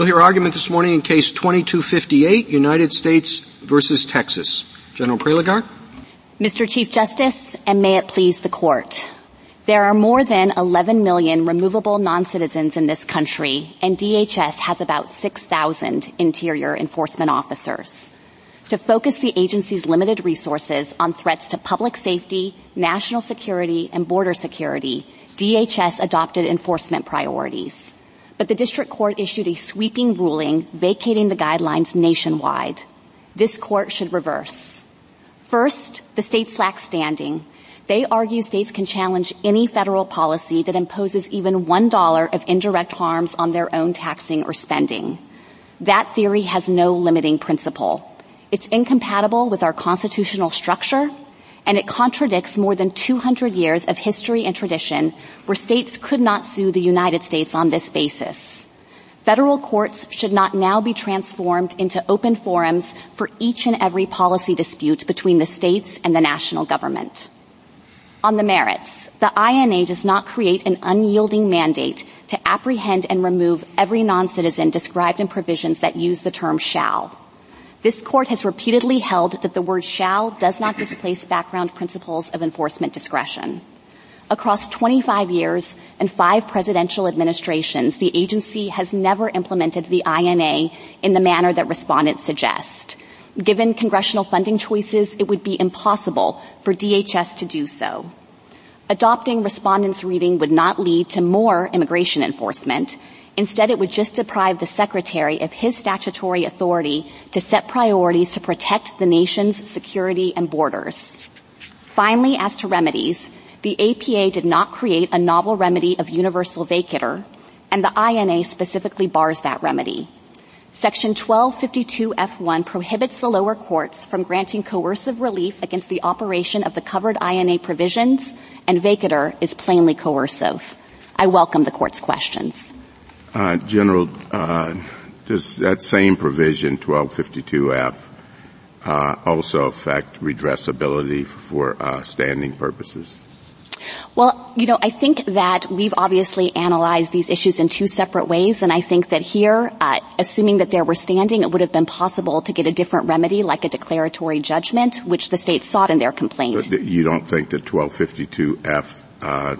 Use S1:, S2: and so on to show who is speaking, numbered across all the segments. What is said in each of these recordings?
S1: We'll hear argument this morning in case 2258, United States versus Texas. General Prelogar.
S2: Mr. Chief Justice, and may it please the court. There are more than 11 million removable non-citizens in this country, and DHS has about 6,000 interior enforcement officers. To focus the agency's limited resources on threats to public safety, national security, and border security, DHS adopted enforcement priorities. But the district court issued a sweeping ruling vacating the guidelines nationwide. This court should reverse. First, the states lack standing. They argue states can challenge any federal policy that imposes even $1 of indirect harms on their own taxing or spending. That theory has no limiting principle. It's incompatible with our constitutional structure, and it contradicts more than 200 years of history and tradition where states could not sue the United States on this basis. Federal courts should not now be transformed into open forums for each and every policy dispute between the states and the national government. On the merits, the INA does not create an unyielding mandate to apprehend and remove every non-citizen described in provisions that use the term shall. This court has repeatedly held that the word shall does not displace background principles of enforcement discretion. Across 25 years and five presidential administrations, the agency has never implemented the INA in the manner that respondents suggest. Given congressional funding choices, it would be impossible for DHS to do so. Adopting respondents' reading would not lead to more immigration enforcement. Instead, it would just deprive the secretary of his statutory authority to set priorities to protect the nation's security and borders. Finally, as to remedies, the APA did not create a novel remedy of universal vacatur, and the INA specifically bars that remedy. Section 1252F1 prohibits the lower courts from granting coercive relief against the operation of the covered INA provisions, and vacatur is plainly coercive. I welcome the court's questions.
S3: Uh, General, uh, does that same provision, 1252F, uh, also affect redressability for uh, standing purposes?
S2: Well, you know, I think that we've obviously analyzed these issues in two separate ways, and I think that here, uh, assuming that there were standing, it would have been possible to get a different remedy, like a declaratory judgment, which the state sought in their complaint.
S3: But you don't think that 1252F uh,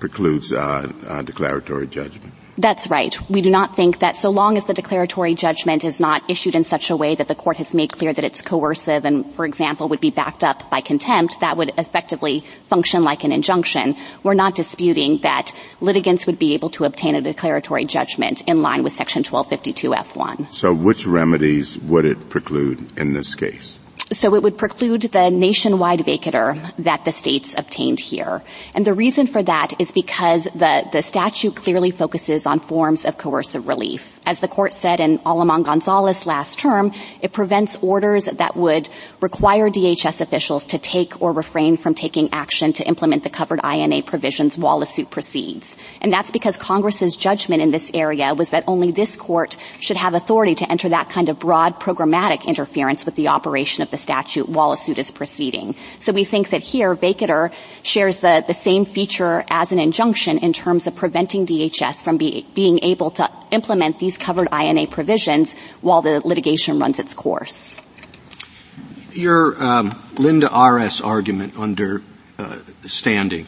S3: precludes uh, declaratory judgment?
S2: That's right. We do not think that so long as the declaratory judgment is not issued in such a way that the court has made clear that it's coercive and, for example, would be backed up by contempt, that would effectively function like an injunction. We're not disputing that litigants would be able to obtain a declaratory judgment in line with section 1252F1.
S3: So which remedies would it preclude in this case?
S2: So it would preclude the nationwide vacatur that the states obtained here. And the reason for that is because the, the statute clearly focuses on forms of coercive relief. As the court said in Aleman Gonzalez last term, it prevents orders that would require DHS officials to take or refrain from taking action to implement the covered INA provisions while a suit proceeds. And that's because Congress's judgment in this area was that only this court should have authority to enter that kind of broad programmatic interference with the operation of the statute while a suit is proceeding. So we think that here vacatur shares the, the same feature as an injunction in terms of preventing DHS from be, being able to implement these covered INA provisions while the litigation runs its course.
S1: Your um, Linda R.S. argument under uh, standing,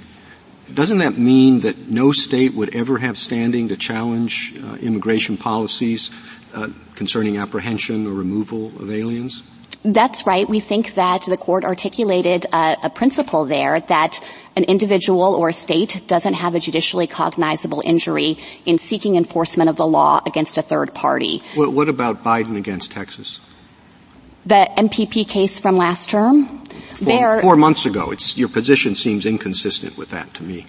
S1: doesn't that mean that no state would ever have standing to challenge uh, immigration policies uh, concerning apprehension or removal of aliens?
S2: That's right. We think that the court articulated a, a, principle there that an individual or a state doesn't have a judicially cognizable injury in seeking enforcement of the law against a third party.
S1: What, what about Biden against Texas?
S2: The MPP case from last term?
S1: Four, there, four months ago. It's, your position seems inconsistent with that to me.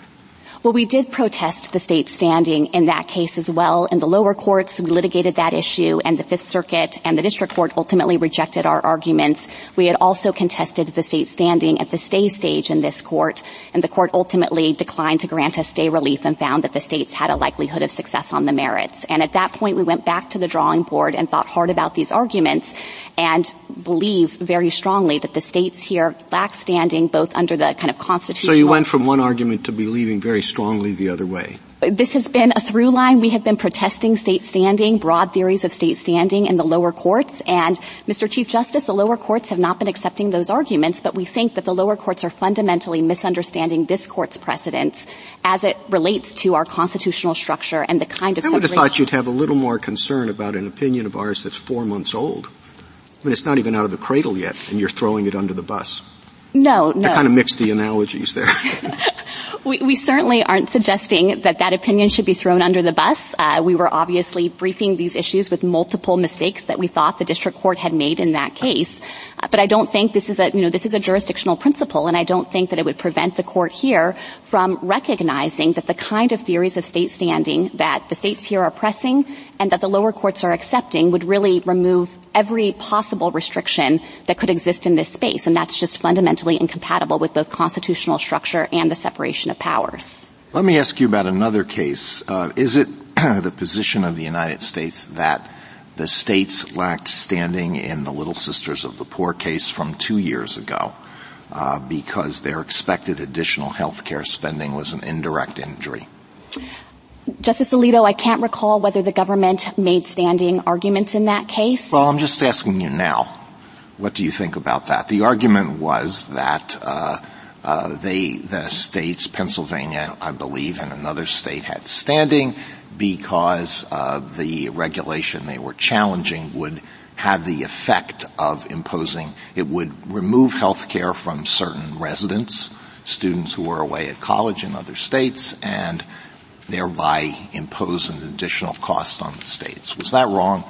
S2: Well, we did protest the state's standing in that case as well. In the lower courts, we litigated that issue, and the Fifth Circuit and the district court ultimately rejected our arguments. We had also contested the state's standing at the stay stage in this court, and the court ultimately declined to grant us stay relief and found that the states had a likelihood of success on the merits. And at that point, we went back to the drawing board and thought hard about these arguments and believe very strongly that the states here lack standing both under the kind of constitutional.
S1: So you went from one argument to believing very strongly the other way.
S2: this has been a through line. We have been protesting state standing, broad theories of state standing in the lower courts. And Mr. Chief Justice, the lower courts have not been accepting those arguments, but we think that the lower courts are fundamentally misunderstanding this court's precedents as it relates to our constitutional structure and the kind of
S1: I would have thought you'd have a little more concern about an opinion of ours that's four months old. I mean, it's not even out of the cradle yet, and you're throwing it under the bus.
S2: No, no.
S1: I kind of mixed the analogies there.
S2: we, we, certainly aren't suggesting that that opinion should be thrown under the bus. Uh, we were obviously briefing these issues with multiple mistakes that we thought the district court had made in that case. Uh, but I don't think this is a, you know, this is a jurisdictional principle, and I don't think that it would prevent the court here from recognizing that the kind of theories of state standing that the states here are pressing and that the lower courts are accepting would really remove every possible restriction that could exist in this space, and that's just fundamentally incompatible with both constitutional structure and the separation of powers.
S4: Let me ask you about another case. Uh, is it the position of the United States that the states lacked standing in the Little Sisters of the Poor case from two years ago uh, because their expected additional health care spending was an indirect injury?
S2: Justice Alito, I can't recall whether the government made standing arguments in that case.
S4: Well, I'm just asking you now. What do you think about that? The argument was that uh, uh, they, the states, Pennsylvania, I believe, and another state had standing because uh, the regulation they were challenging would have the effect of imposing, it would remove health care from certain residents, students who were away at college in other states, and thereby impose an additional cost on the states. Was that wrong?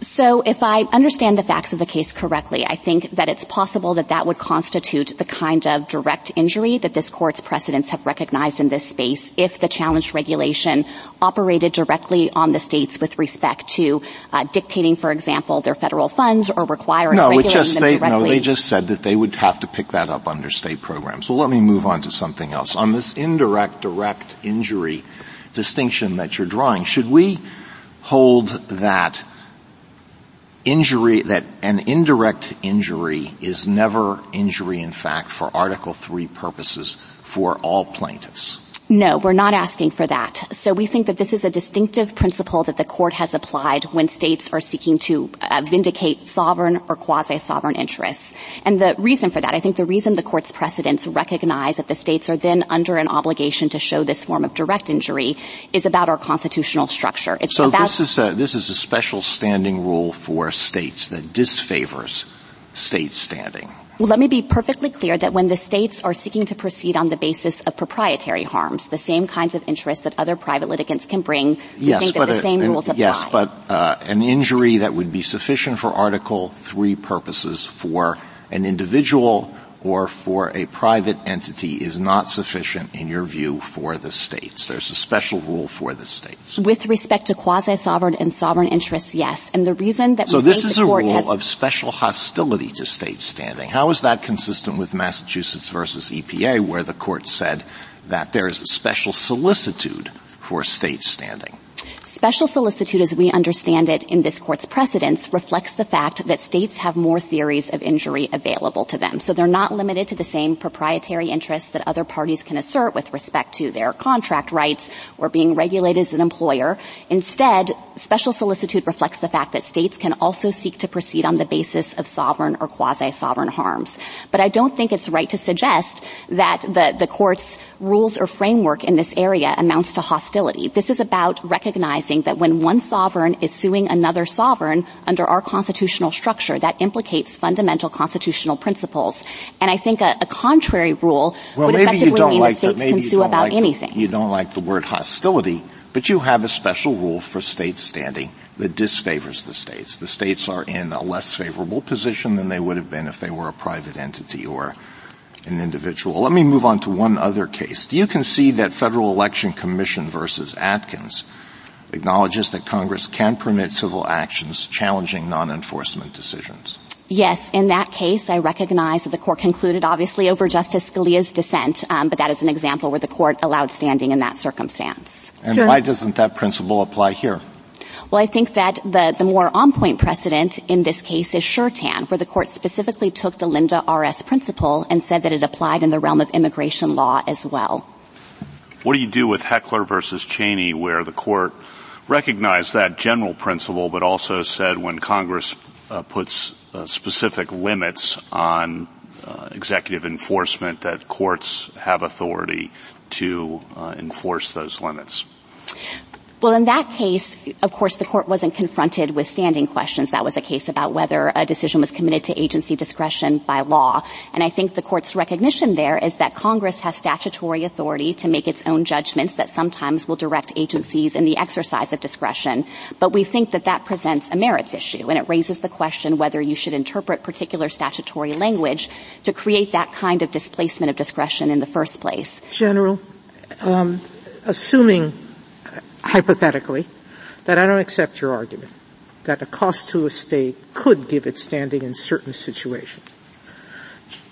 S2: So if I understand the facts of the case correctly, I think that it's possible that that would constitute the kind of direct injury that this court's precedents have recognized in this space if the challenged regulation operated directly on the states with respect to uh, dictating, for example, their federal funds or requiring
S4: no,
S2: regulating
S4: just they,
S2: directly.
S4: No, they just said that they would have to pick that up under state programs. Well, let me move on to something else. On this indirect, direct injury distinction that you're drawing, should we hold that injury, that an indirect injury is never injury in fact for Article 3 purposes for all plaintiffs.
S2: No, we're not asking for that. So we think that this is a distinctive principle that the court has applied when states are seeking to uh, vindicate sovereign or quasi-sovereign interests. And the reason for that, I think the reason the court's precedents recognize that the states are then under an obligation to show this form of direct injury is about our constitutional structure.
S4: It's so this is a, this is a special standing rule for states that disfavors state standing.
S2: Well, let me be perfectly clear that when the states are seeking to proceed on the basis of proprietary harms, the same kinds of interests that other private litigants can bring, we
S4: yes,
S2: think that the
S4: a,
S2: same
S4: an,
S2: rules apply.
S4: Yes, but uh, an injury that would be sufficient for Article 3 purposes for an individual or for a private entity is not sufficient in your view for the states. There's a special rule for the states.
S2: With respect to quasi-sovereign and sovereign interests, yes. And the reason that
S4: so this is
S2: a
S4: rule
S2: has,
S4: of special hostility to state standing. How is that consistent with Massachusetts versus EPA, where the court said that there is a special solicitude for state standing?
S2: Special solicitude as we understand it in this court's precedents reflects the fact that states have more theories of injury available to them. So they're not limited to the same proprietary interests that other parties can assert with respect to their contract rights or being regulated as an employer. Instead, special solicitude reflects the fact that states can also seek to proceed on the basis of sovereign or quasi-sovereign harms. But I don't think it's right to suggest that the, the court's rules or framework in this area amounts to hostility. This is about recognizing that when one sovereign is suing another sovereign under our constitutional structure, that implicates fundamental constitutional principles. And I think a, a contrary rule
S4: well,
S2: would effectively mean
S4: like
S2: that states can sue about
S4: like
S2: anything.
S4: The, you don't like the word hostility, but you have a special rule for state standing that disfavors the states. The states are in a less favorable position than they would have been if they were a private entity or an individual. Let me move on to one other case. Do you concede that Federal Election Commission versus Akins acknowledges that Congress can permit civil actions challenging non-enforcement decisions?
S2: Yes, in that case, I recognize that the court concluded, obviously, over Justice Scalia's dissent, um, but that is an example where the court allowed standing in that circumstance.
S4: And sure. why doesn't that principle apply here?
S2: Well, I think that the, the more on-point precedent in this case is Sure-Tan, where the court specifically took the Linda RS principle and said that it applied in the realm of immigration law as well.
S5: What do you do with Heckler versus Chaney where the court recognized that general principle but also said when Congress uh, puts uh, specific limits on uh, executive enforcement that courts have authority to uh, enforce those limits?
S2: Well, in that case, of course, the court wasn't confronted with standing questions. That was a case about whether a decision was committed to agency discretion by law. And I think the court's recognition there is that Congress has statutory authority to make its own judgments that sometimes will direct agencies in the exercise of discretion. But we think that that presents a merits issue, and it raises the question whether you should interpret particular statutory language to create that kind of displacement of discretion in the first place.
S6: General, um, assuming hypothetically, that I don't accept your argument that a cost to a state could give it standing in certain situations.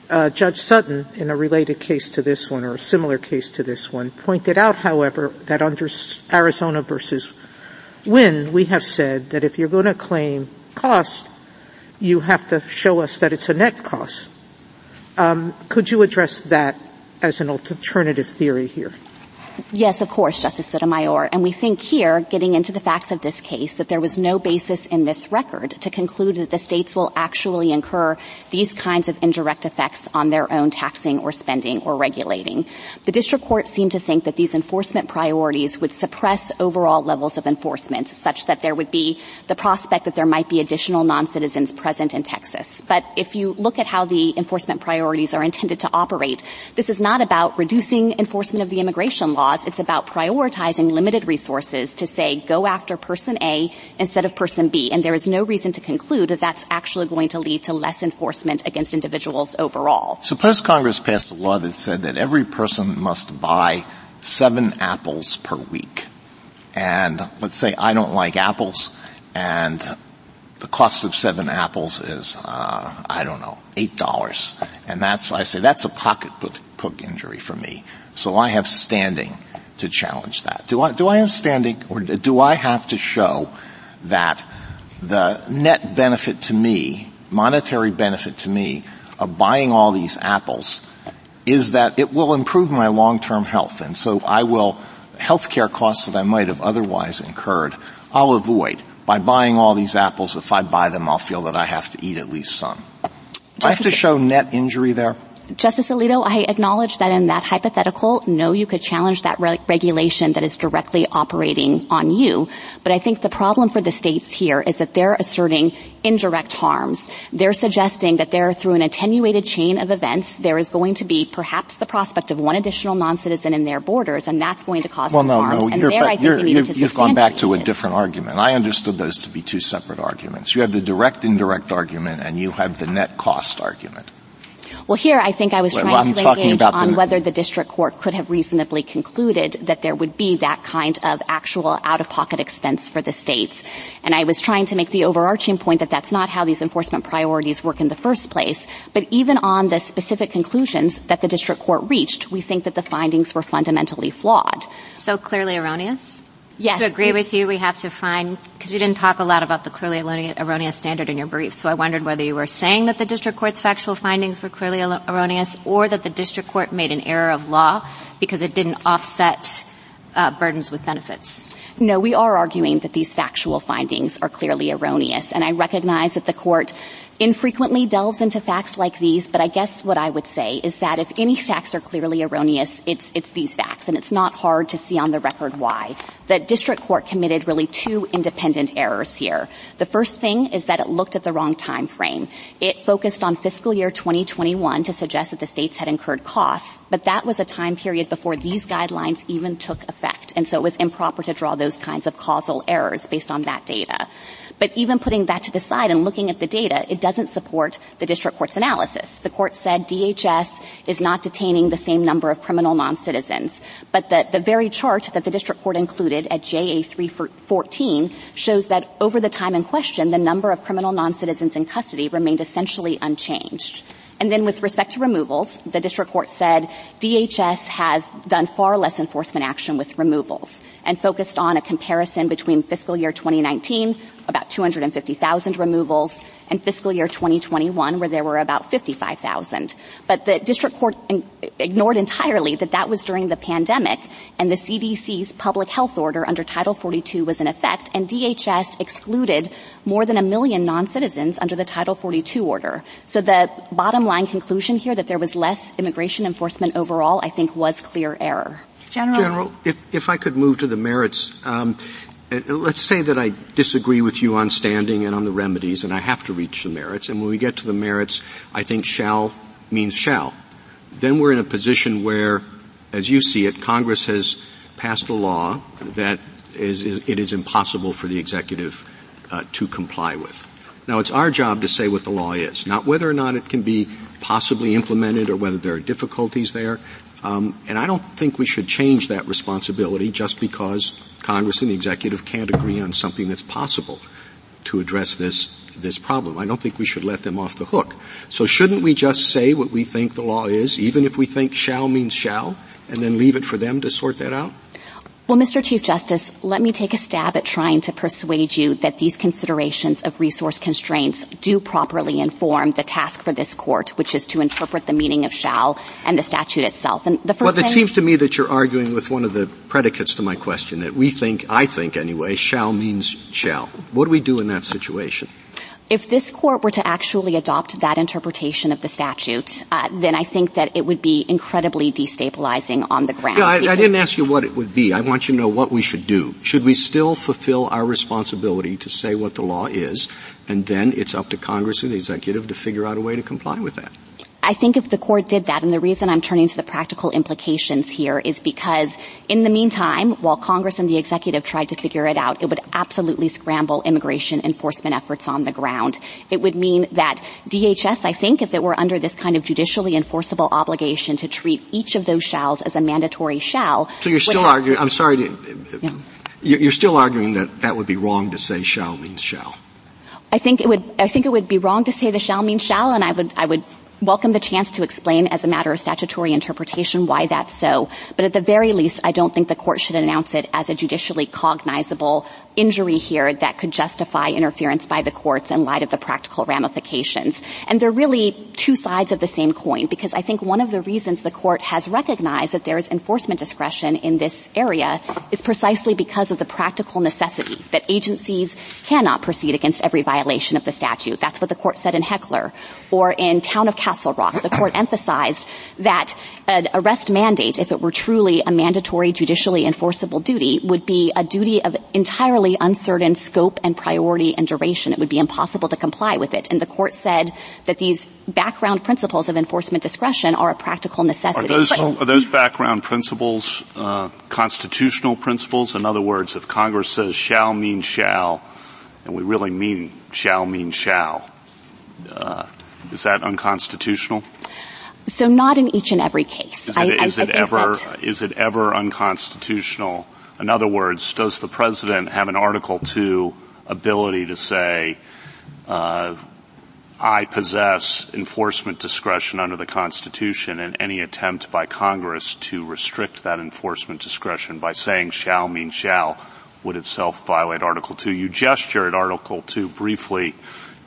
S6: Uh, Judge Sutton, in a related case to this one or a similar case to this one, pointed out, however, that under Arizona versus Wynne, we have said that if you're going to claim cost, you have to show us that it's a net cost. Um, could you address that as an alternative theory here?
S2: Yes, of course, Justice Sotomayor. And we think here, getting into the facts of this case, that there was no basis in this record to conclude that the states will actually incur these kinds of indirect effects on their own taxing or spending or regulating. The district court seemed to think that these enforcement priorities would suppress overall levels of enforcement such that there would be the prospect that there might be additional non-citizens present in Texas. But if you look at how the enforcement priorities are intended to operate, this is not about reducing enforcement of the immigration law laws, it's about prioritizing limited resources to say go after person A instead of person B. And there is no reason to conclude that that's actually going to lead to less enforcement against individuals overall.
S4: Suppose Congress passed a law that said that every person must buy seven apples per week. And let's say I don't like apples and the cost of seven apples is, uh, I don't know, eight dollars. And that's, I say, that's a pocketbook injury for me. So I have standing to challenge that. Do I, do I have standing or do I have to show that the net benefit to me, monetary benefit to me of buying all these apples is that it will improve my long-term health and so I will, healthcare costs that I might have otherwise incurred, I'll avoid. By buying all these apples, if I buy them, I'll feel that I have to eat at least some. Do I have to show net injury there?
S2: Justice Alito, I acknowledge that in that hypothetical, no, you could challenge that re- regulation that is directly operating on you. But I think the problem for the states here is that they're asserting indirect harms. They're suggesting that there, through an attenuated chain of events, there is going to be perhaps the prospect of one additional non-citizen in their borders, and that's going to cause
S4: well,
S2: no,
S4: harms.
S2: No, and there, I think we
S4: need
S2: to
S4: You've gone back to a different argument. I understood those to be two separate arguments. You have the direct indirect argument, and you have the net cost argument.
S2: Well, here I think I was trying well, to engage on whether the district court could have reasonably concluded that there would be that kind of actual out-of-pocket expense for the states. And I was trying to make the overarching point that that's not how these enforcement priorities work in the first place. But even on the specific conclusions that the district court reached, we think that the findings were fundamentally flawed.
S7: So clearly erroneous?
S2: Yes.
S7: To agree with you, we have to find, because you didn't talk a lot about the clearly erroneous standard in your brief, so I wondered whether you were saying that the district court's factual findings were clearly erroneous or that the district court made an error of law because it didn't offset uh, burdens with benefits.
S2: No, we are arguing that these factual findings are clearly erroneous, and I recognize that the court infrequently delves into facts like these, but I guess what I would say is that if any facts are clearly erroneous, it's, it's these facts, and it's not hard to see on the record why. The district court committed really two independent errors here. The first thing is that it looked at the wrong time frame. It focused on fiscal year 2021 to suggest that the states had incurred costs, but that was a time period before these guidelines even took effect, and so it was improper to draw those kinds of causal errors based on that data. But even putting that to the side and looking at the data, it doesn't support the district court's analysis. The court said DHS is not detaining the same number of criminal non-citizens. But the, the very chart that the district court included at JA 314 shows that over the time in question, the number of criminal non-citizens in custody remained essentially unchanged. And then with respect to removals, the district court said DHS has done far less enforcement action with removals. And focused on a comparison between fiscal year 2019, about 250,000 removals, and fiscal year 2021 where there were about 55,000. But the district court ignored entirely that that was during the pandemic and the CDC's public health order under Title 42 was in effect and DHS excluded more than a million non-citizens under the Title 42 order. So the bottom line conclusion here that there was less immigration enforcement overall I think was clear error.
S1: General, General if, if I could move to the merits, um, uh, let's say that I disagree with you on standing and on the remedies, and I have to reach the merits. And when we get to the merits, I think shall means shall. Then we're in a position where, as you see it, Congress has passed a law that is, is it is impossible for the executive uh, to comply with. Now, it's our job to say what the law is, not whether or not it can be possibly implemented or whether there are difficulties there. Um, and I don't think we should change that responsibility just because Congress and the executive can't agree on something that's possible to address this this problem. I don't think we should let them off the hook. So shouldn't we just say what we think the law is, even if we think shall means shall, and then leave it for them to sort that out?
S2: Well, Mr. Chief Justice, let me take a stab at trying to persuade you that these considerations of resource constraints do properly inform the task for this court, which is to interpret the meaning of shall and the statute itself. And the first
S1: well, it seems to me that you're arguing with one of the predicates to my question, that we think, I think anyway, shall means shall. What do we do in that situation?
S2: If this court were to actually adopt that interpretation of the statute, uh, then I think that it would be incredibly destabilizing on the ground.
S1: Yeah, I, I, didn't ask you what it would be. I want you to know what we should do. Should we still fulfill our responsibility to say what the law is, and then it's up to Congress and the executive to figure out a way to comply with that?
S2: I think if the court did that, and the reason I'm turning to the practical implications here is because in the meantime, while Congress and the executive tried to figure it out, it would absolutely scramble immigration enforcement efforts on the ground. It would mean that DHS, I think, if it were under this kind of judicially enforceable obligation to treat each of those shalls as a mandatory shall.
S1: So you're still arguing, I'm sorry to, yeah. you're still arguing that that would be wrong to say shall means shall.
S2: I think it would, I think it would be wrong to say the shall means shall, and I would, I would welcome the chance to explain as a matter of statutory interpretation why that's so. But at the very least, I don't think the court should announce it as a judicially cognizable injury here that could justify interference by the courts in light of the practical ramifications. And they're really two sides of the same coin because I think one of the reasons the court has recognized that there is enforcement discretion in this area is precisely because of the practical necessity that agencies cannot proceed against every violation of the statute. That's what the court said in Heckler. Or in Town of Castle Rock, the court emphasized that an arrest mandate, if it were truly a mandatory judicially enforceable duty, would be a duty of entirely uncertain scope and priority and duration. It would be impossible to comply with it. And the court said that these background principles of enforcement discretion are a practical necessity.
S5: Are those, are those background principles uh, constitutional principles? In other words, if Congress says shall mean shall, and we really mean shall mean shall, uh, is that unconstitutional?
S2: So not in each and every case.
S5: Is it, I, is I, it I ever is it ever unconstitutional? In other words, does the president have an Article Two ability to say, uh, "I possess enforcement discretion under the Constitution," and any attempt by Congress to restrict that enforcement discretion by saying "shall" mean shall would itself violate Article Two? You gesture at Article Two briefly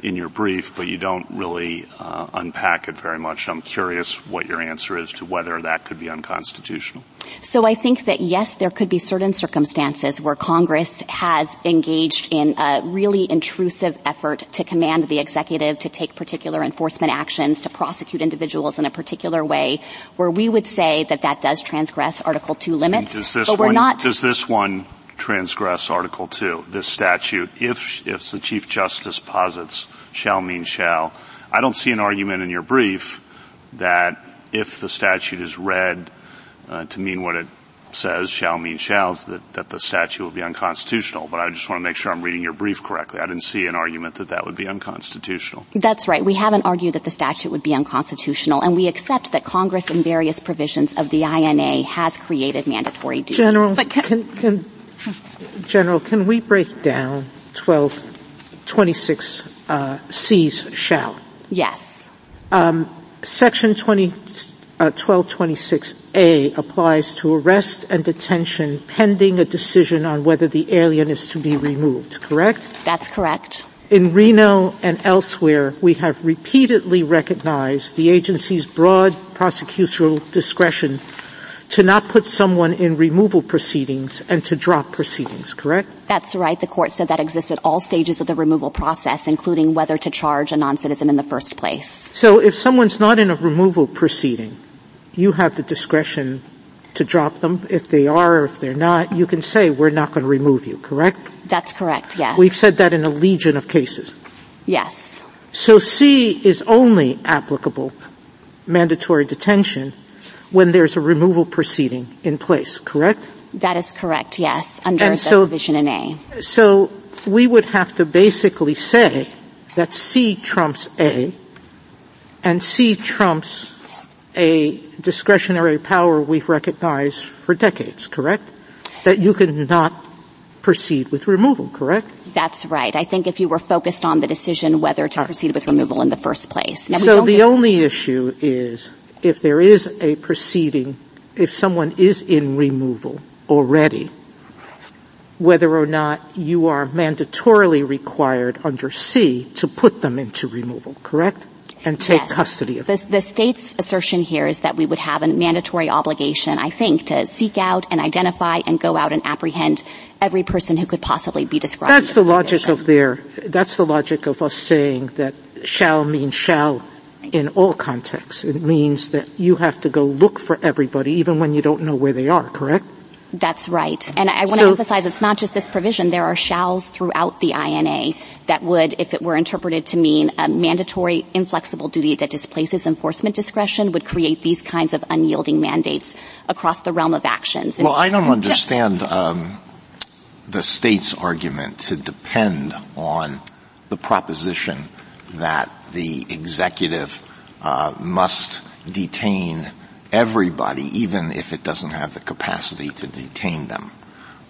S5: in your brief, but you don't really uh, unpack it very much. I'm curious what your answer is to whether that could be unconstitutional.
S2: So I think that yes, there could be certain circumstances where Congress has engaged in a really intrusive effort to command the executive to take particular enforcement actions, to prosecute individuals in a particular way, where we would say that that does transgress Article 2 limits. but we're
S5: one,
S2: not.
S5: Does this one transgress Article 2, this statute, if, if the Chief Justice posits shall mean shall. I don't see an argument in your brief that if the statute is read uh, to mean what it says, shall mean shall, that, that the statute will be unconstitutional. But I just want to make sure I'm reading your brief correctly. I didn't see an argument that that would be unconstitutional.
S2: That's right. We haven't argued that the statute would be unconstitutional, and we accept that Congress in various provisions of the INA has created mandatory duties.
S6: General, but can, can, can General, can we break down 1226 uh, C's shall?
S2: Yes.
S6: Um, section 20, uh, 1226A applies to arrest and detention pending a decision on whether the alien is to be removed, correct?
S2: That's correct.
S6: In Reno and elsewhere, we have repeatedly recognized the agency's broad prosecutorial discretion to not put someone in removal proceedings and to drop proceedings, correct?
S2: That's right. The court said that exists at all stages of the removal process, including whether to charge a non-citizen in the first place.
S6: So if someone's not in a removal proceeding, you have the discretion to drop them. If they are or if they're not, you can say, we're not going to remove you, correct?
S2: That's correct, yes.
S6: We've said that in a legion of cases.
S2: Yes.
S6: So C is only applicable, mandatory detention, when there's a removal proceeding in place, correct?
S2: That is correct, yes, under
S6: and
S2: the
S6: so,
S2: provision in A.
S6: So we would have to basically say that C trumps A, and C trumps a discretionary power we've recognized for decades, correct? That you can not proceed with removal, correct?
S2: That's right. I think if you were focused on the decision whether to proceed with removal in the first place.
S6: Now, so the only issue is if there is a proceeding, if someone is in removal already, whether or not you are mandatorily required under C to put them into removal, correct? And take
S2: yes.
S6: custody of
S2: them. The, the state's assertion here is that we would have a mandatory obligation, I think, to seek out and identify and go out and apprehend every person who could possibly be described.
S6: That's
S2: the,
S6: the logic of their, that's the logic of us saying that shall means shall in all contexts. It means that you have to go look for everybody even when you don't know where they are, correct?
S2: That's right. And I want so, to emphasize it's not just this provision. There are shalls throughout the INA that would, if it were interpreted to mean a mandatory inflexible duty that displaces enforcement discretion, would create these kinds of unyielding mandates across the realm of actions.
S4: And well, I don't understand um, the state's argument to depend on the proposition that the executive uh, must detain everybody, even if it doesn't have the capacity to detain them.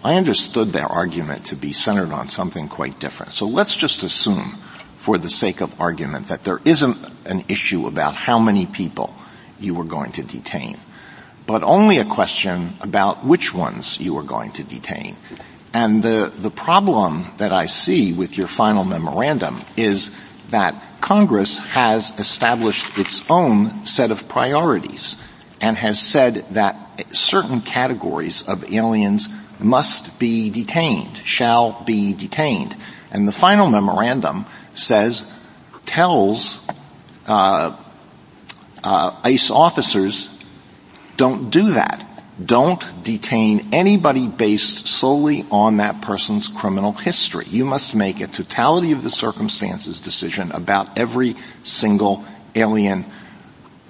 S4: I understood their argument to be centered on something quite different. So let's just assume, for the sake of argument, that there isn't an issue about how many people you were going to detain, but only a question about which ones you were going to detain. And the, the problem that I see with your final memorandum is that Congress has established its own set of priorities and has said that certain categories of aliens must be detained, shall be detained. And the final memorandum says, tells uh, uh, ICE officers, don't do that. Don't detain anybody based solely on that person's criminal history. You must make a totality of the circumstances decision about every single alien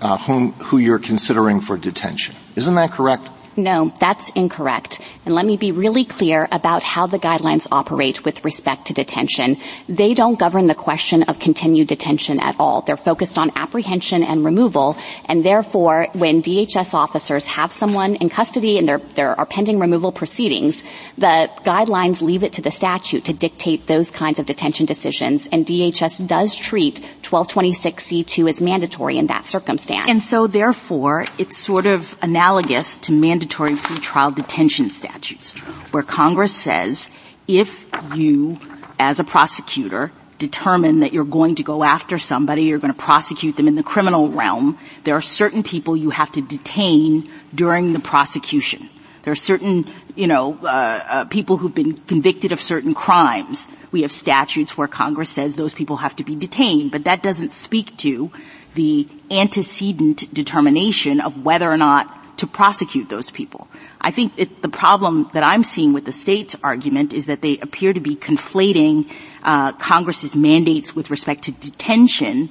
S4: uh, whom, who you're considering for detention. Isn't that correct?
S2: No, that's incorrect. And let me be really clear about how the guidelines operate with respect to detention. They don't govern the question of continued detention at all. They're focused on apprehension and removal, and therefore, when DHS officers have someone in custody and there, there are pending removal proceedings, the guidelines leave it to the statute to dictate those kinds of detention decisions, and DHS does treat 1226C2 as mandatory in that circumstance.
S8: And so therefore, it's sort of analogous to mandatory pretrial detention statutes, where Congress says if you, as a prosecutor, determine that you're going to go after somebody, you're going to prosecute them in the criminal realm, there are certain people you have to detain during the prosecution. There are certain, you know, uh, uh, people who've been convicted of certain crimes. We have statutes where Congress says those people have to be detained, but that doesn't speak to the antecedent determination of whether or not to prosecute those people. I think it, the problem that I'm seeing with the state's argument is that they appear to be conflating uh, Congress's mandates with respect to detention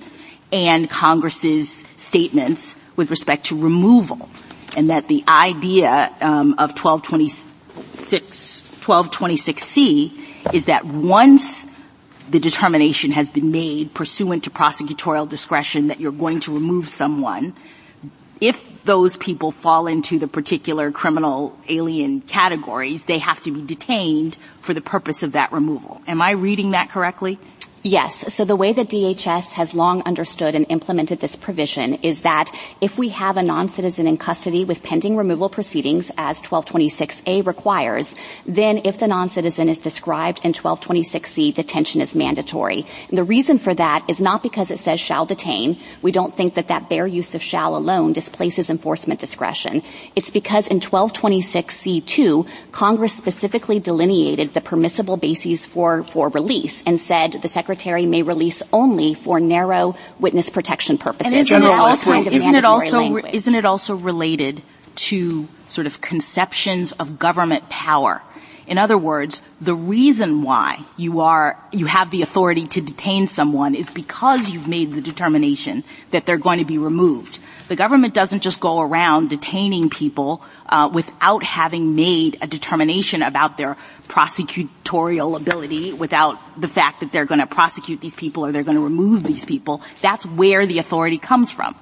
S8: and Congress's statements with respect to removal, and that the idea um, of 1226 1226C is that once the determination has been made pursuant to prosecutorial discretion that you're going to remove someone, if those people fall into the particular criminal alien categories, they have to be detained for the purpose of that removal. Am I reading that correctly?
S2: Yes. So the way that DHS has long understood and implemented this provision is that if we have a non-citizen in custody with pending removal proceedings, as 1226A requires, then if the non-citizen is described in 1226C, detention is mandatory. And the reason for that is not because it says shall detain. We don't think that that bare use of shall alone displaces enforcement discretion. It's because in 1226C2, Congress specifically delineated the permissible bases for, for release and said the Secretary secretary may release only for narrow witness protection purposes.
S8: And isn't, it also, isn't, it also, isn't it also related to sort of conceptions of government power? In other words, the reason why you are, you have the authority to detain someone is because you've made the determination that they're going to be removed. The government doesn't just go around detaining people uh, without having made a determination about their prosecutorial ability, without the fact that they're going to prosecute these people or they're going to remove these people. That's where the authority comes from.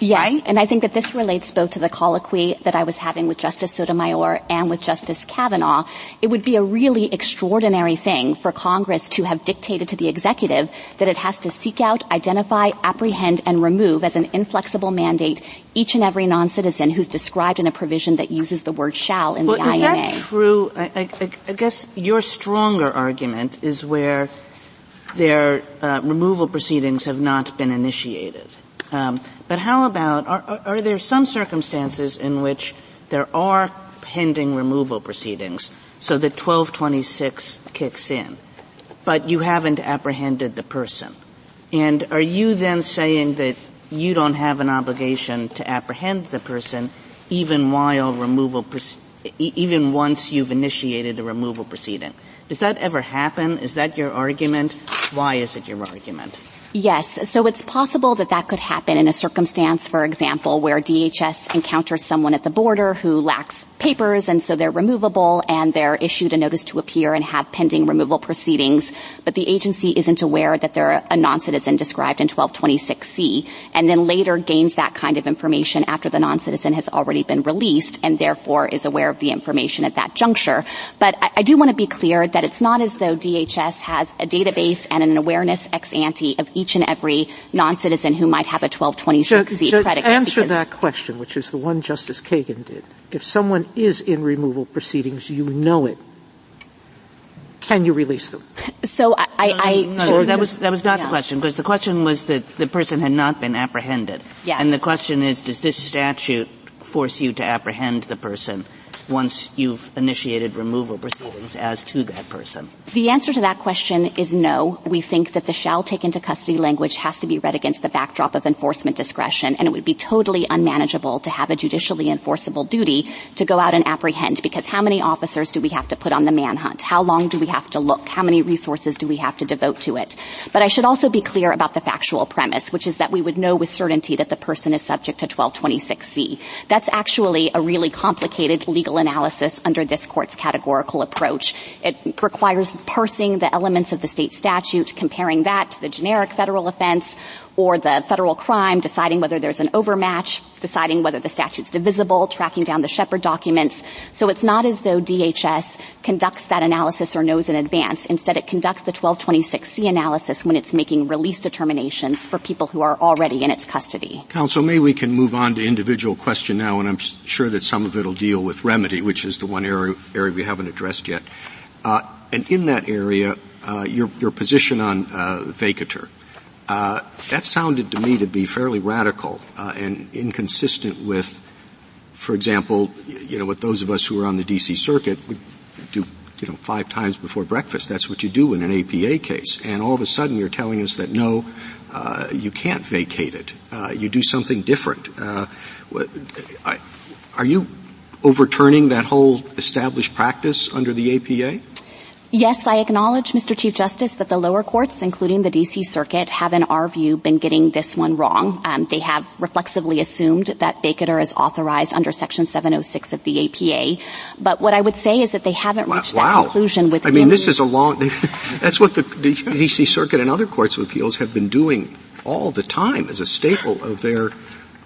S2: Yes,
S8: right?
S2: and I think that this relates both to the colloquy that I was having with Justice Sotomayor and with Justice Kavanaugh. It would be a really extraordinary thing for Congress to have dictated to the executive that it has to seek out, identify, apprehend, and remove as an inflexible mandate each and every non-citizen who's described in a provision that uses the word shall in
S9: well,
S2: the
S9: INA. Is that true? I, I, I, guess your stronger argument is where their uh, removal proceedings have not been initiated. Um, but how about, are, are there some circumstances in which there are pending removal proceedings so that 1226 kicks in, but you haven't apprehended the person? And are you then saying that you don't have an obligation to apprehend the person even while removal, even once you've initiated a removal proceeding? Does that ever happen? Is that your argument? Why is it your argument?
S2: Yes. So it's possible that that could happen in a circumstance, for example, where DHS encounters someone at the border who lacks papers and so they're removable and they're issued a notice to appear and have pending removal proceedings, but the agency isn't aware that they're a non-citizen described in 1226C and then later gains that kind of information after the non-citizen has already been released and therefore is aware of the information at that juncture. But I, I do want to be clear that it's not as though DHS has a database and an awareness ex ante of each and every non-citizen who might have a 1226C predicate.
S6: Answer that question, which is the one Justice Kagan did. If someone is in removal proceedings, you know it. Can you release them?
S2: So I, I,
S9: no, no, that was that was not yeah. the question because the question was that the person had not been apprehended.
S2: Yes.
S9: And the question is, does this statute force you to apprehend the person? Once you've initiated removal proceedings as to that person?
S2: The answer to that question is no. We think that the shall take into custody language has to be read against the backdrop of enforcement discretion, and it would be totally unmanageable to have a judicially enforceable duty to go out and apprehend, because how many officers do we have to put on the manhunt? How long do we have to look? How many resources do we have to devote to it? But I should also be clear about the factual premise, which is that we would know with certainty that the person is subject to 1226C. That's actually a really complicated legal analysis under this court's categorical approach. It requires parsing the elements of the state statute, comparing that to the generic federal offense, or the federal crime, deciding whether there's an overmatch, deciding whether the statute's divisible, tracking down the Shepard documents. So it's not as though DHS conducts that analysis or knows in advance. Instead, it conducts the 1226C analysis when it's making release determinations for people who are already in its custody.
S1: Counsel, maybe we can move on to individual question now, and I'm sure that some of it will deal with remedy, which is the one area, area we haven't addressed yet. Uh, and in that area, uh, your, your position on uh, vacatur. Uh, that sounded to me to be fairly radical uh, and inconsistent with, for example, you know, what those of us who are on the D.C. Circuit would do, you know, five times before breakfast. That's what you do in an APA case. And all of a sudden you're telling us that no, uh, you can't vacate it. Uh, you do something different. Uh, are you overturning that whole established practice under the APA?
S2: Yes, I acknowledge, Mr. Chief Justice, that the lower courts, including the D.C. Circuit, have in our view been getting this one wrong. Um, they have reflexively assumed that vacatur is authorized under Section 706 of the APA. But what I would say is that they haven't reached
S1: wow.
S2: that conclusion with.
S1: I mean, this is a long. that's what the D.C. Circuit and other courts of appeals have been doing all the time as a staple of their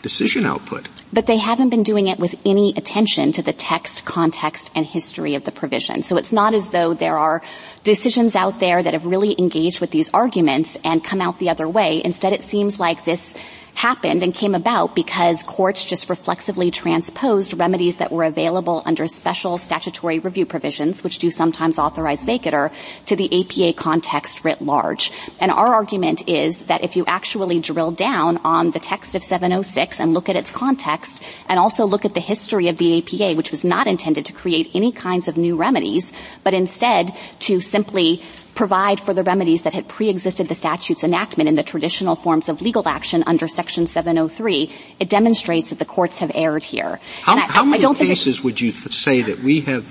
S1: decision output.
S2: But they haven't been doing it with any attention to the text, context, and history of the provision. So it's not as though there are decisions out there that have really engaged with these arguments and come out the other way. Instead, it seems like this happened and came about because courts just reflexively transposed remedies that were available under special statutory review provisions, which do sometimes authorize vacatur, to the APA context writ large. And our argument is that if you actually drill down on the text of 706 and look at its context and also look at the history of the APA, which was not intended to create any kinds of new remedies, but instead to simply provide for the remedies that had pre-existed the statute's enactment in the traditional forms of legal action under Section 703, it demonstrates that the courts have erred here.
S1: How, I, how many cases would you th- say that we have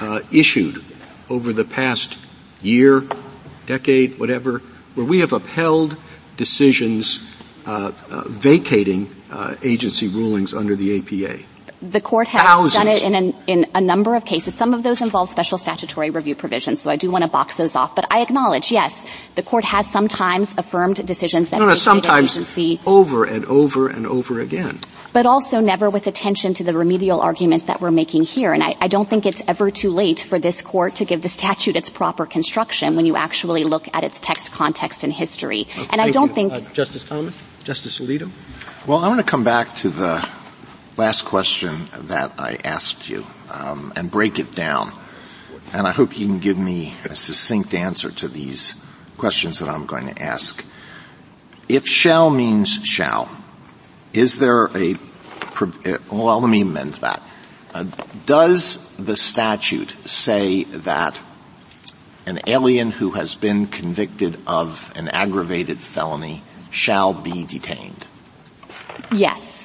S1: uh, issued over the past year, decade, whatever, where we have upheld decisions uh, uh, vacating uh, agency rulings under the APA?
S2: The court has Thousands. done it in, an, in a number of cases. Some of those involve special statutory review provisions, so I do want to box those off. But I acknowledge, yes, the court has sometimes affirmed decisions that
S1: no, no, sometimes
S2: agency
S1: over and over and over again.
S2: But also never with attention to the remedial arguments that we're making here. And I, I don't think it's ever too late for this court to give the statute its proper construction when you actually look at its text, context, and history.
S1: Okay,
S2: and I don't
S1: you.
S2: think
S1: uh, Justice Thomas, Justice Alito.
S4: Well, I want to come back to the last question that I asked you um, and break it down. And I hope you can give me a succinct answer to these questions that I'm going to ask. If shall means shall, is there a, well, let me amend that. Uh, does the statute say that an alien who has been convicted of an aggravated felony shall be detained?
S2: Yes.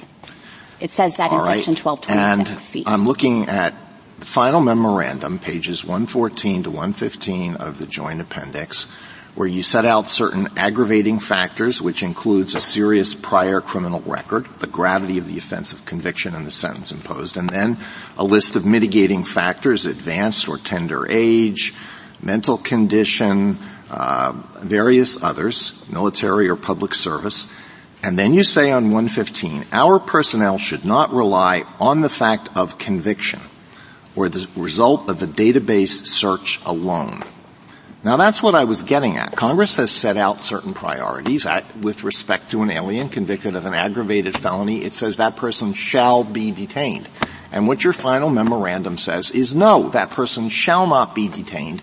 S2: It says that
S4: All
S2: in
S4: right.
S2: section 1226C.
S4: And I'm looking at the final memorandum, pages 114 to 115 of the joint appendix, where you set out certain aggravating factors, which includes a serious prior criminal record, the gravity of the offense of conviction and the sentence imposed, and then a list of mitigating factors, advanced or tender age, mental condition, uh, various others, military or public service, and then you say on 115, our personnel should not rely on the fact of conviction or the result of a database search alone. Now that's what I was getting at. Congress has set out certain priorities with respect to an alien convicted of an aggravated felony. It says that person shall be detained. And what your final memorandum says is no, that person shall not be detained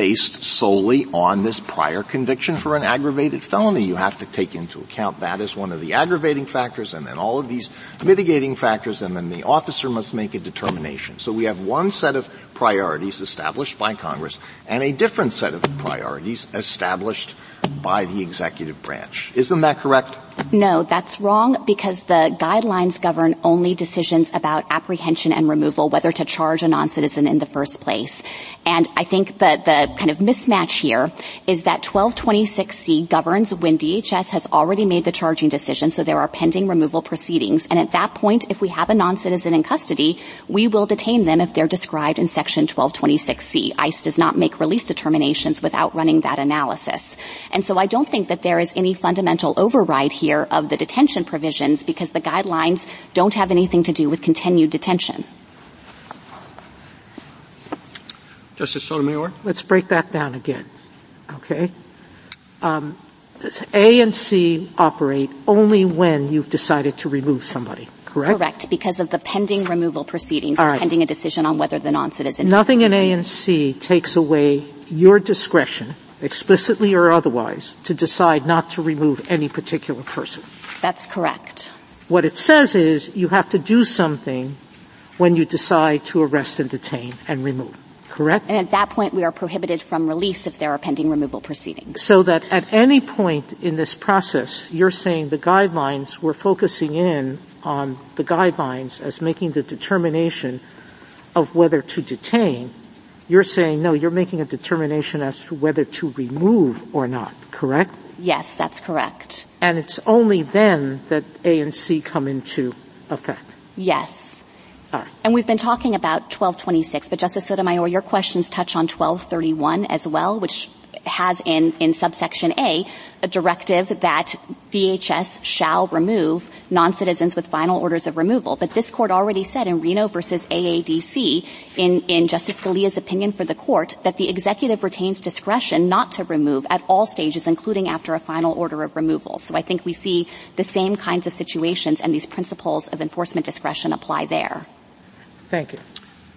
S4: based solely on this prior conviction for an aggravated felony. You have to take into account that as one of the aggravating factors and then all of these mitigating factors and then the officer must make a determination. So we have one set of priorities established by Congress and a different set of priorities established by the executive branch. Isn't that correct?
S2: No, that's wrong because the guidelines govern only decisions about apprehension and removal, whether to charge a non-citizen in the first place. And I think that the kind of mismatch here is that 1226C governs when DHS has already made the charging decision, so there are pending removal proceedings. And at that point, if we have a non-citizen in custody, we will detain them if they're described in section 1226C. ICE does not make release determinations without running that analysis. And so I don't think that there is any fundamental override here here of the detention provisions because the guidelines don't have anything to do with continued detention.
S1: Justice Sotomayor?
S6: Let's break that down again. Okay? Um, A and C operate only when you've decided to remove somebody, correct?
S2: Correct, because of the pending removal proceedings, right. pending a decision on whether the non-citizen.
S6: Nothing in A and C takes away your discretion explicitly or otherwise, to decide not to remove any particular person.
S2: That's correct.
S6: What it says is you have to do something when you decide to arrest and detain and remove. Correct?
S2: And at that point we are prohibited from release if there are pending removal proceedings.
S6: So that at any point in this process, you're saying the guidelines, we're focusing in on the guidelines as making the determination of whether to detain you're saying, no, you're making a determination as to whether to remove or not, correct?
S2: Yes, that's correct.
S6: And it's only then that A and C come into effect?
S2: Yes.
S6: All right.
S2: And we've been talking about 1226, but Justice Sotomayor, your questions touch on 1231 as well, which has in, in subsection A a directive that DHS shall remove non-citizens with final orders of removal. But this court already said in Reno versus AADC in, in Justice Scalia's opinion for the court that the executive retains discretion not to remove at all stages, including after a final order of removal. So I think we see the same kinds of situations and these principles of enforcement discretion apply there.
S6: Thank you.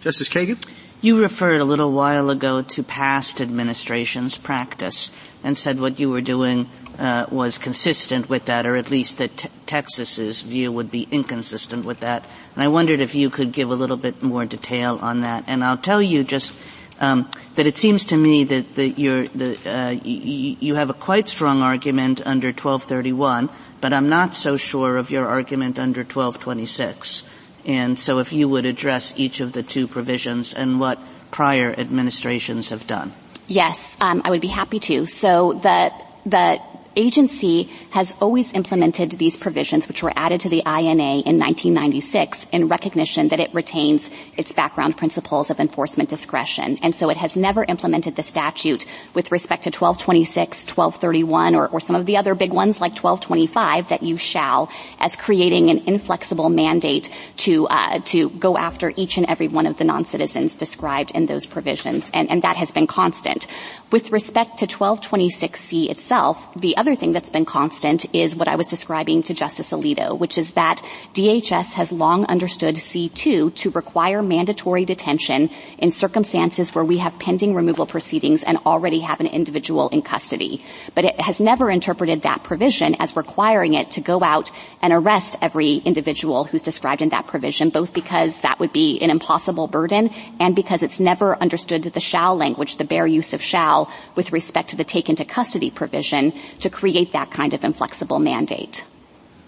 S1: Justice Kagan?
S9: You referred a little while ago to past administration's practice and said what you were doing uh, was consistent with that, or at least that te- Texas's view would be inconsistent with that. And I wondered if you could give a little bit more detail on that. And I'll tell you just um, that it seems to me that, you're, the, uh, you, you have a quite strong argument under 1231, but I'm not so sure of your argument under 1226. And so if you would address each of the two provisions and what prior administrations have done.
S2: Yes, um, I would be happy to. So the the agency has always implemented these provisions which were added to the INA in 1996 in recognition that it retains its background principles of enforcement discretion. And so it has never implemented the statute with respect to 1226, 1231, or, or some of the other big ones like 1225 that you shall as creating an inflexible mandate to, uh, to go after each and every one of the non-citizens described in those provisions. And, and that has been constant. With respect to 1226C itself, the other thing that's been constant is what I was describing to Justice Alito, which is that DHS has long understood C2 to require mandatory detention in circumstances where we have pending removal proceedings and already have an individual in custody. But it has never interpreted that provision as requiring it to go out and arrest every individual who's described in that provision, both because that would be an impossible burden and because it's never understood the shall language, the bare use of shall, with respect to the take into custody provision to create that kind of inflexible mandate.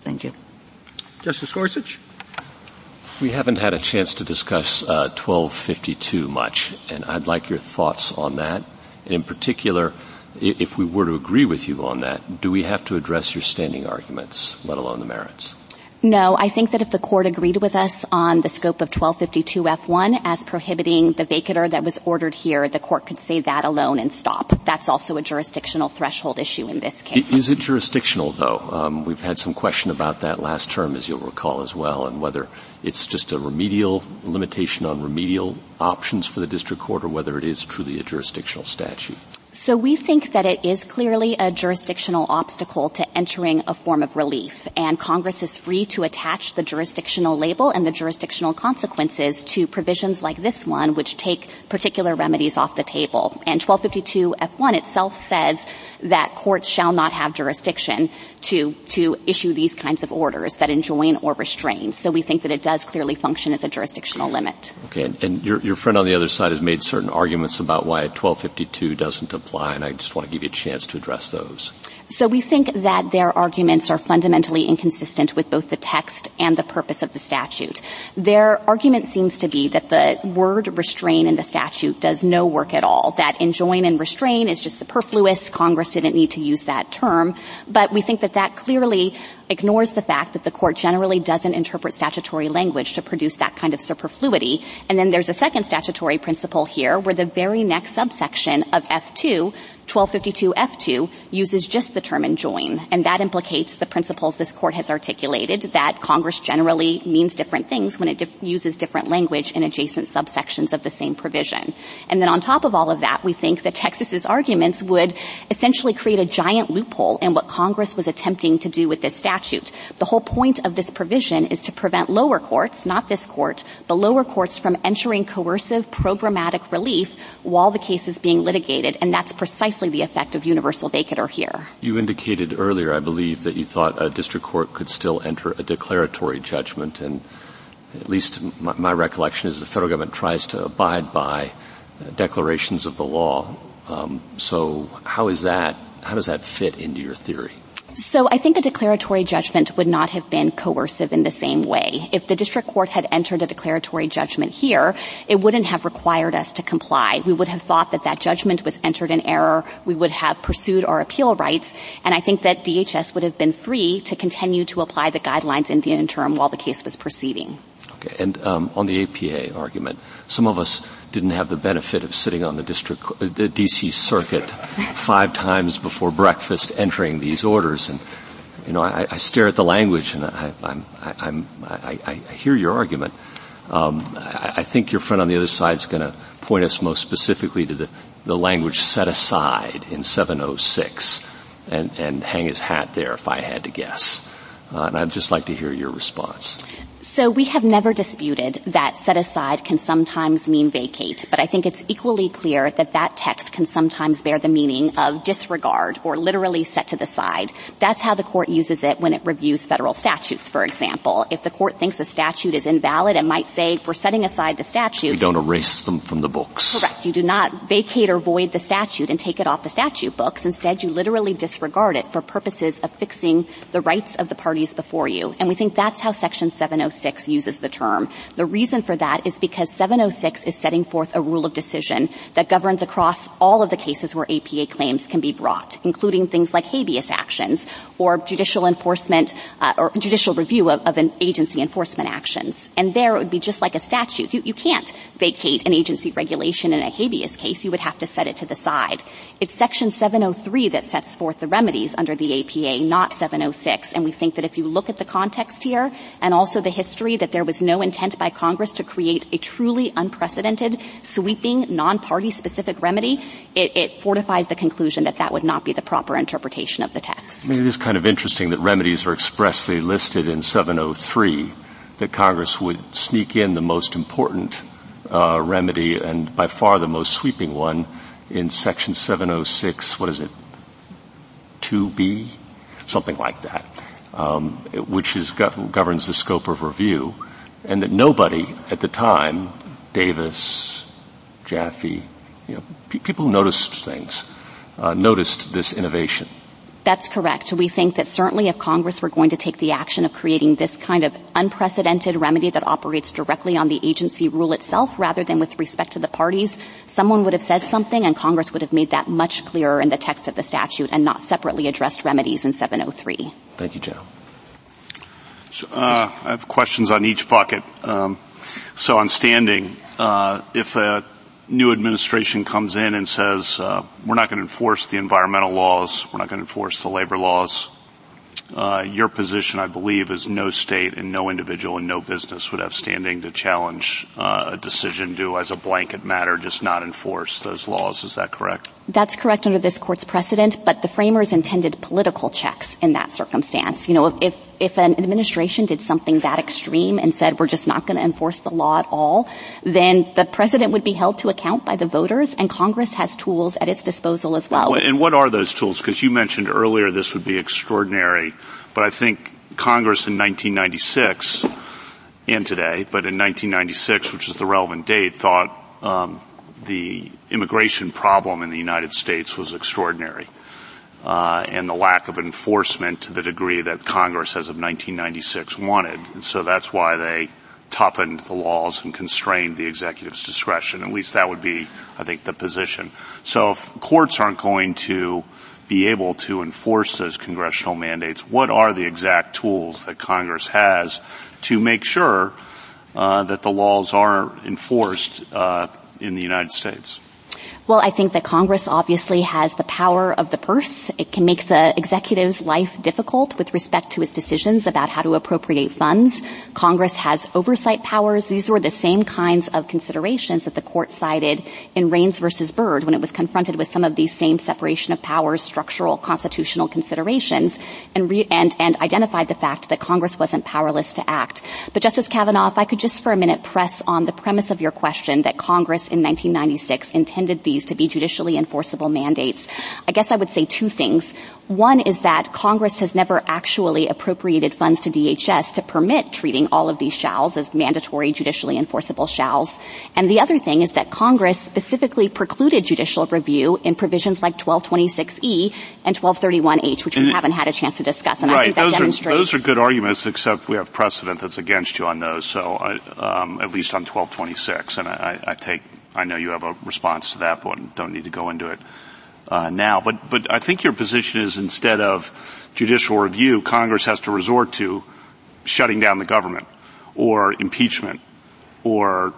S9: Thank you.
S1: Justice Gorsuch?
S10: We haven't had a chance to discuss uh, 1252 much, and I'd like your thoughts on that. And in particular, if we were to agree with you on that, do we have to address your standing arguments, let alone the merits?
S2: No, I think that if the court agreed with us on the scope of 1252F1 as prohibiting the vacatur that was ordered here, the court could say that alone and stop. That's also a jurisdictional threshold issue in this case.
S10: Is it jurisdictional though? Um, we've had some question about that last term, as you'll recall as well, and whether it's just a remedial limitation on remedial options for the district court or whether it is truly a jurisdictional statute.
S2: So we think that it is clearly a jurisdictional obstacle to entering a form of relief, and Congress is free to attach the jurisdictional label and the jurisdictional consequences to provisions like this one, which take particular remedies off the table. And 1252F1 itself says that courts shall not have jurisdiction to, to issue these kinds of orders that enjoin or restrain. So we think that it does clearly function as a jurisdictional limit.
S10: Okay, and, and your, your friend on the other side has made certain arguments about why 1252 doesn't apply apply, and I just want to give you a chance to address those.
S2: So we think that their arguments are fundamentally inconsistent with both the text and the purpose of the statute. Their argument seems to be that the word restrain in the statute does no work at all, that enjoin and restrain is just superfluous. Congress didn't need to use that term. But we think that that clearly ignores the fact that the court generally doesn't interpret statutory language to produce that kind of superfluity. And then there's a second statutory principle here where the very next subsection of F2 1252F2 uses just the term enjoin, and that implicates the principles this court has articulated that Congress generally means different things when it dif- uses different language in adjacent subsections of the same provision. And then on top of all of that, we think that Texas's arguments would essentially create a giant loophole in what Congress was attempting to do with this statute. The whole point of this provision is to prevent lower courts, not this court, but lower courts from entering coercive programmatic relief while the case is being litigated, and that's precisely precisely the effect of universal vacatur here.
S10: You indicated earlier, I believe, that you thought a district court could still enter a declaratory judgment, and at least my, my recollection is the federal government tries to abide by declarations of the law. Um, so how is that? How does that fit into your theory?
S2: So I think a declaratory judgment would not have been coercive in the same way. If the district court had entered a declaratory judgment here, it wouldn't have required us to comply. We would have thought that that judgment was entered in error. We would have pursued our appeal rights. And I think that DHS would have been free to continue to apply the guidelines in the interim while the case was proceeding.
S10: Okay, and um, on the APA argument, some of us didn't have the benefit of sitting on the district, uh, the DC circuit five times before breakfast entering these orders and you know, I, I stare at the language and I, I'm, I, am I, I hear your argument. Um, I, I, think your friend on the other side is going to point us most specifically to the, the language set aside in 706 and, and hang his hat there if I had to guess. Uh, and I'd just like to hear your response.
S2: So we have never disputed that set aside can sometimes mean vacate, but I think it's equally clear that that text can sometimes bear the meaning of disregard or literally set to the side. That's how the court uses it when it reviews federal statutes, for example. If the court thinks a statute is invalid, it might say, we're setting aside the statute.
S10: We don't erase them from the books.
S2: Correct. You do not vacate or void the statute and take it off the statute books. Instead, you literally disregard it for purposes of fixing the rights of the parties before you. And we think that's how section 706 706 uses the term. The reason for that is because 706 is setting forth a rule of decision that governs across all of the cases where APA claims can be brought, including things like habeas actions or judicial enforcement uh, or judicial review of, of, an agency enforcement actions. And there it would be just like a statute. You, you can't vacate an agency regulation in a habeas case. You would have to set it to the side. It's section 703 that sets forth the remedies under the APA, not 706. And we think that if you look at the context here and also the history history that there was no intent by Congress to create a truly unprecedented, sweeping, non-party specific remedy, it, it fortifies the conclusion that that would not be the proper interpretation of the text.
S10: I mean, it is kind of interesting that remedies are expressly listed in 703, that Congress would sneak in the most important uh, remedy and by far the most sweeping one in section 706, what is it, 2B? Something like that um, which is, governs the scope of review, and that nobody at the time, Davis, Jaffe, you know, people who noticed things, uh, noticed this innovation.
S2: That's correct. We think that certainly if Congress were going to take the action of creating this kind of unprecedented remedy that operates directly on the agency rule itself rather than with respect to the parties, someone would have said something and Congress would have made that much clearer in the text of the statute and not separately addressed remedies in 703.
S10: Thank you, General.
S5: So, uh, I have questions on each bucket. Um, so on standing, uh, if a new administration comes in and says, uh, we're not going to enforce the environmental laws, we're not going to enforce the labor laws, uh, your position, I believe, is no state and no individual and no business would have standing to challenge uh, a decision to, as a blanket matter, just not enforce those laws. Is that correct?
S2: That's correct under this court's precedent, but the framers intended political checks in that circumstance. You know, if, if an administration did something that extreme and said we're just not going to enforce the law at all, then the president would be held to account by the voters and Congress has tools at its disposal as well.
S5: And what are those tools? Because you mentioned earlier this would be extraordinary, but I think Congress in 1996 and today, but in 1996, which is the relevant date, thought um, the immigration problem in the United States was extraordinary. Uh, and the lack of enforcement to the degree that Congress as of 1996 wanted. And so that's why they toughened the laws and constrained the executive's discretion. At least that would be, I think, the position. So if courts aren't going to be able to enforce those congressional mandates, what are the exact tools that Congress has to make sure uh, that the laws are enforced uh, in the United States?
S2: Well, I think that Congress obviously has the power of the purse. It can make the executive's life difficult with respect to his decisions about how to appropriate funds. Congress has oversight powers. These were the same kinds of considerations that the court cited in Raines versus Byrd when it was confronted with some of these same separation of powers, structural, constitutional considerations, and, re- and, and identified the fact that Congress wasn't powerless to act. But Justice Kavanaugh, if I could just for a minute press on the premise of your question that Congress in 1996 intended the these to be judicially enforceable mandates. I guess I would say two things. One is that Congress has never actually appropriated funds to DHS to permit treating all of these shalls as mandatory judicially enforceable shalls. And the other thing is that Congress specifically precluded judicial review in provisions like 1226E and 1231H, which and we haven't had a chance to discuss. And
S5: right.
S2: I think that
S5: those
S2: demonstrates.
S5: Are, those are good arguments, except we have precedent that's against you on those. So, I, um, at least on 1226, and I, I take I know you have a response to that, but don't need to go into it uh, now. But but I think your position is instead of judicial review, Congress has to resort to shutting down the government or impeachment or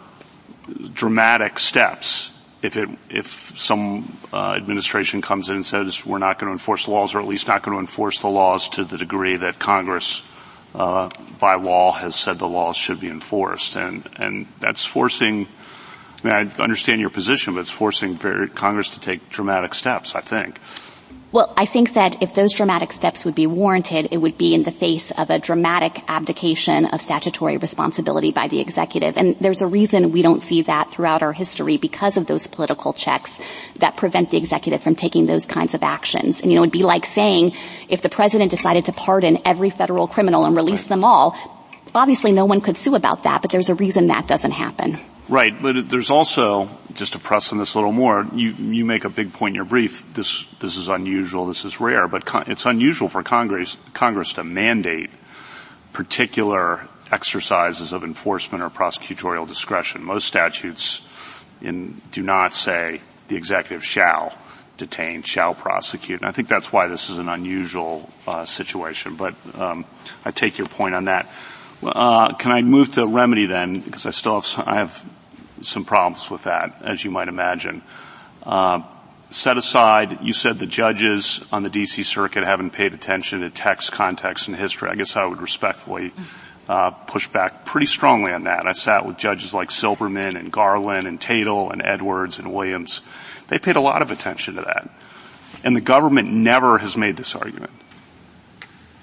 S5: dramatic steps if it if some uh, administration comes in and says we're not going to enforce laws or at least not going to enforce the laws to the degree that Congress uh, by law has said the laws should be enforced and and that's forcing I mean I understand your position but it's forcing very, Congress to take dramatic steps I think
S2: well, I think that if those dramatic steps would be warranted, it would be in the face of a dramatic abdication of statutory responsibility by the executive. And there's a reason we don't see that throughout our history because of those political checks that prevent the executive from taking those kinds of actions. And you know, it'd be like saying if the president decided to pardon every federal criminal and release them all, obviously no one could sue about that, but there's a reason that doesn't happen.
S5: Right, but there's also, just to press on this a little more, you, you make a big point in your brief, this, this is unusual, this is rare, but con- it's unusual for Congress, Congress to mandate particular exercises of enforcement or prosecutorial discretion. Most statutes in, do not say the executive shall detain, shall prosecute. And I think that's why this is an unusual uh, situation. But um, I take your point on that. Uh, can I move to remedy then? Because I still have I have some problems with that, as you might imagine. Uh, set aside, you said the judges on the D.C. Circuit haven't paid attention to text, context, and history. I guess I would respectfully uh, push back pretty strongly on that. I sat with judges like Silberman and Garland and Tatel and Edwards and Williams. They paid a lot of attention to that. And the government never has made this argument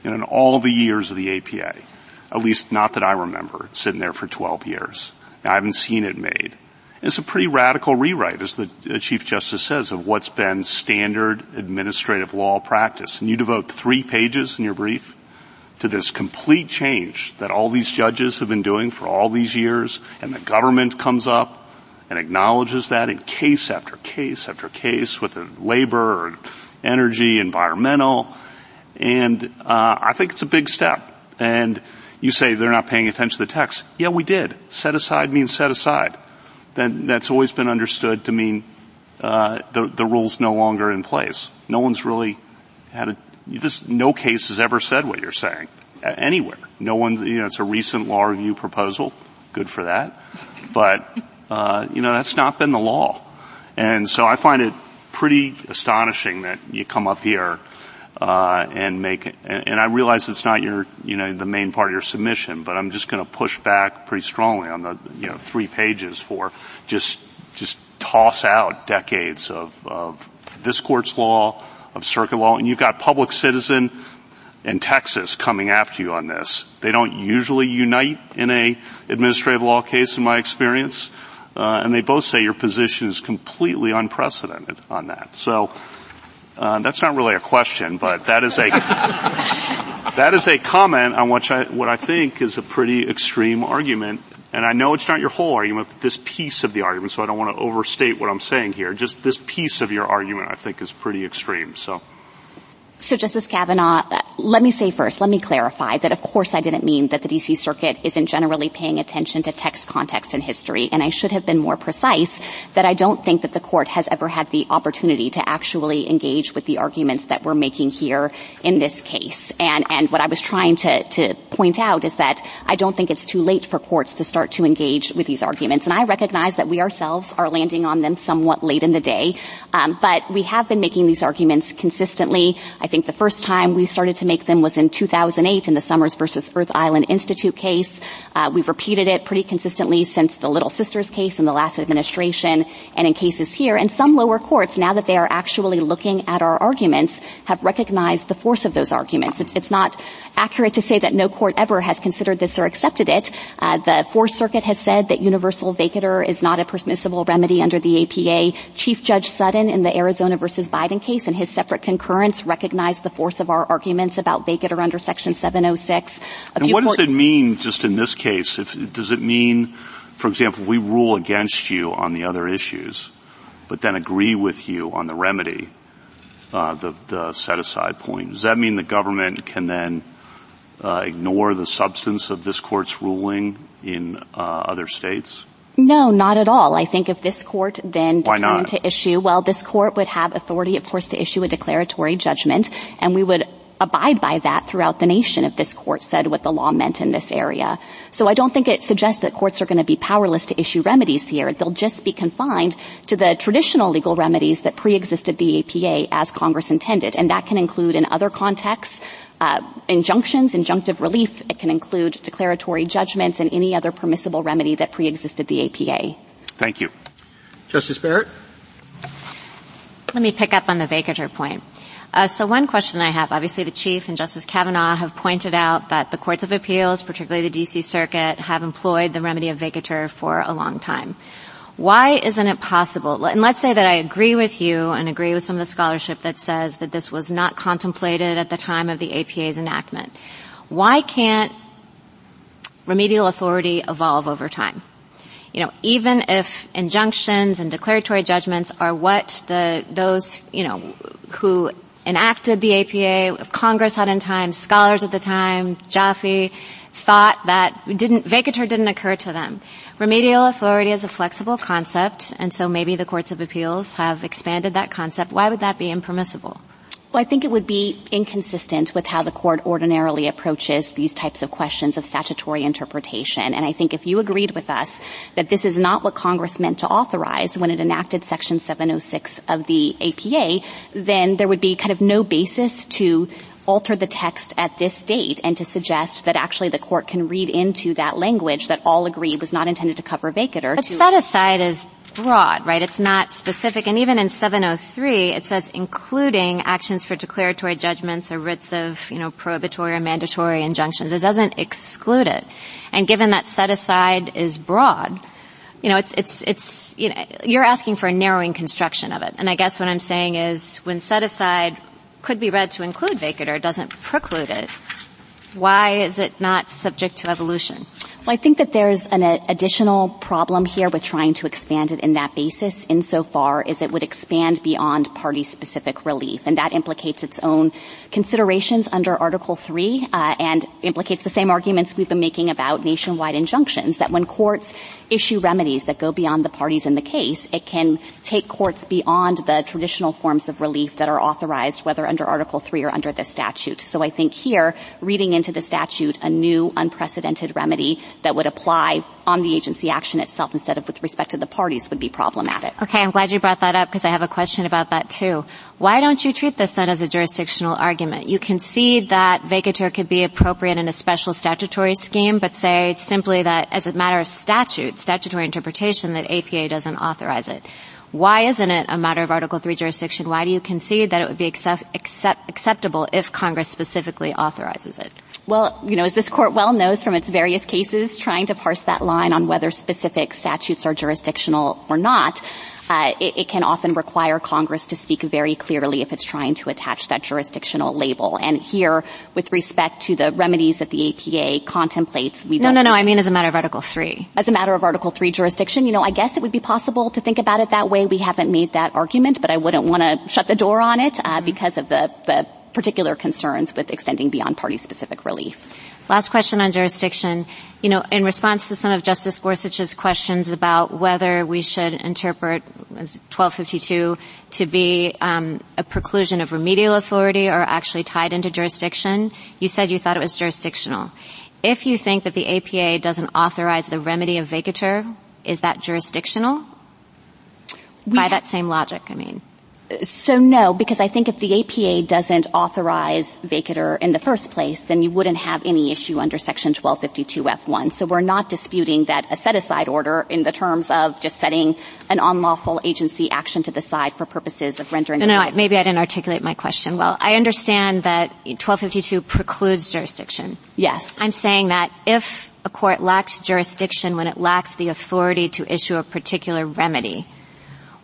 S5: in all the years of the APA. At least not that I remember, sitting there for 12 years. I haven't seen it made. It's a pretty radical rewrite, as the Chief Justice says, of what's been standard administrative law practice. And you devote three pages in your brief to this complete change that all these judges have been doing for all these years, and the government comes up and acknowledges that in case after case after case with labor or energy, environmental, and uh, I think it's a big step. And you say they're not paying attention to the text. Yeah, we did. Set aside means set aside. Then that's always been understood to mean uh, the the rule's no longer in place. No one's really had a this. No case has ever said what you're saying anywhere. No one. You know, it's a recent law review proposal. Good for that. But uh, you know, that's not been the law. And so I find it pretty astonishing that you come up here uh, and make and I realize it's not your, you know, the main part of your submission, but I'm just going to push back pretty strongly on the, you know, three pages for just, just toss out decades of, of this court's law, of circuit law, and you've got public citizen and Texas coming after you on this. They don't usually unite in a administrative law case in my experience, uh, and they both say your position is completely unprecedented on that. So, uh, that's not really a question, but that is a that is a comment on what I, what I think is a pretty extreme argument. And I know it's not your whole argument, but this piece of the argument, so I don't want to overstate what I'm saying here. Just this piece of your argument I think is pretty extreme. So
S2: so Justice Kavanaugh, uh, let me say first, let me clarify that of course I didn't mean that the DC Circuit isn't generally paying attention to text, context, and history, and I should have been more precise that I don't think that the court has ever had the opportunity to actually engage with the arguments that we're making here in this case. And, and what I was trying to, to point out is that I don't think it's too late for courts to start to engage with these arguments. And I recognize that we ourselves are landing on them somewhat late in the day, um, but we have been making these arguments consistently. I think the first time we started to make them was in 2008 in the Summers versus Earth Island Institute case. Uh, we've repeated it pretty consistently since the Little Sisters case in the last administration and in cases here. And some lower courts, now that they are actually looking at our arguments, have recognized the force of those arguments. It's, it's not accurate to say that no court ever has considered this or accepted it. Uh, the Fourth Circuit has said that universal vacatur is not a permissible remedy under the APA. Chief Judge Sutton in the Arizona versus Biden case in his separate concurrence recognized the force of our arguments about vacatur under Section 706.
S5: and what does it mean just in this case? If, does it mean, for example, if we rule against you on the other issues, but then agree with you on the remedy, uh, the, the set-aside point, does that mean the government can then uh, ignore the substance of this court's ruling in uh, other states?
S2: No, not at all. I think if this court then determined to issue, well, this court would have authority, of course, to issue a declaratory judgment, and we would abide by that throughout the nation if this court said what the law meant in this area. So I don't think it suggests that courts are going to be powerless to issue remedies here. They'll just be confined to the traditional legal remedies that pre-existed the APA as Congress intended. And that can include in other contexts uh, injunctions, injunctive relief. It can include declaratory judgments and any other permissible remedy that pre-existed the APA.
S5: Thank you.
S1: Justice Barrett?
S7: Let me pick up on the vacatur point. Uh, so one question I have, obviously the Chief and Justice Kavanaugh have pointed out that the courts of appeals, particularly the DC Circuit, have employed the remedy of vacatur for a long time. Why isn't it possible, and let's say that I agree with you and agree with some of the scholarship that says that this was not contemplated at the time of the APA's enactment. Why can't remedial authority evolve over time? You know, even if injunctions and declaratory judgments are what the, those, you know, who enacted the APA, if Congress had in time, scholars at the time, Jaffe, thought that didn't, vacatur didn't occur to them. Remedial authority is a flexible concept, and so maybe the courts of appeals have expanded that concept. Why would that be impermissible?
S2: Well, I think it would be inconsistent with how the court ordinarily approaches these types of questions of statutory interpretation. And I think if you agreed with us that this is not what Congress meant to authorize when it enacted Section 706 of the APA, then there would be kind of no basis to alter the text at this date and to suggest that actually the court can read into that language that all agree was not intended to cover vacatur.
S7: But set aside is broad, right? It's not specific. And even in 703, it says including actions for declaratory judgments or writs of, you know, prohibitory or mandatory injunctions. It doesn't exclude it. And given that set aside is broad, you know, it's, it's, it's, you know, you're asking for a narrowing construction of it. And I guess what I'm saying is when set aside could be read to include vacatur, it doesn't preclude it. Why is it not subject to evolution?
S2: I think that there's an additional problem here with trying to expand it in that basis insofar as it would expand beyond party-specific relief. And that implicates its own considerations under Article 3 uh, and implicates the same arguments we've been making about nationwide injunctions, that when courts issue remedies that go beyond the parties in the case, it can take courts beyond the traditional forms of relief that are authorized, whether under Article 3 or under the statute. So I think here, reading into the statute a new unprecedented remedy that would apply on the agency action itself instead of with respect to the parties would be problematic.
S7: Okay, I'm glad you brought that up because I have a question about that too. Why don't you treat this then as a jurisdictional argument? You concede that vacatur could be appropriate in a special statutory scheme, but say simply that as a matter of statute, statutory interpretation, that APA doesn't authorize it. Why isn't it a matter of Article 3 jurisdiction? Why do you concede that it would be accept, accept, acceptable if Congress specifically authorizes it?
S2: Well, you know, as this court well knows from its various cases, trying to parse that line on whether specific statutes are jurisdictional or not, uh, it, it, can often require Congress to speak very clearly if it's trying to attach that jurisdictional label. And here, with respect to the remedies that the APA contemplates, we
S7: no, no, no. I mean, as a matter of Article Three.
S2: As a matter of Article Three jurisdiction, you know, I guess it would be possible to think about it that way. We haven't made that argument, but I wouldn't want to shut the door on it uh, mm-hmm. because of the the particular concerns with extending beyond party-specific relief.
S7: Last question on jurisdiction. You know, in response to some of Justice Gorsuch's questions about whether we should interpret 1252 to be um, a preclusion of remedial authority or actually tied into jurisdiction, you said you thought it was jurisdictional. If you think that the APA doesn't authorize the remedy of vacatur, is that jurisdictional? We By that same logic, I mean.
S2: So no, because I think if the APA doesn't authorize vacatur in the first place, then you wouldn't have any issue under Section 1252F1. So we're not disputing that a set-aside order in the terms of just setting an unlawful agency action to the side for purposes of rendering.
S7: No, no, maybe I didn't articulate my question well. I understand that 1252 precludes jurisdiction.
S2: Yes.
S7: I'm saying that if a court lacks jurisdiction when it lacks the authority to issue a particular remedy,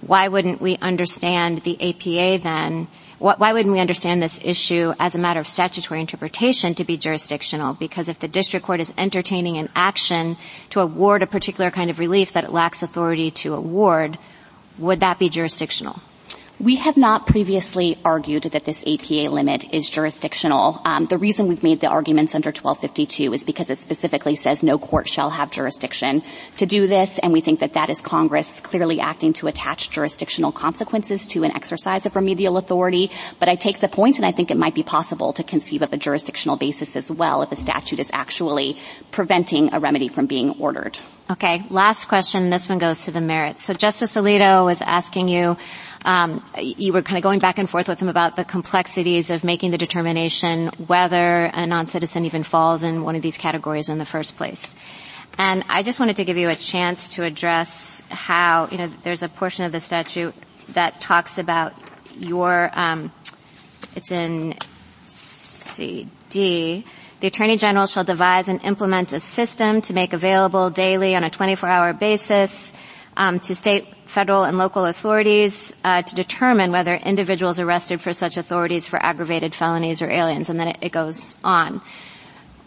S7: why wouldn't we understand the APA then? Why wouldn't we understand this issue as a matter of statutory interpretation to be jurisdictional? Because if the district court is entertaining an action to award a particular kind of relief that it lacks authority to award, would that be jurisdictional?
S2: We have not previously argued that this APA limit is jurisdictional. Um, the reason we've made the arguments under 1252 is because it specifically says no court shall have jurisdiction to do this, and we think that that is Congress clearly acting to attach jurisdictional consequences to an exercise of remedial authority. But I take the point, and I think it might be possible to conceive of a jurisdictional basis as well if a statute is actually preventing a remedy from being ordered.
S7: Okay, last question. This one goes to the merits. So Justice Alito was asking you, um, you were kind of going back and forth with him about the complexities of making the determination whether a non-citizen even falls in one of these categories in the first place. And I just wanted to give you a chance to address how, you know, there's a portion of the statute that talks about your, um, it's in CD, the Attorney General shall devise and implement a system to make available daily on a 24-hour basis to state, federal, and local authorities uh, to determine whether individuals arrested for such authorities for aggravated felonies or aliens, and then it, it goes on.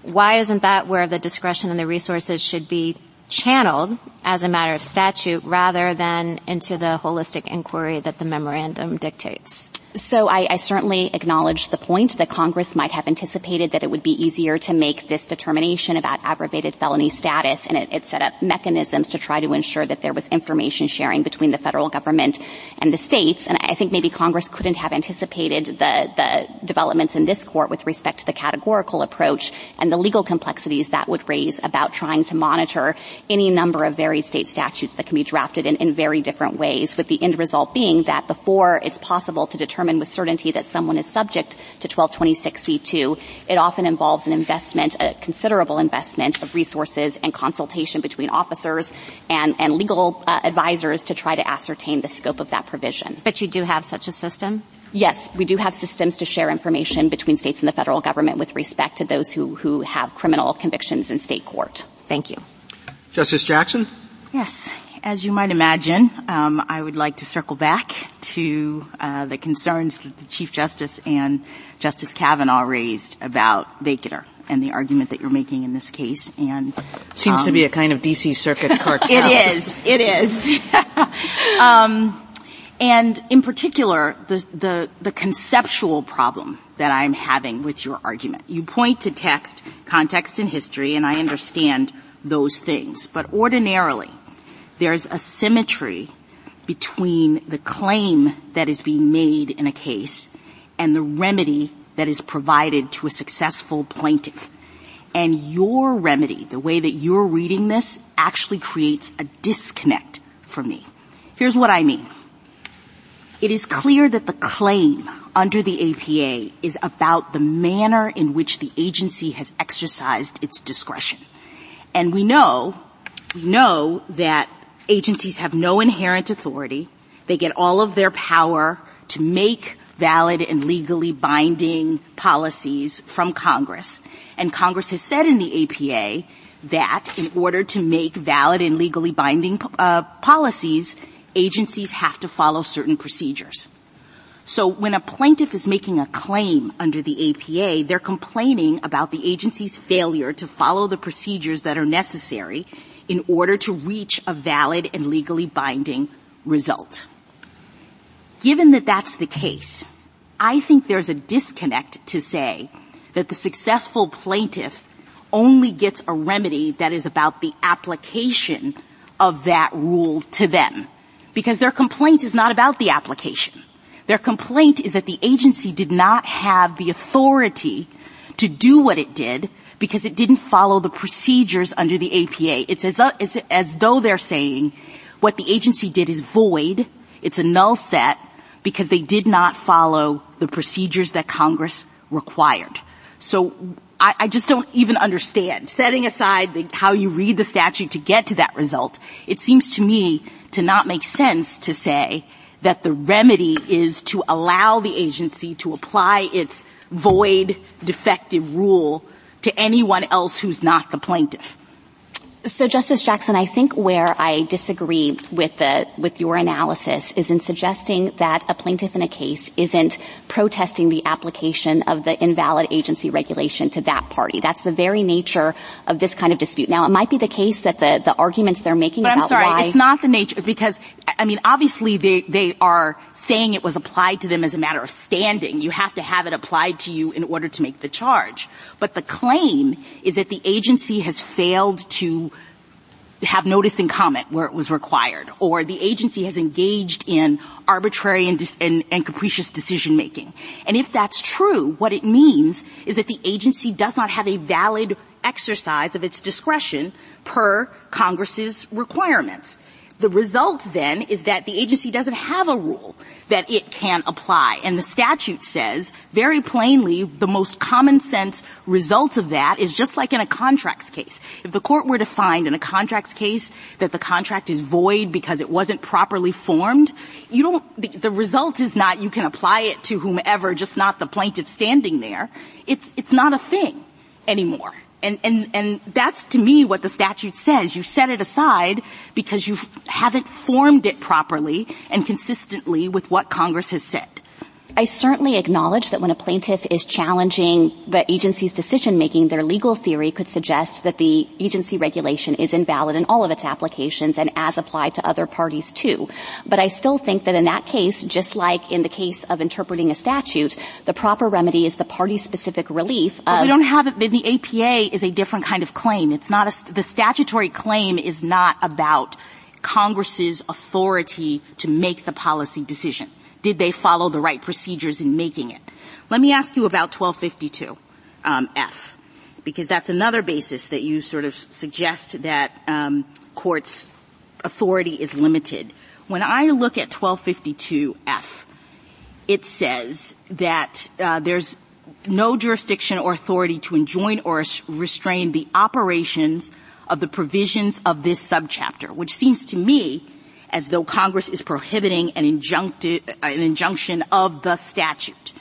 S7: Why isn't that where the discretion and the resources should be channeled as a matter of statute rather than into the holistic inquiry that the memorandum dictates?
S2: So I, I, certainly acknowledge the point that Congress might have anticipated that it would be easier to make this determination about aggravated felony status, and it, it, set up mechanisms to try to ensure that there was information sharing between the federal government and the states. And I think maybe Congress couldn't have anticipated the, the developments in this court with respect to the categorical approach and the legal complexities that would raise about trying to monitor any number of varied state statutes that can be drafted in, in very different ways, with the end result being that before it's possible to determine determine with certainty that someone is subject to 1226C2, it often involves an investment, a considerable investment of resources and consultation between officers and, and legal uh, advisors to try to ascertain the scope of that provision.
S7: But you do have such a system?
S2: Yes, we do have systems to share information between states and the federal government with respect to those who, who have criminal convictions in state court.
S7: Thank you.
S1: Justice Jackson?
S8: Yes as you might imagine, um, I would like to circle back to uh, the concerns that the Chief Justice and Justice Kavanaugh raised about vacatur and the argument that you're making in this case. And
S9: seems um, to be a kind of DC Circuit cartel.
S8: it is. It is. um, and in particular, the, the the conceptual problem that I'm having with your argument. You point to text, context, and history, and I understand those things. But ordinarily, there's a symmetry between the claim that is being made in a case and the remedy that is provided to a successful plaintiff. And your remedy, the way that you're reading this, actually creates a disconnect for me. Here's what I mean. It is clear that the claim under the APA is about the manner in which the agency has exercised its discretion. And we know, we know that agencies have no inherent authority. They get all of their power to make valid and legally binding policies from Congress. And Congress has said in the APA that in order to make valid and legally binding uh, policies, agencies have to follow certain procedures. So when a plaintiff is making a claim under the APA, they're complaining about the agency's failure to follow the procedures that are necessary in order to reach a valid and legally binding result. Given that that's the case, I think there's a disconnect to say that the successful plaintiff only gets a remedy that is about the application of that rule to them. Because their complaint is not about the application. Their complaint is that the agency did not have the authority to do what it did because it didn't follow the procedures under the APA. It's as, as, as though they're saying what the agency did is void. It's a null set because they did not follow the procedures that Congress required. So I, I just don't even understand. Setting aside the, how you read the statute to get to that result, it seems to me to not make sense to say that the remedy is to allow the agency to apply its void defective rule to anyone else who's not the plaintiff.
S2: So Justice Jackson, I think where I disagree with the, with your analysis is in suggesting that a plaintiff in a case isn't protesting the application of the invalid agency regulation to that party. That's the very nature of this kind of dispute. Now, it might be the case that the, the arguments they're making
S8: but
S2: about
S8: I'm sorry,
S2: why
S8: it's not the nature because I mean, obviously they they are saying it was applied to them as a matter of standing. You have to have it applied to you in order to make the charge. But the claim is that the agency has failed to have notice and comment where it was required, or the agency has engaged in arbitrary and, dis- and, and capricious decision making. And if that's true, what it means is that the agency does not have a valid exercise of its discretion per Congress's requirements. The result then is that the agency doesn't have a rule that it can apply. And the statute says very plainly the most common sense result of that is just like in a contracts case. If the court were to find in a contracts case that the contract is void because it wasn't properly formed, you don't, the, the result is not you can apply it to whomever, just not the plaintiff standing there. It's, it's not a thing anymore. And, and, and that's to me what the statute says. You set it aside because you haven't formed it properly and consistently with what Congress has said.
S2: I certainly acknowledge that when a plaintiff is challenging the agency's decision making, their legal theory could suggest that the agency regulation is invalid in all of its applications and as applied to other parties too. But I still think that in that case, just like in the case of interpreting a statute, the proper remedy is the party-specific relief.
S8: But we don't have it. The APA is a different kind of claim. It's not a, the statutory claim is not about Congress's authority to make the policy decision. Did they follow the right procedures in making it? Let me ask you about 1252 um, F, because that's another basis that you sort of suggest that um, courts' authority is limited. When I look at 1252 F, it says that uh, there's no jurisdiction or authority to enjoin or restrain the operations of the provisions of this subchapter, which seems to me as though Congress is prohibiting an, an injunction of the statute.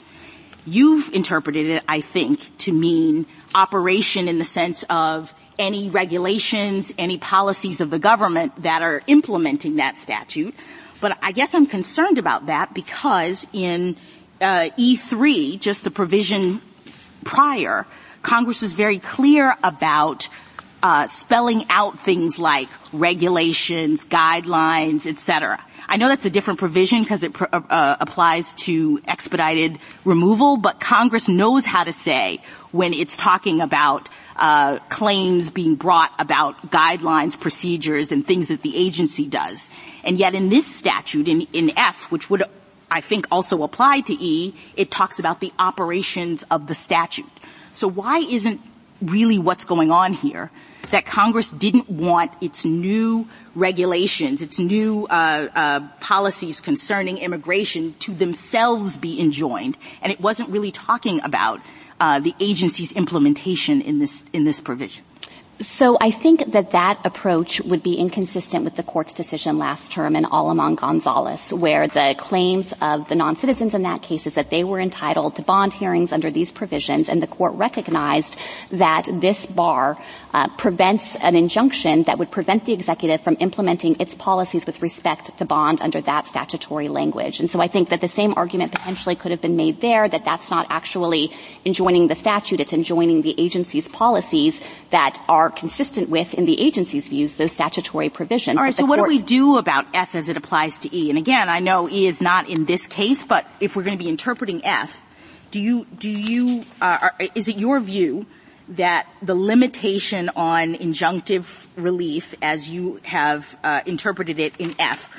S8: You've interpreted it, I think, to mean operation in the sense of any regulations, any policies of the government that are implementing that statute. But I guess I'm concerned about that because in uh, E3, just the provision prior, Congress was very clear about uh, spelling out things like regulations, guidelines, etc. I know that's a different provision because it pr- uh, uh, applies to expedited removal, but Congress knows how to say when it's talking about uh, claims being brought about guidelines, procedures, and things that the agency does. And yet, in this statute, in, in F, which would I think also apply to E, it talks about the operations of the statute. So why isn't really what's going on here that Congress didn't want its new regulations, its new uh, uh, policies concerning immigration to themselves be enjoined, and it wasn't really talking about uh, the agency's implementation in this in this provision.
S2: So I think that that approach would be inconsistent with the court's decision last term in Aleman Gonzalez, where the claims of the non-citizens in that case is that they were entitled to bond hearings under these provisions, and the court recognized that this bar uh, prevents an injunction that would prevent the executive from implementing its policies with respect to bond under that statutory language. And so I think that the same argument potentially could have been made there, that that's not actually enjoining the statute, it's enjoining the agency's policies that are consistent with, in the agency's views, those statutory provisions.
S8: All right, so what do we do about F as it applies to E? And again, I know E is not in this case, but if we're going to be interpreting F, do you, do you, uh, are, is it your view that the limitation on injunctive relief as you have uh, interpreted it in F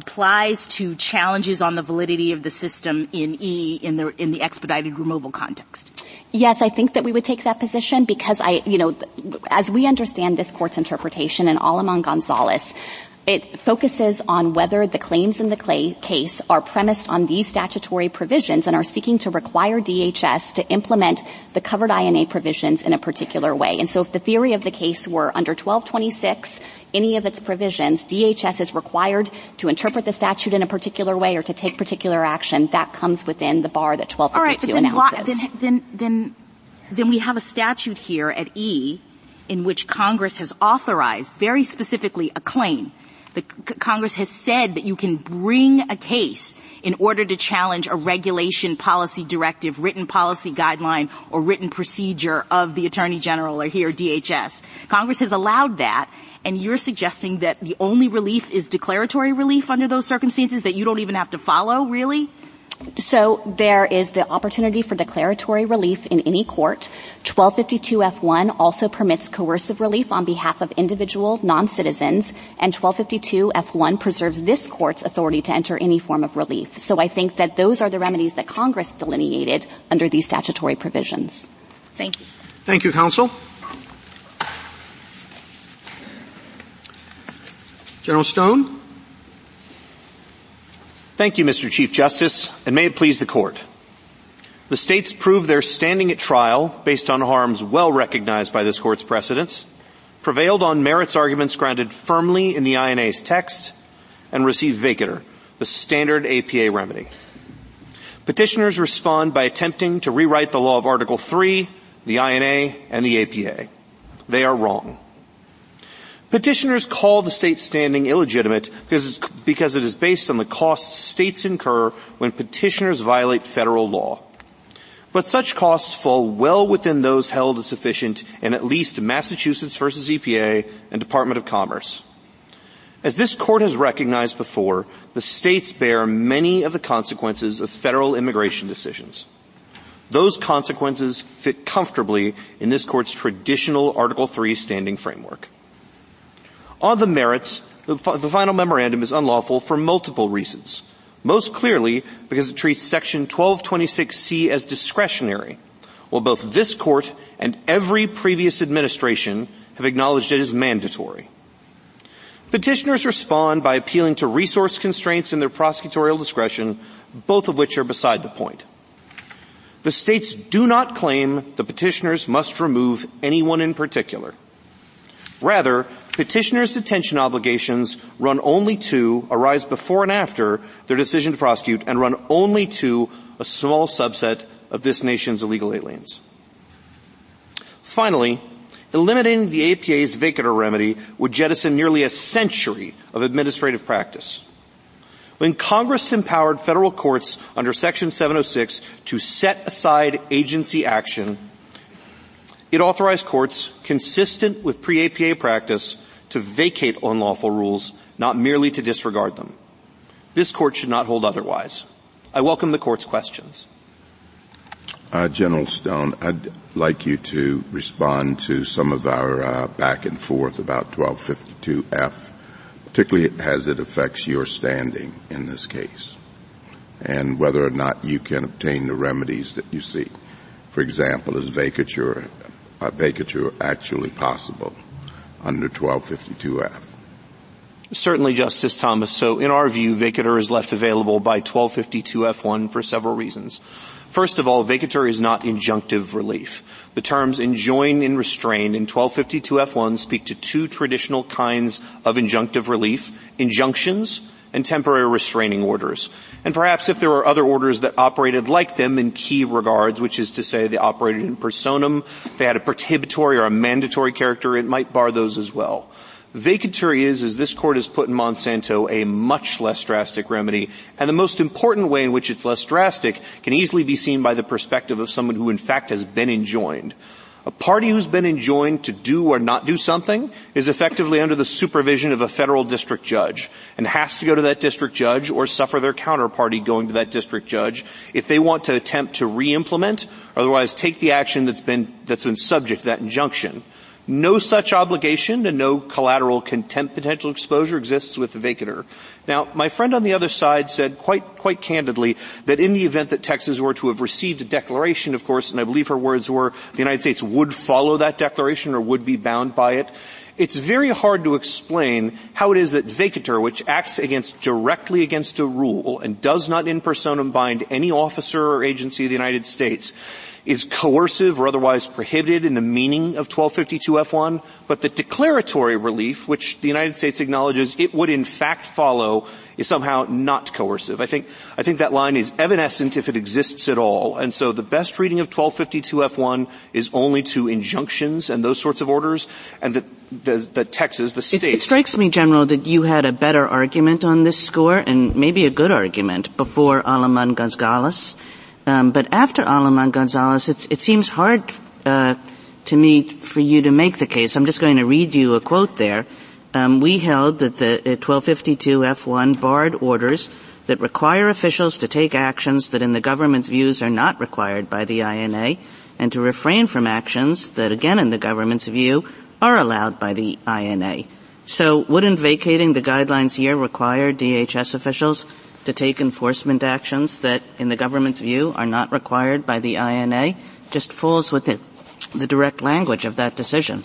S8: applies to challenges on the validity of the system in E in the, in the expedited removal context?
S2: Yes, I think that we would take that position because I, you know, as we understand this court's interpretation in Aleman Gonzalez, it focuses on whether the claims in the case are premised on these statutory provisions and are seeking to require DHS to implement the covered INA provisions in a particular way. And so if the theory of the case were under 1226, any of its provisions, DHS is required to interpret the statute in a particular way or to take particular action. That comes within the bar that 1252
S8: All right,
S2: announces.
S8: Why, then, then, then, then we have a statute here at E in which Congress has authorized very specifically a claim. The Congress has said that you can bring a case in order to challenge a regulation, policy directive, written policy guideline, or written procedure of the Attorney General or here DHS. Congress has allowed that, and you're suggesting that the only relief is declaratory relief under those circumstances that you don't even have to follow, really?
S2: So there is the opportunity for declaratory relief in any court. 1252F1 also permits coercive relief on behalf of individual non-citizens, and 1252F1 preserves this court's authority to enter any form of relief. So I think that those are the remedies that Congress delineated under these statutory provisions.
S8: Thank you.
S1: Thank you, counsel. General Stone?
S11: Thank you, Mr. Chief Justice, and may it please the court. The states proved their standing at trial based on harms well recognized by this court's precedents, prevailed on merits arguments grounded firmly in the INA's text, and received vacatur, the standard APA remedy. Petitioners respond by attempting to rewrite the law of Article 3, the INA, and the APA. They are wrong. Petitioners call the state standing illegitimate because, because it is based on the costs states incur when petitioners violate federal law. But such costs fall well within those held as sufficient in at least Massachusetts versus EPA and Department of Commerce. As this court has recognized before, the states bear many of the consequences of federal immigration decisions. Those consequences fit comfortably in this court's traditional Article 3 standing framework. On the merits, the, final memorandum is unlawful for multiple reasons. Most clearly because it treats section 1226C as discretionary, while both this court and every previous administration have acknowledged it as mandatory. Petitioners respond by appealing to resource constraints in their prosecutorial discretion, both of which are beside the point. The states do not claim the petitioners must remove anyone in particular. Rather, petitioners' detention obligations run only to, arise before and after their decision to prosecute and run only to a small subset of this nation's illegal aliens. Finally, eliminating the APA's vacatur remedy would jettison nearly a century of administrative practice. When Congress empowered federal courts under Section 706 to set aside agency action it authorized courts, consistent with pre-APA practice, to vacate unlawful rules, not merely to disregard them. This court should not hold otherwise. I welcome the court's questions.
S3: Uh, General Stone, I'd like you to respond to some of our uh, back and forth about 1252F, particularly as it affects your standing in this case, and whether or not you can obtain the remedies that you seek. For example, is vacatur uh, vacatur actually possible under 1252F?
S11: Certainly, Justice Thomas. So in our view, vacatur is left available by 1252F1 for several reasons. First of all, vacatur is not injunctive relief. The terms enjoin and restrain in 1252F1 speak to two traditional kinds of injunctive relief, injunctions and temporary restraining orders. And perhaps if there were other orders that operated like them in key regards, which is to say they operated in personam, they had a prohibitory or a mandatory character, it might bar those as well. Vacatur is, as this court has put in Monsanto, a much less drastic remedy, and the most important way in which it's less drastic can easily be seen by the perspective of someone who in fact has been enjoined. A party who's been enjoined to do or not do something is effectively under the supervision of a federal district judge and has to go to that district judge or suffer their counterparty going to that district judge if they want to attempt to re-implement otherwise take the action that's been, that's been subject to that injunction. No such obligation and no collateral contempt potential exposure exists with the vacatur. Now, my friend on the other side said quite, quite candidly that in the event that Texas were to have received a declaration, of course, and I believe her words were the United States would follow that declaration or would be bound by it. It's very hard to explain how it is that vacatur, which acts against, directly against a rule and does not in personam bind any officer or agency of the United States, is coercive or otherwise prohibited in the meaning of 1252F1, but the declaratory relief, which the United States acknowledges it would in fact follow, is somehow not coercive. I think, I think that line is evanescent if it exists at all. And so the best reading of 1252F1 is only to injunctions and those sorts of orders, and that the, the Texas, the state.
S9: It, it strikes me, General, that you had a better argument on this score, and maybe a good argument, before Aleman Gonzalez. Um, but after Aleman Gonzalez, it seems hard uh, to me for you to make the case. I'm just going to read you a quote there. Um, we held that the uh, 1252 F1 barred orders that require officials to take actions that in the government's views are not required by the INA and to refrain from actions that again in the government's view are allowed by the INA. So wouldn't vacating the guidelines here require DHS officials to take enforcement actions that, in the government's view, are not required by the INA just falls within the direct language of that decision.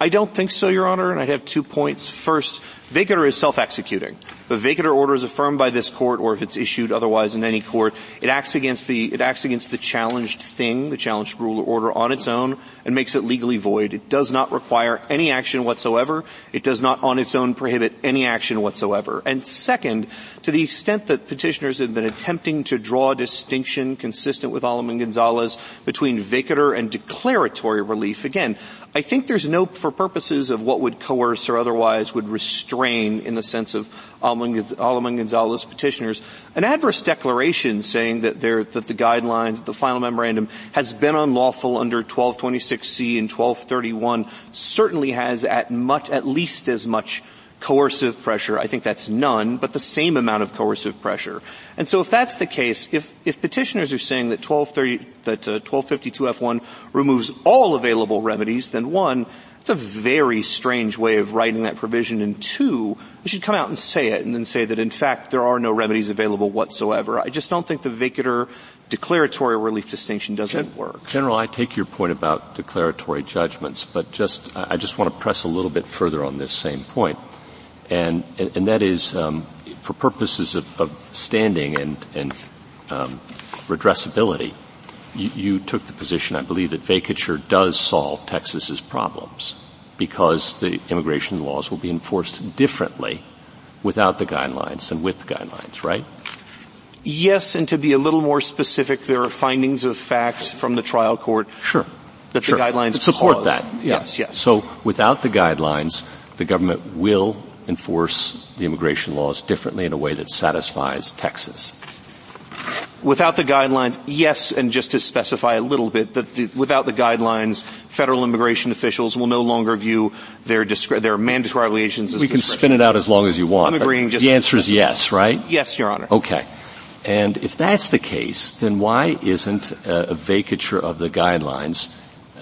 S11: I don't think so, Your Honor, and I'd have two points. First, vacatur is self-executing. The vacatur order is affirmed by this court, or if it's issued otherwise in any court, it acts against the it acts against the challenged thing, the challenged rule or order on its own, and makes it legally void. It does not require any action whatsoever. It does not, on its own, prohibit any action whatsoever. And second, to the extent that petitioners have been attempting to draw a distinction consistent with Aleman Gonzalez between vacatur and declaratory relief, again, I think there's no, for purposes of what would coerce or otherwise would restrain in the sense of Aleman Gonzalez petitioners, an adverse declaration saying that, that the guidelines, the final memorandum has been unlawful under 1226C and 1231 certainly has at much, at least as much coercive pressure. I think that's none, but the same amount of coercive pressure. And so if that's the case, if, if petitioners are saying that 1230, that uh, 1252F1 removes all available remedies, then one, a very strange way of writing that provision. And two, they should come out and say it and then say that in fact there are no remedies available whatsoever. I just don't think the vacatur declaratory relief distinction doesn't Gen- work.
S10: General, I take your point about declaratory judgments, but just, I just want to press a little bit further on this same point and and that is um, for purposes of, of standing and and um, redressability. You, you, took the position, I believe, that vacatur does solve Texas's problems because the immigration laws will be enforced differently without the guidelines than with the guidelines, right?
S11: Yes, and to be a little more specific, there are findings of fact from the trial court.
S10: Sure.
S11: That
S10: sure.
S11: the guidelines
S10: support
S11: cause.
S10: that.
S11: Yeah. Yes, yes.
S10: So without the guidelines, the government will enforce the immigration laws differently in a way that satisfies Texas?
S11: Without the guidelines, yes, and just to specify a little bit, that the, without the guidelines, federal immigration officials will no longer view their, discre- their mandatory obligations as
S10: We can spin it out as long as you want.
S11: I'm agreeing just
S10: the answer is yes, right?
S11: Yes, Your Honor.
S10: Okay. And if that's the case, then why isn't a, a vacatur of the guidelines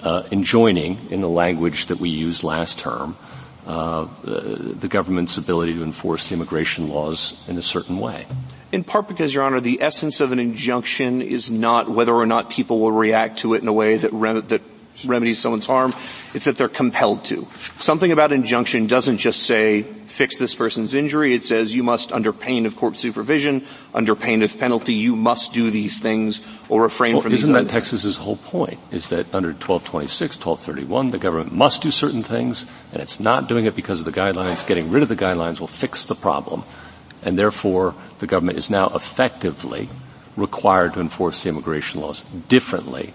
S10: uh, enjoining, in the language that we used last term, uh, the government's ability to enforce the immigration laws in a certain way.
S11: In part because, Your Honor, the essence of an injunction is not whether or not people will react to it in a way that, rem- that remedies someone's harm, it's that they're compelled to. Something about injunction doesn't just say, fix this person's injury, it says you must, under pain of court supervision, under pain of penalty, you must do these things or refrain
S10: well,
S11: from these
S10: Isn't that. Texas's whole point, is that under 1226, 1231, the government must do certain things, and it's not doing it because of the guidelines. Getting rid of the guidelines will fix the problem. And therefore, the government is now effectively required to enforce the immigration laws differently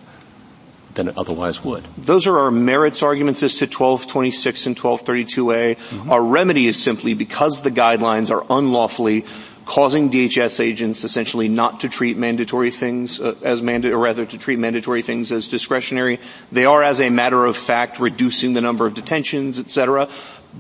S10: than it otherwise would.
S11: Those are our merits arguments as to 1226 and 1232A. Mm-hmm. Our remedy is simply because the guidelines are unlawfully causing DHS agents essentially not to treat mandatory things uh, as mandatory, or rather to treat mandatory things as discretionary. They are, as a matter of fact, reducing the number of detentions, etc.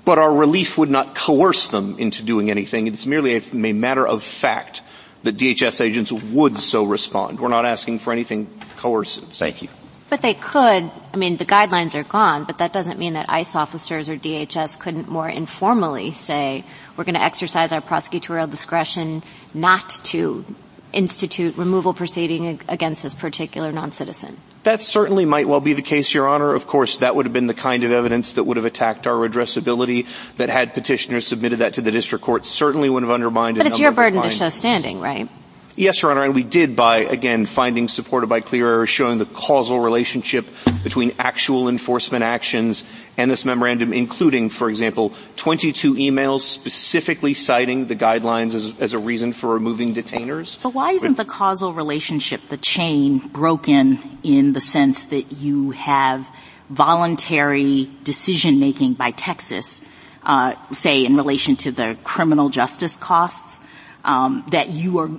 S11: But our relief would not coerce them into doing anything. It's merely a, a matter of fact that DHS agents would so respond. We're not asking for anything coercive.
S10: Thank you.
S7: But they could, I mean, the guidelines are gone, but that doesn't mean that ICE officers or DHS couldn't more informally say, we're going to exercise our prosecutorial discretion not to institute removal proceeding against this particular non-citizen.
S11: That certainly might well be the case, Your Honor. Of course, that would have been the kind of evidence that would have attacked our redressability, that had petitioners submitted that to the district court certainly would have undermined it.
S7: But it's your burden to show standing, right?
S11: Yes, Your Honor, and we did by, again, findings supported by clear error showing the causal relationship between actual enforcement actions and this memorandum, including, for example, 22 emails specifically citing the guidelines as, as a reason for removing detainers.
S8: But why isn't the causal relationship, the chain, broken in the sense that you have voluntary decision making by Texas, uh, say in relation to the criminal justice costs, um, that you are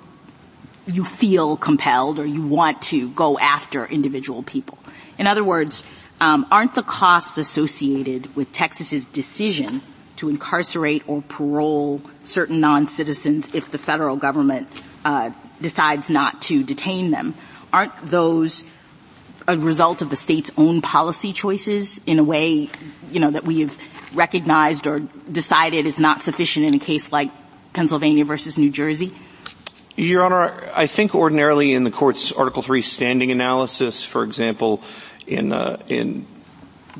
S8: you feel compelled or you want to go after individual people. In other words, um, aren't the costs associated with Texas's decision to incarcerate or parole certain non-citizens if the federal government uh, decides not to detain them? Aren't those a result of the state's own policy choices in a way, you know, that we have recognized or decided is not sufficient in a case like Pennsylvania versus New Jersey?
S11: Your Honor, I think ordinarily in the court's Article 3 standing analysis, for example, in, uh, in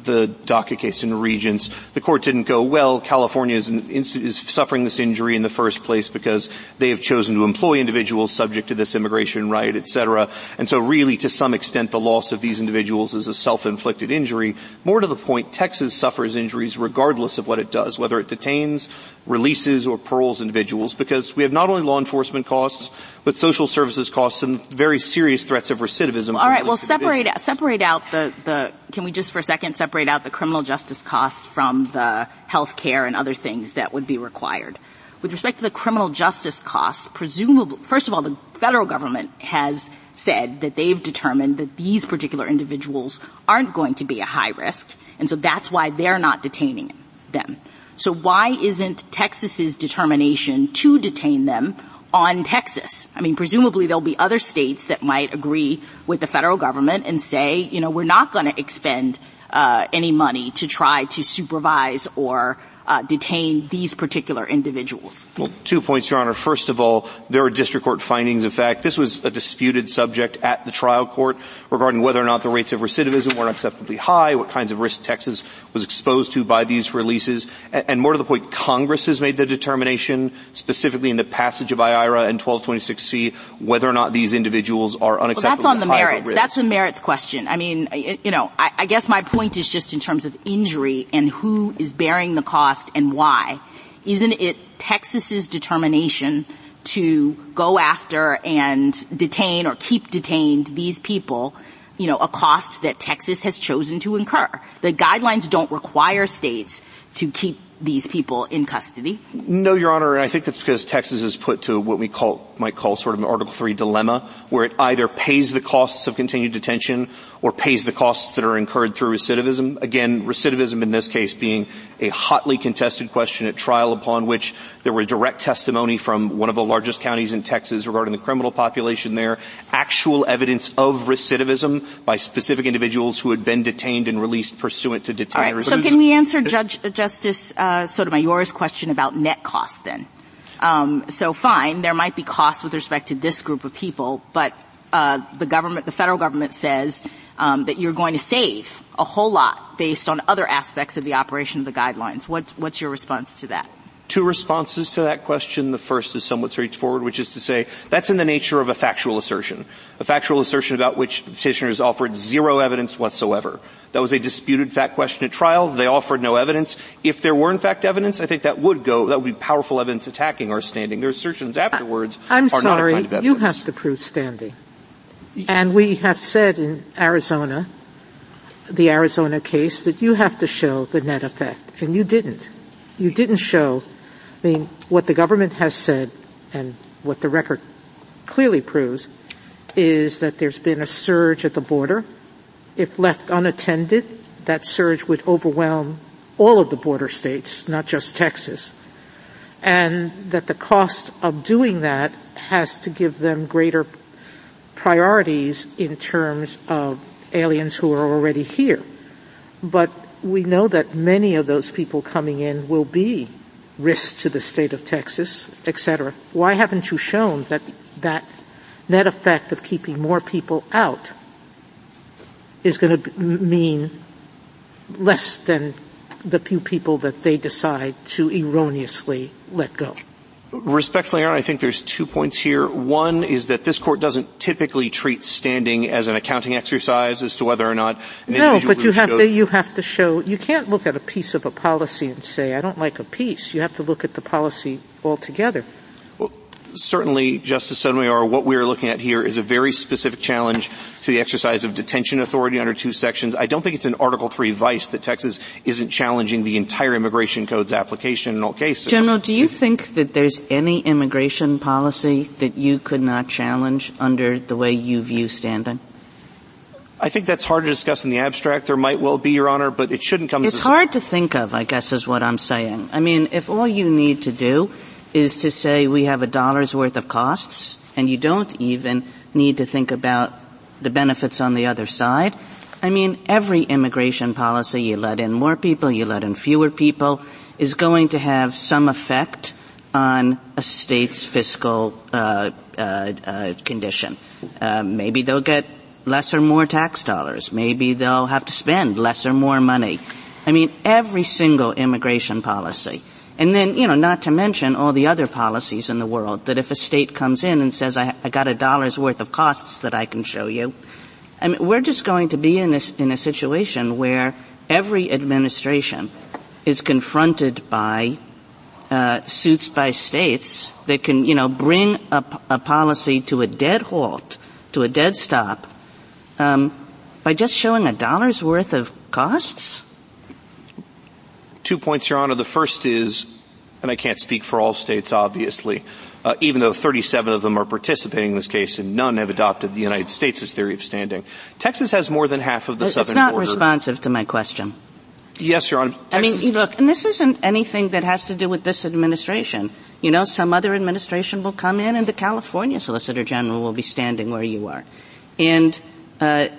S11: the DACA case in Regents, the court didn't go, well, California is, is, suffering this injury in the first place because they have chosen to employ individuals subject to this immigration right, et cetera. And so really, to some extent, the loss of these individuals is a self-inflicted injury. More to the point, Texas suffers injuries regardless of what it does, whether it detains, releases, or paroles individuals, because we have not only law enforcement costs, but social services costs and very serious threats of recidivism.
S8: All right, well, separate, separate out the, the, can we just for a second separate out the criminal justice costs from the health care and other things that would be required. With respect to the criminal justice costs, presumably, first of all, the federal government has said that they've determined that these particular individuals aren't going to be a high risk, and so that's why they're not detaining them. So why isn't Texas's determination to detain them on Texas? I mean, presumably there'll be other states that might agree with the federal government and say, you know, we're not going to expend Uh, any money to try to supervise or uh, detain these particular individuals?
S11: Well, two points, Your Honor. First of all, there are district court findings In fact. This was a disputed subject at the trial court regarding whether or not the rates of recidivism were acceptably high, what kinds of risk Texas was exposed to by these releases, and, and more to the point, Congress has made the determination, specifically in the passage of IIRA and 1226C, whether or not these individuals are unacceptably well,
S8: that's on the merits. That's a merits question. I mean, you know, I, I guess my point is just in terms of injury and who is bearing the cost cost and why, isn't it Texas's determination to go after and detain or keep detained these people, you know, a cost that Texas has chosen to incur? The guidelines don't require states to keep these people in custody?
S11: No, Your Honor, and I think that's because Texas is put to what we call, might call sort of an Article 3 dilemma, where it either pays the costs of continued detention or pays the costs that are incurred through recidivism. Again, recidivism in this case being a hotly contested question at trial upon which there were direct testimony from one of the largest counties in Texas regarding the criminal population there, actual evidence of recidivism by specific individuals who had been detained and released pursuant to detention.
S8: so can we answer Judge, uh, Justice uh, Sotomayor's question about net cost then? Um, so fine, there might be costs with respect to this group of people, but uh, the government, the federal government says um, that you're going to save a whole lot based on other aspects of the operation of the guidelines. What, what's your response to that?
S11: Two responses to that question. The first is somewhat straightforward, which is to say that's in the nature of a factual assertion. A factual assertion about which the petitioners offered zero evidence whatsoever. That was a disputed fact question at trial. They offered no evidence. If there were in fact evidence, I think that would go, that would be powerful evidence attacking our standing. Their assertions afterwards
S6: I'm
S11: are
S6: sorry,
S11: kind of evidence.
S6: you have to prove standing. And we have said in Arizona, the Arizona case, that you have to show the net effect, and you didn't. You didn't show I mean, what the government has said and what the record clearly proves is that there's been a surge at the border. If left unattended, that surge would overwhelm all of the border states, not just Texas. And that the cost of doing that has to give them greater priorities in terms of aliens who are already here. But we know that many of those people coming in will be risk to the state of Texas, et cetera. Why haven't you shown that that net effect of keeping more people out is going to mean less than the few people that they decide to erroneously let go?
S11: Respectfully, Your Honor, I think there's two points here. One is that this court doesn't typically treat standing as an accounting exercise as to whether or not
S6: No, but you have to, you have to show, you can't look at a piece of a policy and say, I don't like a piece. You have to look at the policy altogether
S11: certainly, Justice Sotomayor, what we are looking at here is a very specific challenge to the exercise of detention authority under two sections. I don't think it's an Article 3 vice that Texas isn't challenging the entire immigration code's application in all cases.
S9: General, do you think that there's any immigration policy that you could not challenge under the way you view standing?
S11: I think that's hard to discuss in the abstract. There might well be, Your Honor, but it shouldn't come
S9: It's hard to think of, I guess is what I'm saying. I mean, if all you need to do is to say we have a dollar's worth of costs and you don't even need to think about the benefits on the other side. I mean, every immigration policy, you let in more people, you let in fewer people, is going to have some effect on a state's fiscal uh, uh, uh, condition. Uh, maybe they'll get less or more tax dollars. Maybe they'll have to spend less or more money. I mean, every single immigration policy and then, you know, not to mention all the other policies in the world that if a state comes in and says, I, I got a dollar's worth of costs that I can show you, I mean, we're just going to be in this, in a situation where every administration is confronted by uh, suits by states that can, you know, bring a, a, policy to a dead halt, to a dead stop, um, by just showing a dollar's worth of costs.
S11: Two points, Your Honor. The first is, and I can't speak for all states, obviously, uh, even though 37 of them are participating in this case and none have adopted the United States' theory of standing. Texas has more than half of the
S9: it's
S11: southern
S9: It's not
S11: border.
S9: responsive to my question.
S11: Yes, Your Honor. Texas
S9: I mean, look, and this isn't anything that has to do with this administration. You know, some other administration will come in and the California Solicitor General will be standing where you are. And, uh,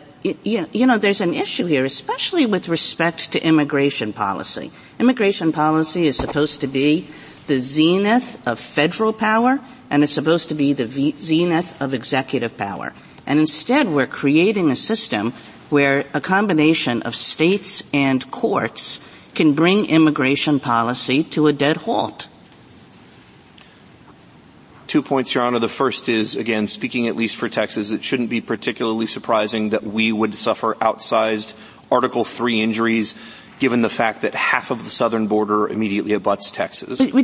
S9: you, know, there's an issue here, especially with respect to immigration policy. Immigration policy is supposed to be the zenith of federal power, and it's supposed to be the zenith of executive power. And instead, we're creating a system where a combination of states and courts can bring immigration policy to a dead halt.
S11: Two points, Your Honor. The first is, again, speaking at least for Texas, it shouldn't be particularly surprising that we would suffer outsized Article 3 injuries given the fact that half of the southern border immediately abuts Texas.
S9: You,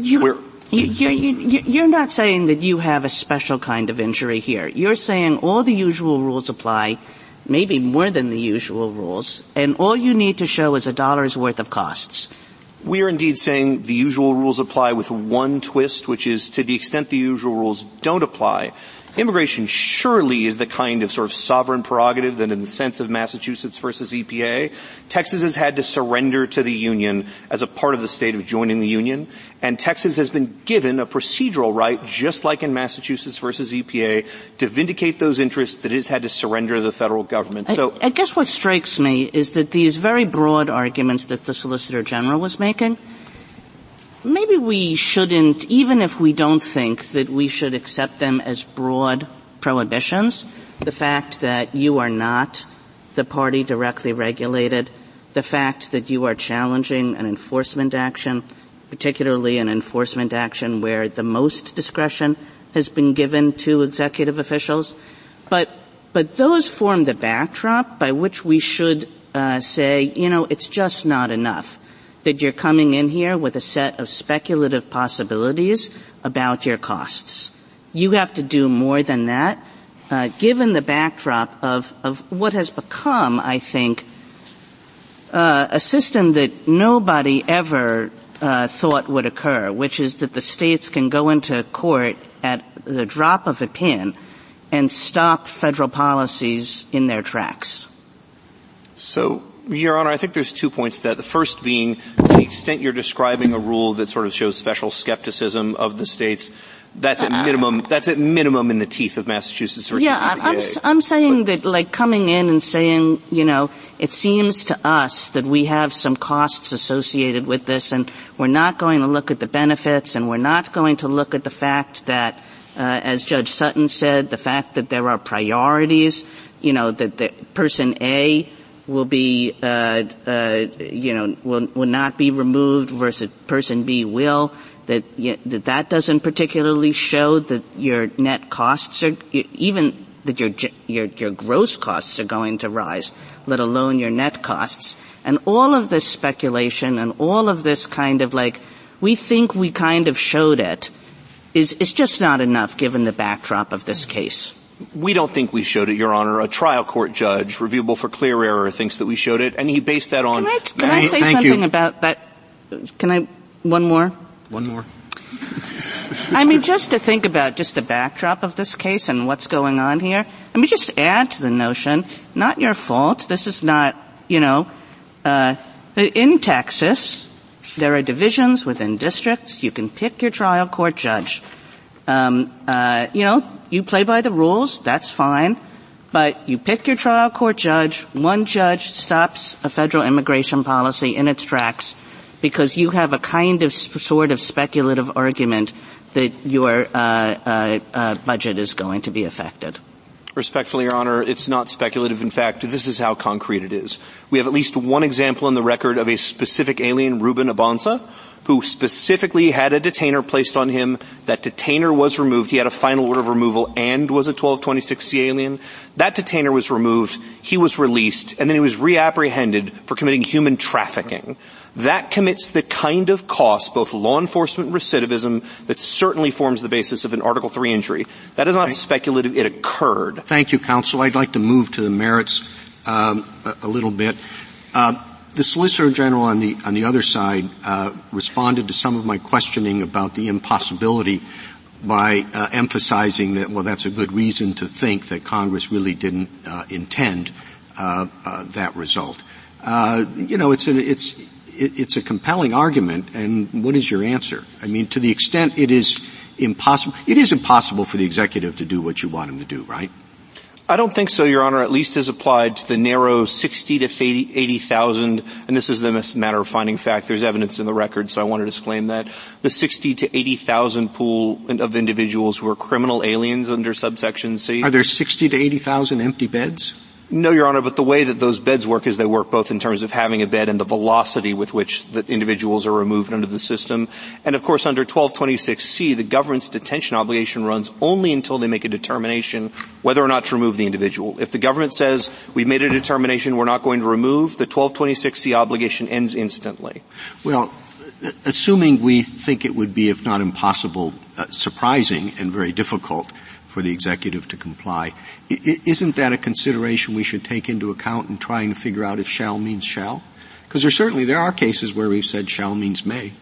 S9: you, you, you're not saying that you have a special kind of injury here. You're saying all the usual rules apply, maybe more than the usual rules, and all you need to show is a dollar's worth of costs.
S11: We are indeed saying the usual rules apply with one twist, which is to the extent the usual rules don't apply, immigration surely is the kind of sort of sovereign prerogative that in the sense of Massachusetts versus EPA, Texas has had to surrender to the Union as a part of the state of joining the Union, and Texas has been given a procedural right, just like in Massachusetts versus EPA, to vindicate those interests that it has had to surrender to the federal government.
S9: So I, I guess what strikes me is that these very broad arguments that the Solicitor General was making – maybe we shouldn't, even if we don't think that we should accept them as broad prohibitions, the fact that you are not the party directly regulated, the fact that you are challenging an enforcement action, particularly an enforcement action where the most discretion has been given to executive officials. But, but those form the backdrop by which we should uh, say, you know, it's just not enough that you're coming in here with a set of speculative possibilities about your costs. You have to do more than that, uh, given the backdrop of, of what has become, I think, uh, a system that nobody ever uh, thought would occur, which is that the states can go into court at the drop of a pin and stop federal policies in their tracks.
S11: So your Honor, I think there's two points to that. The first being, to the extent you're describing a rule that sort of shows special skepticism of the states, that's at uh, minimum, that's at minimum in the teeth of Massachusetts versus
S9: Yeah, I'm, I'm saying that like coming in and saying, you know, it seems to us that we have some costs associated with this and we're not going to look at the benefits and we're not going to look at the fact that, uh, as Judge Sutton said, the fact that there are priorities, you know, that the person A will be, uh, uh, you know, will, will not be removed versus person B will. that you, that that doesn't particularly show that your net costs are even that your your your gross costs are going to rise, let alone your net costs. And all of this speculation and all of this kind of like we think we kind of showed it is is just not enough given the backdrop of this case.
S11: We don't think we showed it, Your Honor. A trial court judge, reviewable for clear error, thinks that we showed it, and he based that on.
S9: Can I, can I say something you. about that? Can I? One more.
S1: One more.
S9: I mean, just to think about just the backdrop of this case and what's going on here. Let me just add to the notion. Not your fault. This is not, you know, uh, in Texas, there are divisions within districts. You can pick your trial court judge. Um, uh, you know, you play by the rules. That's fine. But you pick your trial court judge. One judge stops a federal immigration policy in its tracks because you have a kind of sort of speculative argument that your uh, uh, budget is going to be affected.
S11: Respectfully, Your Honor, it's not speculative. In fact, this is how concrete it is. We have at least one example in the record of a specific alien, Ruben Abanza, who specifically had a detainer placed on him. That detainer was removed. He had a final order of removal and was a 1226C alien. That detainer was removed. He was released and then he was reapprehended for committing human trafficking. That commits the kind of cost, both law enforcement recidivism, that certainly forms the basis of an Article 3 injury. That is not Thank speculative. It occurred.
S1: Thank you, counsel. I'd like to move to the merits um, a, a, little bit. Uh, the Solicitor General on the on the other side uh, responded to some of my questioning about the impossibility by uh, emphasizing that well that's a good reason to think that Congress really didn't uh, intend uh, uh, that result. Uh, you know, it's a, it's it, it's a compelling argument, and what is your answer? I mean, to the extent it is impossible, it is impossible for the executive to do what you want him to do, right?
S11: I don't think so, Your Honor, at least as applied to the narrow 60 to 80,000, and this is a matter of finding fact. There's evidence in the record, so I want to disclaim that. The 60 to 80,000 pool of individuals who are criminal aliens under subsection C.
S1: Are there 60 to 80,000 empty beds?
S11: No, Your Honor, but the way that those beds work is they work both in terms of having a bed and the velocity with which the individuals are removed under the system. And of course, under 1226C, the government's detention obligation runs only until they make a determination whether or not to remove the individual. If the government says, we've made a determination, we're not going to remove, the 1226C obligation ends instantly.
S1: Well, assuming we think it would be, if not impossible, uh, surprising and very difficult for the executive to comply. I, isn't that a consideration we should take into account in trying to figure out if shall means shall? Because there certainly there are cases where we've said shall means may.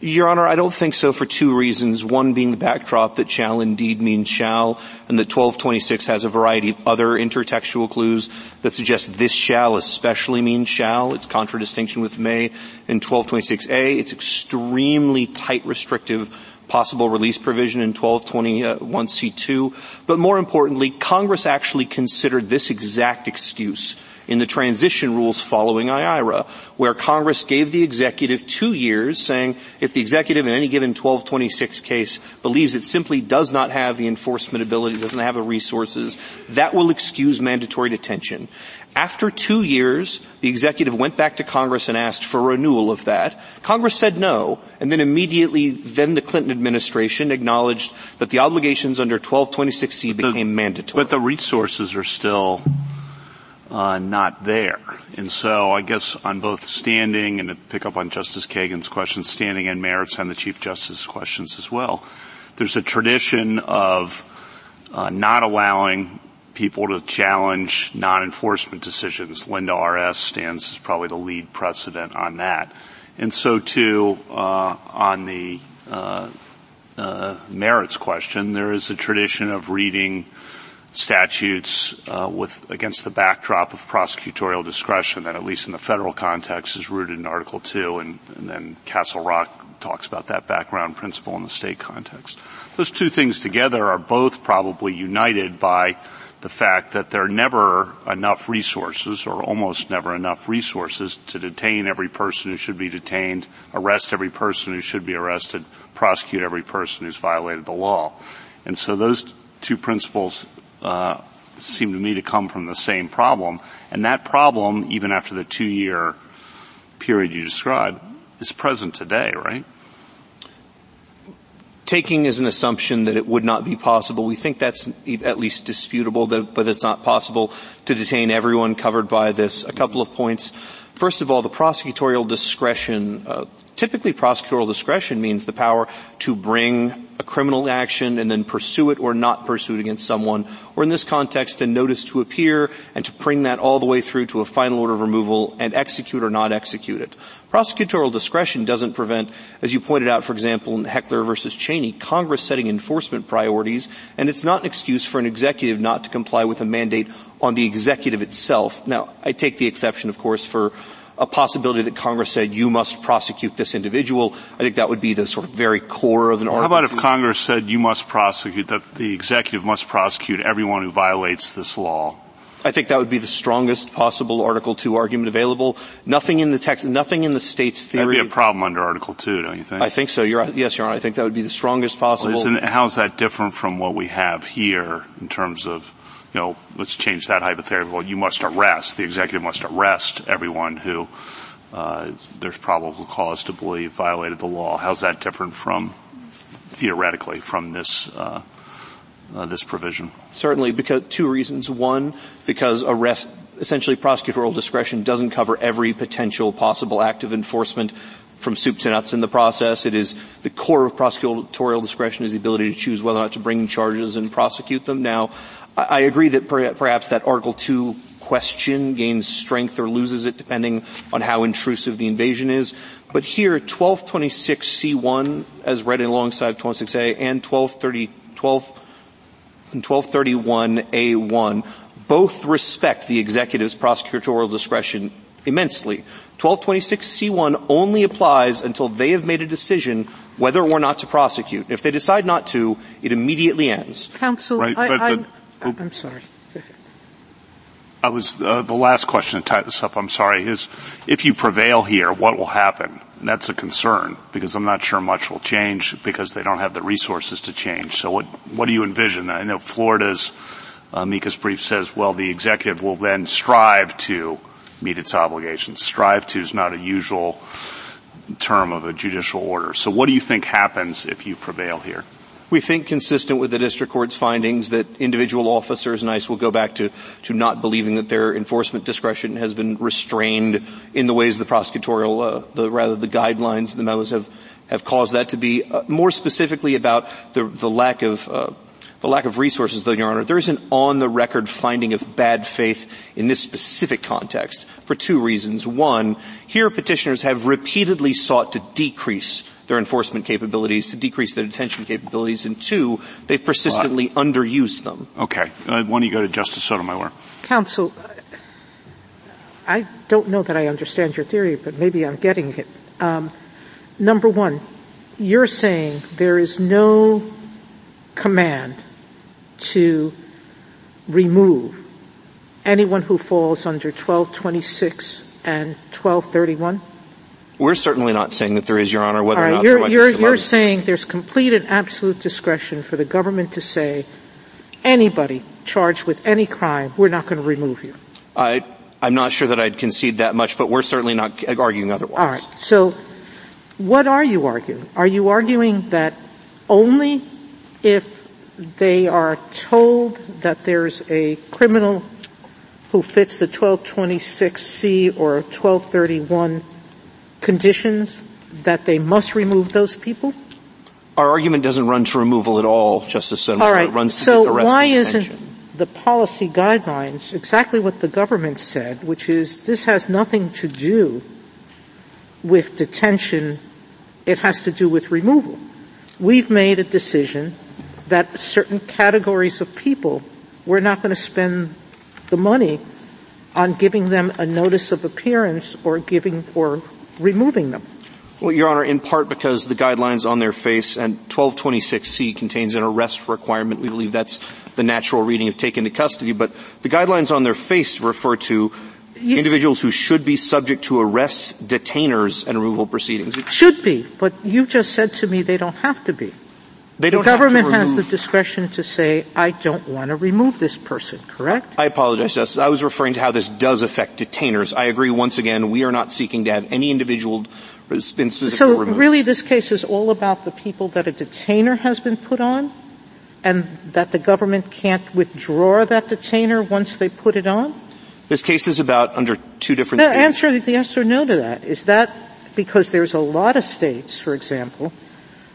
S11: Your Honor, I don't think so for two reasons. One being the backdrop that shall indeed means shall, and that 1226 has a variety of other intertextual clues that suggest this shall especially means shall. It's contradistinction with may. In 1226A, it's extremely tight restrictive possible release provision in 1221C2. But more importantly, Congress actually considered this exact excuse in the transition rules following IIRA, where Congress gave the executive two years saying if the executive in any given 1226 case believes it simply does not have the enforcement ability, doesn't have the resources, that will excuse mandatory detention. After two years, the executive went back to Congress and asked for renewal of that. Congress said no, and then immediately, then the Clinton administration acknowledged that the obligations under 1226C became the, mandatory.
S5: But the resources are still uh, not there. And so I guess on both standing and to pick up on Justice Kagan's questions, standing and merits and the Chief Justice's questions as well, there's a tradition of uh, not allowing people to challenge non-enforcement decisions. Linda RS stands as probably the lead precedent on that. And so too, uh, on the uh, uh, merits question, there is a tradition of reading statutes uh, with against the backdrop of prosecutorial discretion that at least in the federal context is rooted in Article 2 and, and then Castle Rock talks about that background principle in the state context. Those two things together are both probably united by the fact that there are never enough resources or almost never enough resources to detain every person who should be detained, arrest every person who should be arrested, prosecute every person who's violated the law. And so those two principles uh, seem to me to come from the same problem. And that problem, even after the two-year period you described, is present today, right?
S11: Taking as an assumption that it would not be possible, we think that's at least disputable, but it's not possible to detain everyone covered by this. A couple of points. First of all, the prosecutorial discretion, uh, typically prosecutorial discretion means the power to bring a criminal action and then pursue it or not pursue it against someone, or in this context, a notice to appear and to bring that all the way through to a final order of removal and execute or not execute it. Prosecutorial discretion doesn't prevent, as you pointed out, for example, in Heckler versus Chaney, Congress setting enforcement priorities, and it's not an excuse for an executive not to comply with a mandate on the executive itself. Now, I take the exception, of course, for a possibility that Congress said you must prosecute this individual. I think that would be the sort of very core of an
S5: well,
S11: article.
S5: How about if Congress said you must prosecute, that the executive must prosecute everyone who violates this law?
S11: I think that would be the strongest possible Article 2 argument available. Nothing in the text, nothing in the state's theory.
S5: That'd be a problem under Article 2, don't you think?
S11: I think so. You're, yes, Your Honor. I think that would be the strongest possible.
S5: Well, how is that different from what we have here in terms of, you know, let's change that hypothetical. You must arrest, the executive must arrest everyone who uh, there's probable cause to believe violated the law. How's that different from, theoretically, from this uh, uh, this provision?
S11: Certainly, because two reasons. One, because arrest, essentially prosecutorial discretion doesn't cover every potential possible act of enforcement from soup to nuts in the process. It is the core of prosecutorial discretion is the ability to choose whether or not to bring charges and prosecute them. Now, I, agree that perhaps that Article 2 question gains strength or loses it depending on how intrusive the invasion is. But here, 1226C1, as read alongside 26A, and 1230, 12, and 1231A1 both respect the executive's prosecutorial discretion immensely. 1226C1 only applies until they have made a decision whether or not to prosecute. If they decide not to, it immediately ends.
S6: Counsel,
S5: right,
S6: I,
S5: but,
S6: I'm, but, I'm sorry.
S5: I was uh, the last question to tie this up. I'm sorry. Is if you prevail here, what will happen? And that's a concern because I'm not sure much will change because they don't have the resources to change. So what what do you envision? I know Florida's uh, amicus brief says, well, the executive will then strive to meet its obligations. Strive to is not a usual term of a judicial order. So what do you think happens if you prevail here?
S11: we think consistent with the district court's findings that individual officers and ICE will go back to, to not believing that their enforcement discretion has been restrained in the ways the prosecutorial, uh, the, rather the guidelines, the memos have, have caused that to be. Uh, more specifically about the, the lack of, uh, the lack of resources, though, Your Honor, there is an on-the-record finding of bad faith in this specific context for two reasons. One, here petitioners have repeatedly sought to decrease their enforcement capabilities, to decrease their detention capabilities, and two, they've persistently uh, underused them.
S5: Okay. Uh, why don't you go to Justice Sotomayor?
S6: Counsel, I don't know that I understand your theory, but maybe I'm getting it. Um, number one, you're saying there is no command to remove anyone who falls under 1226 and 1231?
S11: We're certainly not saying that there is, Your Honor, whether
S6: right,
S11: or not
S6: you're, you're, you're saying there's complete and absolute discretion for the government to say anybody charged with any crime, we're not going to remove you.
S11: I, I'm not sure that I'd concede that much, but we're certainly not arguing otherwise.
S6: All right. So, what are you arguing? Are you arguing that only if they are told that there's a criminal who fits the 1226C or 1231 conditions that they must remove those people?
S11: Our argument doesn't run to removal at all, Justice Sotomayor.
S6: All right.
S11: It runs to
S6: so
S11: to
S6: why
S11: isn't
S6: the policy guidelines exactly what the government said, which is this has nothing to do with detention, it has to do with removal. We've made a decision that certain categories of people, we're not going to spend the money on giving them a notice of appearance or giving or removing them?
S11: Well, Your Honor, in part because the guidelines on their face and 1226C contains an arrest requirement. We believe that's the natural reading of taken to custody, but the guidelines on their face refer to you, individuals who should be subject to arrest, detainers, and removal proceedings.
S6: Should be, but you just said to me they don't have to be.
S11: They
S6: the
S11: don't have to
S6: government has the discretion to say, I don't want to remove this person, correct?
S11: I apologize, Justice. I was referring to how this does affect detainers. I agree once again, we are not seeking to have any individual been specifically
S6: So
S11: removed.
S6: really this case is all about the people that a detainer has been put on and that the government can't withdraw that detainer once they put it on?
S11: This case is about under two different
S6: the
S11: theories.
S6: answer the yes or no to that. Is that because there's a lot of states, for example,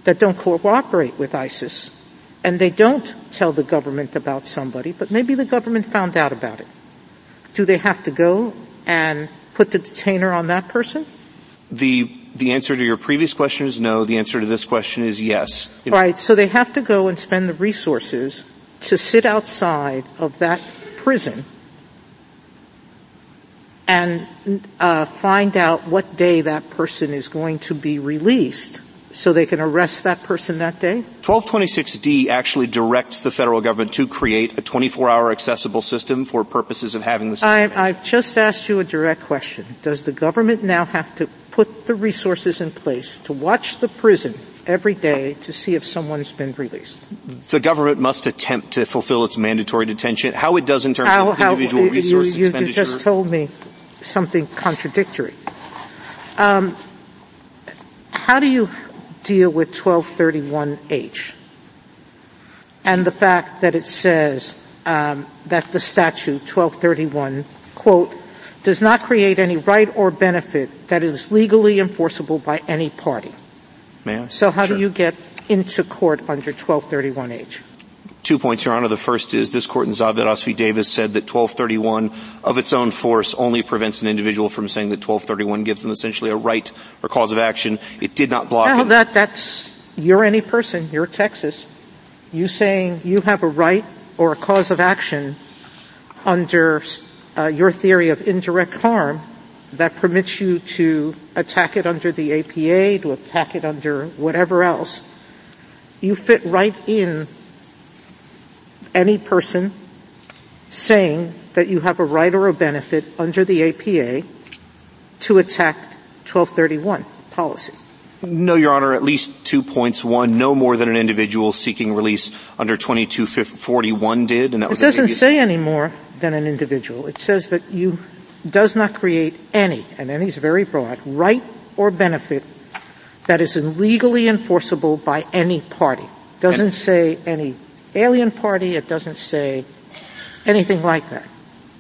S6: that don't cooperate with ICE and they don't tell the government about somebody, but maybe the government found out about it. Do they have to go and put the detainer on that person?
S11: The, the answer to your previous question is no. The answer to this question is yes. Know,
S6: Right, so they have to go and spend the resources to sit outside of that prison and uh, find out what day that person is going to be released so they can arrest that person that day?
S11: 1226D actually directs the federal government to create a 24-hour accessible system for purposes of having the
S6: I, I've just asked you a direct question. Does the government now have to put the resources in place to watch the prison every day to see if someone's been released?
S11: the government must attempt to fulfill its mandatory detention. How it does in terms
S6: How,
S11: of individual
S6: you,
S11: resource
S6: you, you
S11: expenditure.
S6: just told me something contradictory. Um, how do you deal with 1231H and the fact that it says um, that the statute 1231 quote does not create any right or benefit that is legally enforceable by any party.
S11: May I?
S6: So how
S11: Sure.
S6: do you get into court under 1231H?
S11: Two points, Your Honor. The first is this court in Zadvydas v. Davis said that 1231 of its own force only prevents an individual from saying that 1231 gives them essentially a right or cause of action. It did not block
S6: Well, that, that's, you're any person, you're Texas. You saying you have a right or a cause of action under uh, your theory of indirect harm that permits you to attack it under the APA, to attack it under whatever else. You fit right in any person saying that you have a right or a benefit under the APA to attack 1231 policy.
S11: No, Your Honor, at least two points. One, no more than an individual seeking release under 2241 did, and that was-
S6: It
S11: doesn't
S6: say any more than an individual. It says that you does not create any, and any is very broad, right or benefit that is legally enforceable by any party. Doesn't say any alien party. It doesn't say anything like that.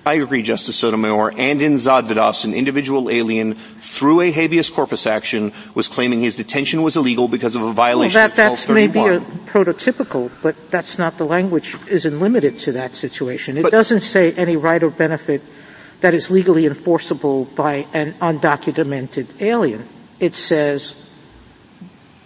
S11: I agree, Justice Sotomayor. And in Zadvydas, an individual alien, through a habeas corpus action, was claiming his detention was illegal because of a
S6: Well,
S11: violation
S6: that,
S11: of
S6: that's maybe a
S11: 1231.
S6: prototypical, but that's not the language isn't limited to that situation. It
S11: But-
S6: doesn't say any right or benefit that is legally enforceable by an undocumented alien. It says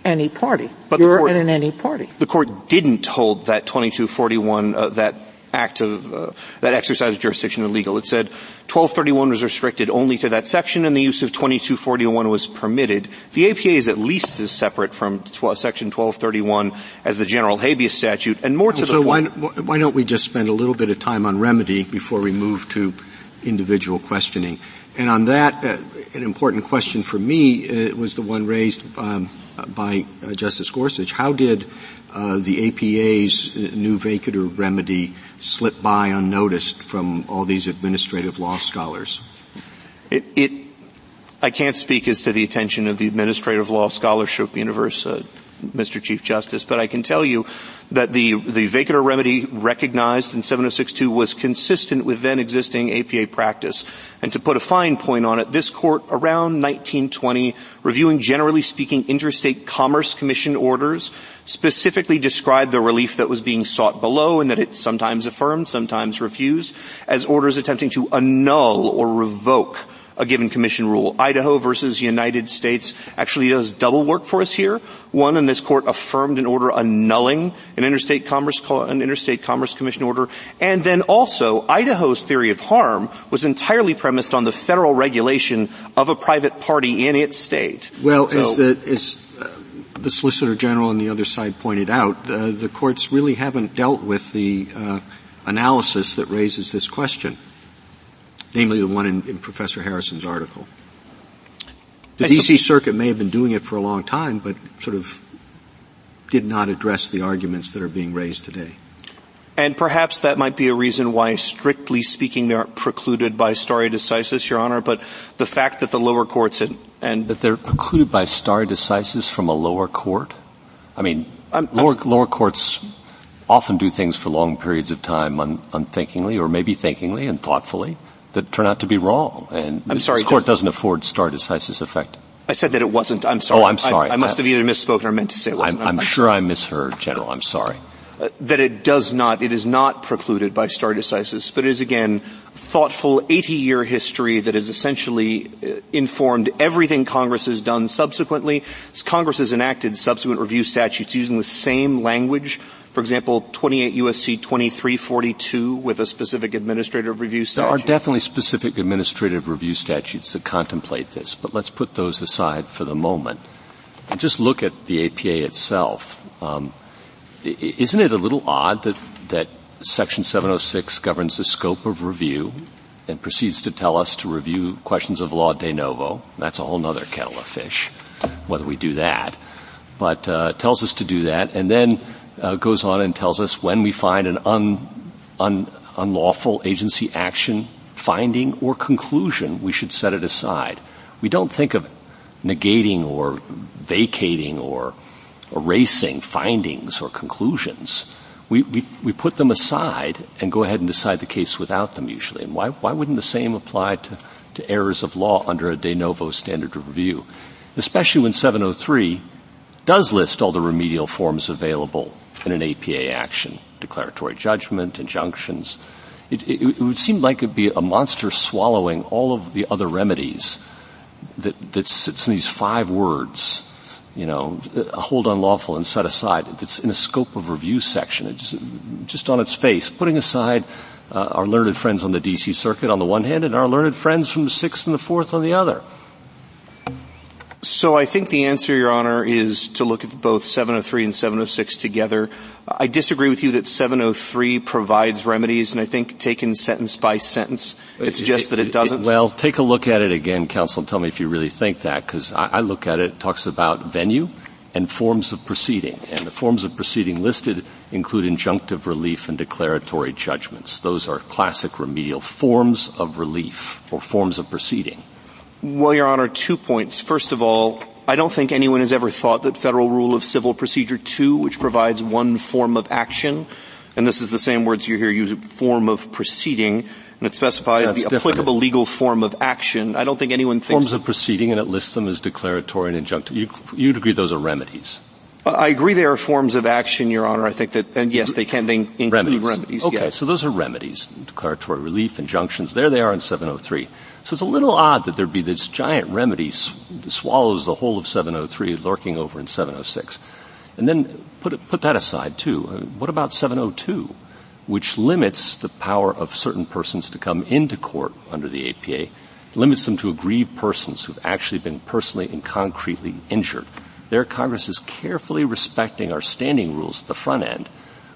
S6: any party.
S11: But the
S6: You're
S11: court-
S6: in any party.
S11: The court didn't hold that 2241, uh, that act of, uh, that exercise of jurisdiction illegal. It said 1231 was restricted only to that section and the use of 2241 was permitted. The APA is at least as separate from 12, section 1231 as the general habeas statute and more to
S1: so
S11: the
S1: why,
S11: point.
S1: why don't we just spend a little bit of time on remedy before we move to individual questioning? And on that, uh, an important question for me uh, was the one raised um, by uh, Justice Gorsuch. How did uh, the APA's new vacatur remedy slip by unnoticed from all these administrative law scholars?
S11: It, it, I can't speak as to the attention of the administrative law scholarship universe, uh, Mr. Chief Justice, but I can tell you that the, the vacatur remedy recognized in 7062 was consistent with then existing APA practice. And to put a fine point on it, this court around 1920, reviewing generally speaking interstate commerce commission orders, specifically described the relief that was being sought below and that it sometimes affirmed, sometimes refused, as orders attempting to annul or revoke a given commission rule. Idaho versus United States actually does double work for us here. One, and this court affirmed an order annulling an interstate commerce, an interstate commerce commission order. And then also, Idaho's theory of harm was entirely premised on the federal regulation of a private party in its state.
S1: Well,
S11: So-
S1: as, the, as uh, the Solicitor General on the other side pointed out, uh, the courts really haven't dealt with the uh, analysis that raises this question, namely the one in, in Professor Harrison's article. The
S11: I
S1: D.C. Circuit may have been doing it for a long time, but sort of did not address the arguments that are being raised today.
S11: And perhaps that might be a reason why, strictly speaking, they aren't precluded by stare decisis, Your Honor. But the fact that the lower courts and, and
S10: that they're precluded by stare decisis from a lower court. I mean, I'm, lower, I'm, lower courts often do things for long periods of time un, unthinkingly, or maybe thinkingly and thoughtfully, that turn out to be wrong. And
S11: I'm sorry,
S10: this court doesn't afford stare decisis effect.
S11: I said that it wasn't. I'm sorry.
S10: Oh, I'm sorry.
S11: I, I must have either misspoken or meant to say it wasn't.
S10: I'm, I'm, I'm sure I misheard, General. I'm sorry.
S11: Uh, that it does not, it is not precluded by stare decisis, but it is again thoughtful 80-year history that has essentially uh, informed everything Congress has done subsequently. Congress has enacted subsequent review statutes using the same language for example, 28 USC 2342 with a specific administrative review statute?
S10: There are definitely specific administrative review statutes that contemplate this, but let's put those aside for the moment. And just look at the APA itself. Um, isn't it a little odd that, that Section 706 governs the scope of review and proceeds to tell us to review questions of law de novo? That's a whole other kettle of fish, whether we do that. But uh, tells us to do that, and then uh, goes on and tells us when we find an un, un, unlawful agency action finding or conclusion, we should set it aside. We don't think of negating or vacating or erasing findings or conclusions. We, we, we put them aside and go ahead and decide the case without them usually. And why, why wouldn't the same apply to, to errors of law under a de novo standard of review? Especially when 703 does list all the remedial forms available in an APA action, declaratory judgment, injunctions. It, it, it, would seem like it'd be a monster swallowing all of the other remedies that, that sits in these five words, you know, hold unlawful and set aside. It's in a scope of review section. It's just, just on its face, putting aside uh, our learned friends on the DC circuit on the one hand and our learned friends from the sixth and the fourth on the other.
S11: So I think the answer, Your Honor, is to look at both 703 and 706 together. I disagree with you that 703 provides remedies, and I think taken sentence by sentence, it suggests that it doesn't.
S10: well, take a look at it again, counsel, and tell me if you really think that, because I, I look at it, it talks about venue and forms of proceeding, and the forms of proceeding listed include injunctive relief and declaratory judgments. Those are classic remedial forms of relief or forms of proceeding.
S11: Well, Your Honor, two points. First of all, I don't think anyone has ever thought that Federal Rule of Civil Procedure 2, which provides one form of action, and this is the same words you hear used, form of proceeding, and it specifies That's the different. applicable legal form of action. I don't think anyone thinks...
S10: Forms of proceeding, and it lists them as declaratory and injunctive. You, you'd agree those are remedies?
S11: I agree they are forms of action, Your Honor. I think that, and yes, they can they include remedies. remedies
S10: okay,
S11: yes.
S10: so those are remedies, declaratory relief, injunctions. There they are in 703. So it's a little odd that there'd be this giant remedy that swallows the whole of 703 lurking over in 706. And then put, put that aside too. Uh, what about 702, which limits the power of certain persons to come into court under the APA, limits them to aggrieved persons who've actually been personally and concretely injured. There Congress is carefully respecting our standing rules at the front end.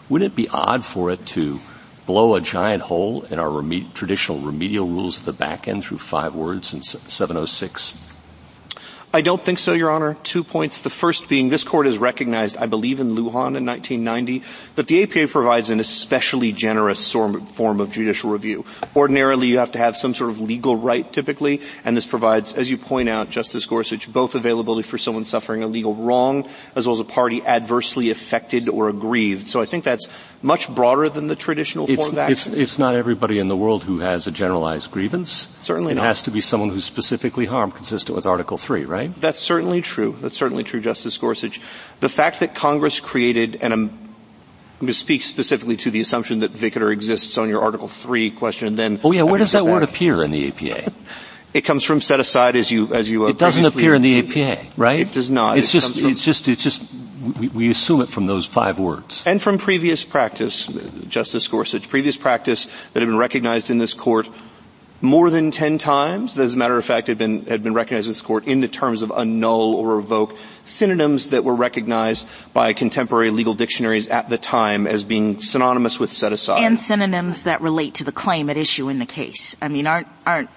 S10: Wouldn't it be odd for it to blow a giant hole in our reme- traditional remedial rules at the back end through five words in 706?
S11: I don't think so, Your Honor. Two points. The first being this court has recognized, I believe in Lujan in 1990, that the APA provides an especially generous form of judicial review. Ordinarily, you have to have some sort of legal right typically, and this provides, as you point out, Justice Gorsuch, both availability for someone suffering a legal wrong as well as a party adversely affected or aggrieved. So I think that's much broader than the traditional
S10: it's,
S11: of action.
S10: It's, it's, not everybody in the world who has a generalized grievance.
S11: Certainly
S10: it
S11: not.
S10: It has to be someone who's specifically harmed, consistent with Article 3, right?
S11: That's certainly true. That's certainly true, Justice Gorsuch. The fact that Congress created an I'm going to speak specifically to the assumption that vacatur exists on your Article 3 question, and then...
S10: Oh yeah, where does that back. word appear in the APA?
S11: It comes from set aside as you, as you, uh,
S10: It doesn't appear in the APA, right?
S11: It does not.
S10: It's
S11: it
S10: just, it's just, it's just, we, we, assume it from those five words.
S11: And from previous practice, Justice Gorsuch, previous practice that had been recognized in this court more than ten times. As a matter of fact, had been had been recognized in this court in the terms of annul or revoke, synonyms that were recognized by contemporary legal dictionaries at the time as being synonymous with set aside.
S8: And synonyms that relate to the claim at issue in the case. I mean, aren't aren't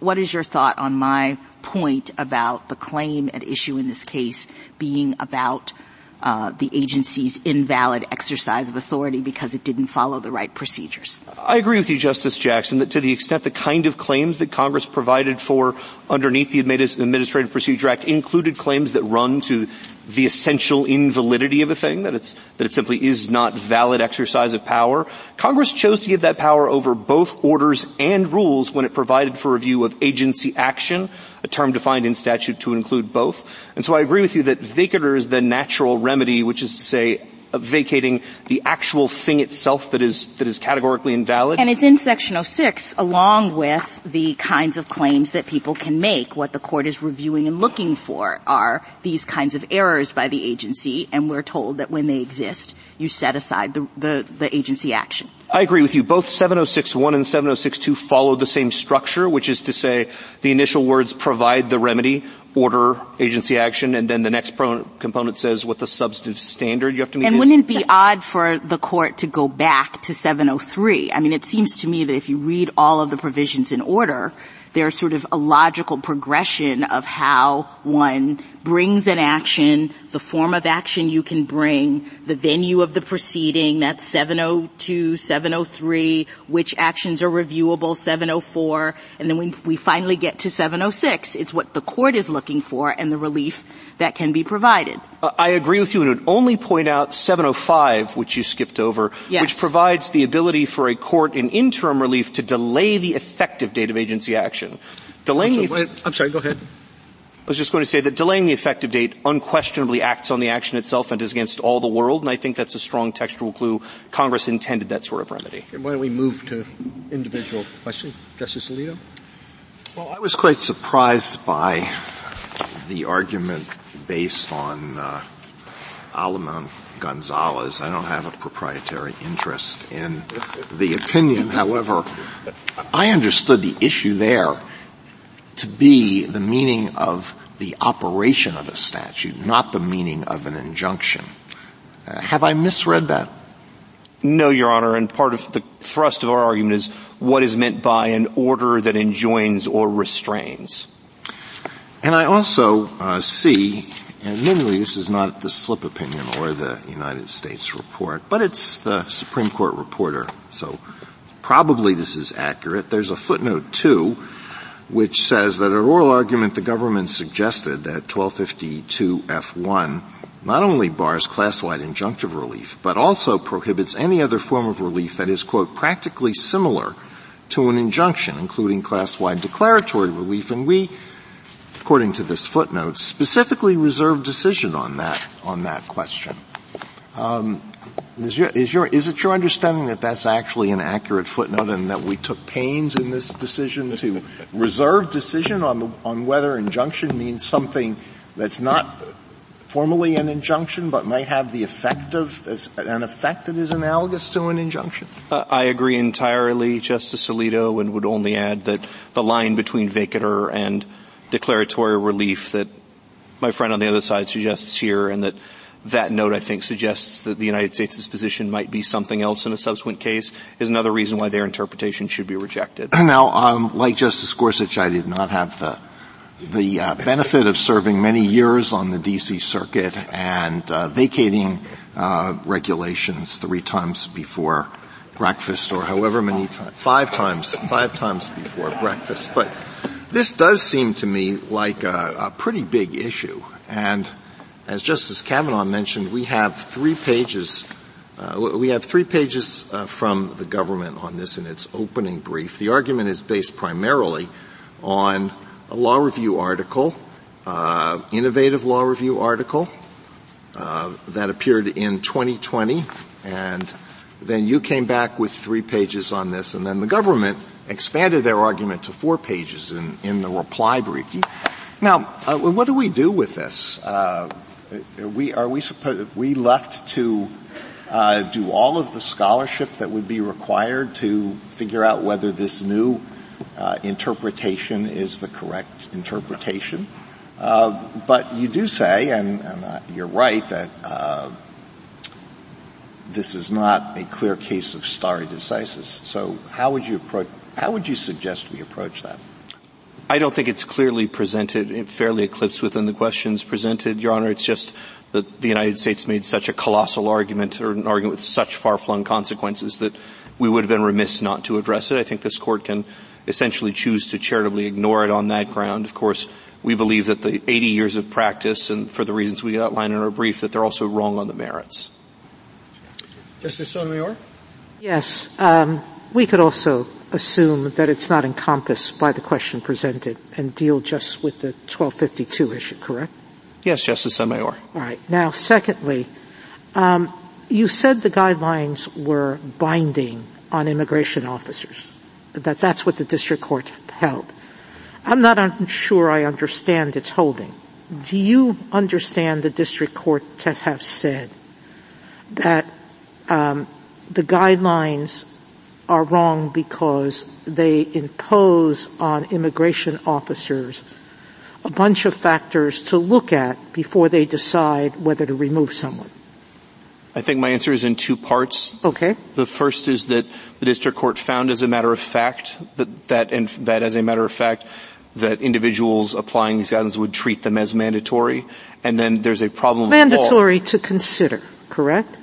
S8: what is your thought on my point about the claim at issue in this case being about uh, the agency's invalid exercise of authority because it didn't follow the right procedures.
S11: I agree with you, Justice Jackson, that to the extent the kind of claims that Congress provided for underneath the Administrative Procedure Act included claims that run to the essential invalidity of a thing, that it's, that it simply is not valid exercise of power. Congress chose to give that power over both orders and rules when it provided for review of agency action, a term defined in statute to include both. And so I agree with you that vacatur is the natural remedy, which is to say vacating the actual thing itself that is that is categorically invalid.
S8: And it's in section 06 along with the kinds of claims that people can make. What the court is reviewing and looking for are these kinds of errors by the agency and we're told that when they exist, you set aside the, the, the agency action.
S11: I agree with you. Both 706.1 and 706.2 follow the same structure, which is to say the initial words provide the remedy, order, agency action, and then the next pro- component says what the substantive standard you have to meet
S8: And
S11: is.
S8: wouldn't it be odd for the court to go back to 703? I mean, it seems to me that if you read all of the provisions in order, there's sort of a logical progression of how one brings an action, the form of action you can bring, the venue of the proceeding, that's 702, 703, which actions are reviewable, 704, and then we, we finally get to 706. It's what the court is looking for and the relief that can be provided.
S11: Uh, I agree with you and would only point out 705, which you skipped over,
S8: yes.
S11: which provides the ability for a court in interim relief to delay the effective date of agency action.
S1: Delaying I'm sorry, the, I'm sorry go ahead.
S11: I was just going to say that delaying the effective date unquestionably acts on the action itself and is against all the world, and I think that's a strong textual clue. Congress intended that sort of remedy.
S1: Okay, why don't we move to individual questions? Justice Alito?
S4: Well, I was quite surprised by the argument based on uh, Aleman Gonzalez. I don't have a proprietary interest in the opinion. However, I understood the issue there to be the meaning of the operation of a statute, not the meaning of an injunction. Uh, have I misread that?
S11: No, Your Honor, and part of the thrust of our argument is what is meant by an order that enjoins or restrains.
S4: And I also uh, see, and admittedly this is not the slip opinion or the United States report, but it's the Supreme Court reporter, so probably this is accurate. There's a footnote two which says that at oral argument the government suggested that 1252F1 not only bars class-wide injunctive relief, but also prohibits any other form of relief that is, quote, practically similar to an injunction, including class-wide declaratory relief, and we, according to this footnote, specifically reserve decision on that, on that question. Um, is, your, is, your, is it your understanding that that's actually an accurate footnote and that we took pains in this decision to reserve decision on, the, on whether injunction means something that's not formally an injunction but might have the effect of an effect that is analogous to an injunction?
S11: Uh, I agree entirely, Justice Alito, and would only add that the line between vacatur and declaratory relief that my friend on the other side suggests here and that that note, I think, suggests that the United States' position might be something else in a subsequent case is another reason why their interpretation should be rejected.
S4: Now, um, like Justice Gorsuch, I did not have the the uh, benefit of serving many years on the D.C. Circuit and uh, vacating uh, regulations three times before breakfast, or however many times, five times, five times before breakfast. But this does seem to me like a, a pretty big issue, and as Justice Kavanaugh mentioned, we have three pages uh, we have three pages uh, from the government on this in its opening brief. The argument is based primarily on a law review article, uh, innovative law review article uh, that appeared in 2020, and then you came back with three pages on this, and then the government expanded their argument to four pages in, in the reply brief. Now, uh, what do we do with this? Uh, are we, are we, supposed, we left to uh, do all of the scholarship that would be required to figure out whether this new uh, interpretation is the correct interpretation? Uh, but you do say, and, and uh, you're right, that uh, this is not a clear case of stare decisis. So how would you approach? How would you suggest we approach that?
S11: I don't think it's clearly presented, fairly eclipsed within the questions presented, Your Honor. It's just that the United States made such a colossal argument or an argument with such far-flung consequences that we would have been remiss not to address it. I think this court can essentially choose to charitably ignore it on that ground. Of course, we believe that the 80 years of practice and for the reasons we outline in our brief that they're also wrong on the merits.
S1: Justice Sotomayor?
S6: Yes. Um, we could also assume that it's not encompassed by the question presented and deal just with the 1252 issue, correct?
S11: Yes, Justice Sotomayor.
S6: All right. Now, secondly, um, you said the guidelines were binding on immigration officers, that that's what the district court held. I'm not sure I understand its holding. Do you understand the district court to have said that um, the guidelines are wrong because they impose on immigration officers a bunch of factors to look at before they decide whether to remove someone?
S11: I think my answer is in two parts.
S6: Okay.
S11: The first is that the district court found as a matter of fact that, that, and that as a matter of fact, that individuals applying these guidelines would treat them as mandatory. And then there's a problem
S6: Mandatory to consider, correct?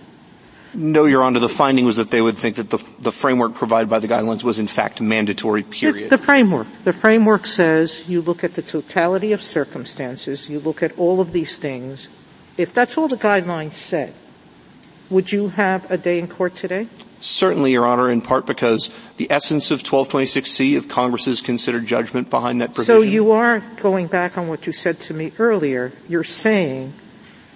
S11: No, Your Honor. The finding was that they would think that the, the framework provided by the guidelines was in fact mandatory, period.
S6: The, the framework. The framework says you look at the totality of circumstances, you look at all of these things. If that's all the guidelines said, would you have a day in court today?
S11: Certainly, Your Honor, in part because the essence of 1226C of Congress's considered judgment behind that provision.
S6: So you are going back on what you said to me earlier. You're saying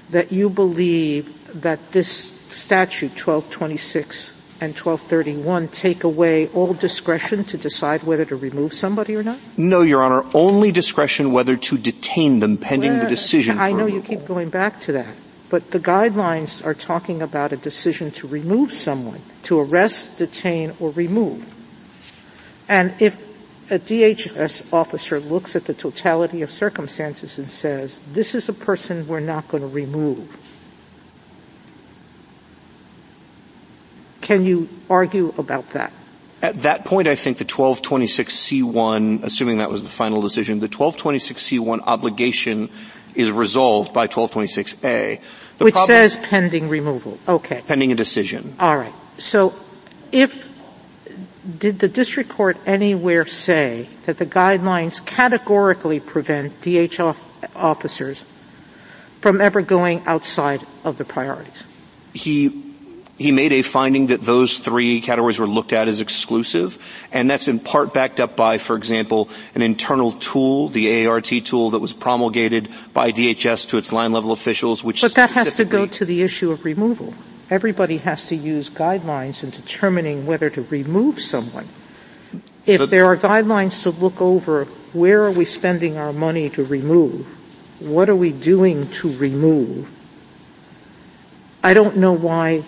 S6: that you believe that this statute 1226 and 1231 take away all discretion to decide whether to remove somebody or not?
S11: No, Your Honor. Only discretion whether to detain them pending well, the decision.
S6: I know you keep going back to that. But the guidelines are talking about a decision to remove someone, to arrest, detain, or remove. And if a DHS officer looks at the totality of circumstances and says, this is a person we're not going to remove, can you argue about that?
S11: At that point, I think the 1226C1, assuming that was the final decision, the 1226C1 obligation is resolved by 1226A.
S6: The Which says pending removal. Okay.
S11: Pending a decision.
S6: All right. So if did the district court anywhere say that the guidelines categorically prevent DH officers from ever going outside of the priorities?
S11: He he made a finding that those three categories were looked at as exclusive, and that's in part backed up by, for example, an internal tool, the ART tool that was promulgated by DHS to its line level officials, which
S6: But that has to go to the issue of removal. Everybody has to use guidelines in determining whether to remove someone. If the, there are guidelines to look over where are we spending our money to remove, what are we doing to remove, I don't know why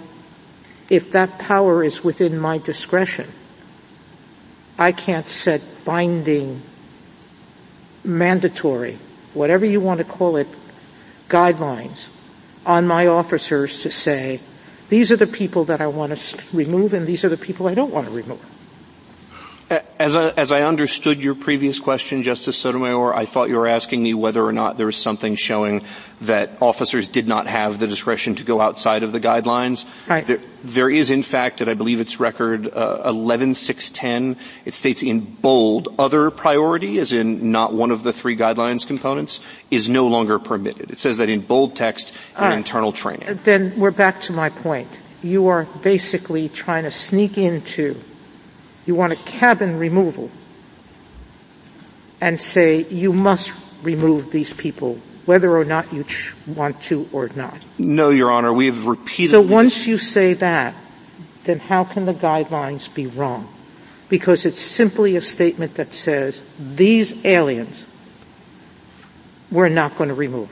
S6: if that power is within my discretion, I can't set binding, mandatory, whatever you want to call it, guidelines on my officers to say, these are the people that I want to remove and these are the people I don't want to remove.
S11: As I, as I understood your previous question, Justice Sotomayor, I thought you were asking me whether or not there was something showing that officers did not have the discretion to go outside of the guidelines.
S6: Right.
S11: There, there is, in fact, and I believe it's record uh, 11610. It states in bold, other priority, as in not one of the three guidelines components, is no longer permitted. It says that in bold text in right. internal training.
S6: Then we're back to my point. You are basically trying to sneak into you want a cabin removal and say you must remove these people whether or not you ch- want to or not.
S11: No, Your Honor, we have repeatedly.
S6: So once you say that, then how can the guidelines be wrong? Because it's simply a statement that says these aliens we're not going to remove.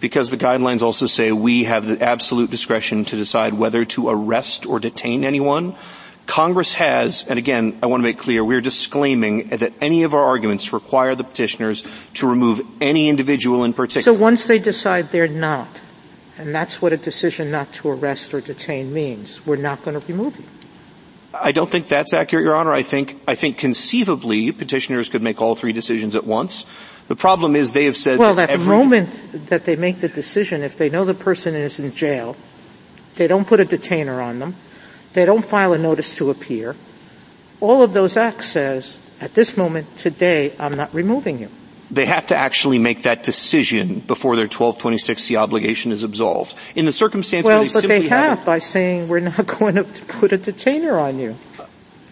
S11: Because the guidelines also say we have the absolute discretion to decide whether to arrest or detain anyone Congress has, and again, I want to make clear, we're disclaiming that any of our arguments require the petitioners to remove any individual in particular.
S6: So once they decide they're not, and that's what a decision not to arrest or detain means, we're not going to remove you.
S11: I don't think that's accurate, Your Honor. I think, I think conceivably petitioners could make all three decisions at once. The problem is they have said
S6: well,
S11: that
S6: at the moment that they make the decision, if they know the person is in jail, they don't put a detainer on them, they don't file a notice to appear, all of those acts says, at this moment, today, I'm not removing you.
S11: They have to actually make that decision before their 1226C obligation is absolved. In the circumstance
S6: well,
S11: where they
S6: but
S11: simply
S6: they have by saying we're not going to put a detainer on you.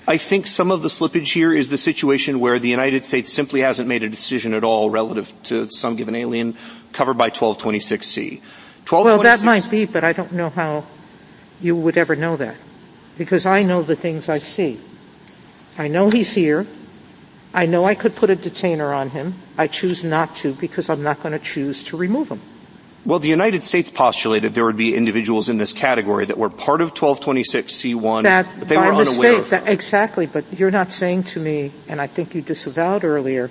S11: I think some of the slippage here is the situation where the United States simply hasn't made a decision at all relative to some given alien covered by 1226C. 1226
S6: well, that might be, but I don't know how you would ever know that. Because I know the things I see. I know he's here. I know I could put a detainer on him. I choose not to because I'm not going to choose to remove him.
S11: Well, the United States postulated there would be individuals in this category that were part of 1226C1,
S6: that
S11: but they were
S6: mistake,
S11: unaware of
S6: that, Exactly, but you're not saying to me, and I think you disavowed earlier,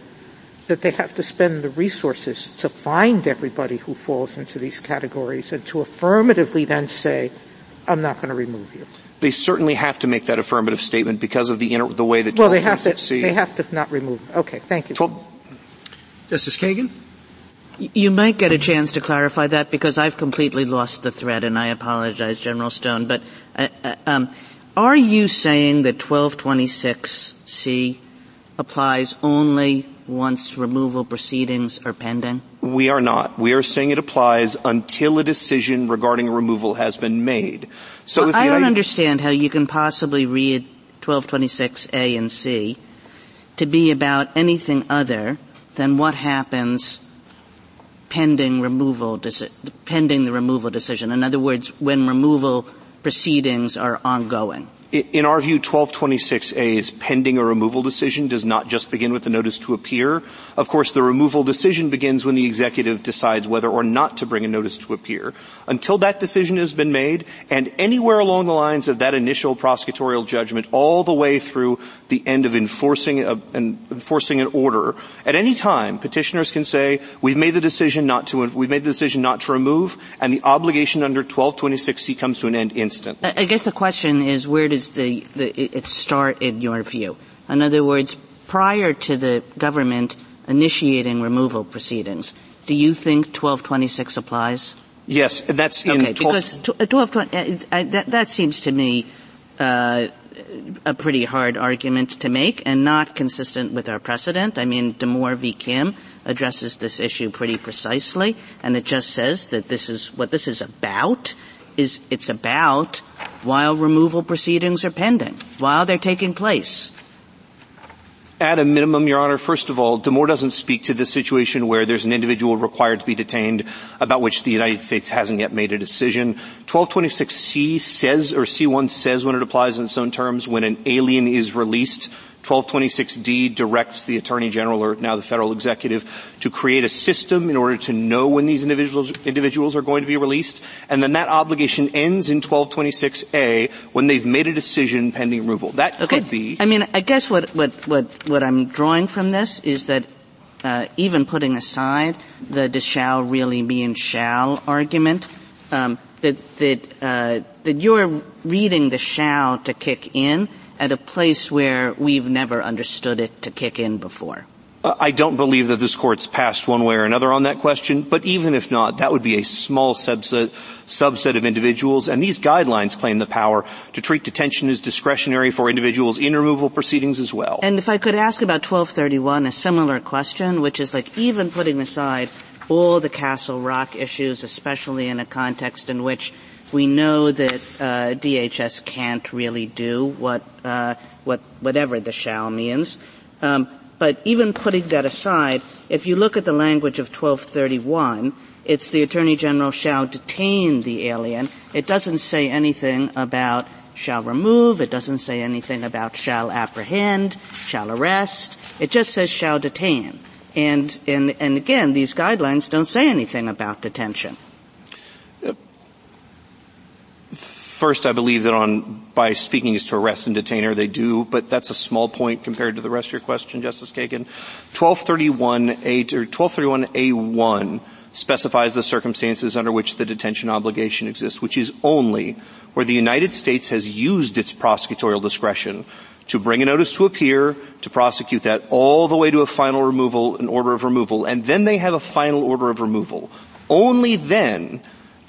S6: that they have to spend the resources to find everybody who falls into these categories and to affirmatively then say, I'm not going to remove you.
S11: They certainly have to make that affirmative statement because of the, inter- the way that
S6: well, they have to.
S11: C.
S6: They have to not remove. Okay, thank you.
S11: 12,
S1: Justice Kagan.
S9: You might get a chance to clarify that because I've completely lost the thread, and I apologize, General Stone. But uh, uh, um, are you saying that 1226C applies only once removal proceedings are pending?
S11: We are not. We are saying it applies until a decision regarding removal has been made. So
S9: well, I don't understand how you can possibly read 1226A and C to be about anything other than what happens pending removal, pending the removal decision. In other words, when removal proceedings are ongoing.
S11: In our view, 1226A's pending a removal decision does not just begin with the notice to appear. Of course, the removal decision begins when the executive decides whether or not to bring a notice to appear. Until that decision has been made, and anywhere along the lines of that initial prosecutorial judgment, all the way through the end of enforcing a, an, enforcing an order, at any time, petitioners can say, "We've made the decision not to. We've made the decision not to remove," and the obligation under 1226C comes to an end instant.
S9: I guess the question is, where does does the, the, it start in your view? In other words, prior to the government initiating removal proceedings, do you think 1226 applies?
S11: Yes, that's in
S9: okay, 12, because 1220, uh, that, that seems to me uh, a pretty hard argument to make and not consistent with our precedent. I mean, Demore v. Kim addresses this issue pretty precisely, and it just says that this is what this is about is it's about while removal proceedings are pending, while they're taking place.
S11: At a minimum, Your Honor, first of all, Demore doesn't speak to the situation where there's an individual required to be detained about which the United States hasn't yet made a decision. 1226C says, or C1 says when it applies in its own terms, when an alien is released 1226D directs the Attorney General or now the federal executive to create a system in order to know when these individuals, individuals are going to be released. And then that obligation ends in 1226A when they've made a decision pending removal. That
S9: okay.
S11: could be.
S9: I mean, I guess what, what, what, what I'm drawing from this is that uh, even putting aside the does shall really mean shall argument, um, that that uh, that you're reading the shall to kick in at a place where we've never understood it to kick in before?
S11: I don't believe that this court's passed one way or another on that question, but even if not, that would be a small subset, subset of individuals, and these guidelines claim the power to treat detention as discretionary for individuals in removal proceedings as well.
S9: And if I could ask about 1231, a similar question, which is like even putting aside all the Castle Rock issues, especially in a context in which we know that uh, DHS can't really do what uh, what whatever the shall means. Um, but even putting that aside, if you look at the language of 1231, it's the Attorney General shall detain the alien. It doesn't say anything about shall remove. It doesn't say anything about shall apprehend, shall arrest. It just says shall detain. And, and, and again, these guidelines don't say anything about detention.
S11: First, I believe that on by speaking as to arrest and detainer, they do, but that's a small point compared to the rest of your question, Justice Kagan. 1231A or 1231A1 specifies the circumstances under which the detention obligation exists, which is only where the United States has used its prosecutorial discretion to bring a notice to appear, to prosecute that all the way to a final removal, an order of removal, and then they have a final order of removal. Only then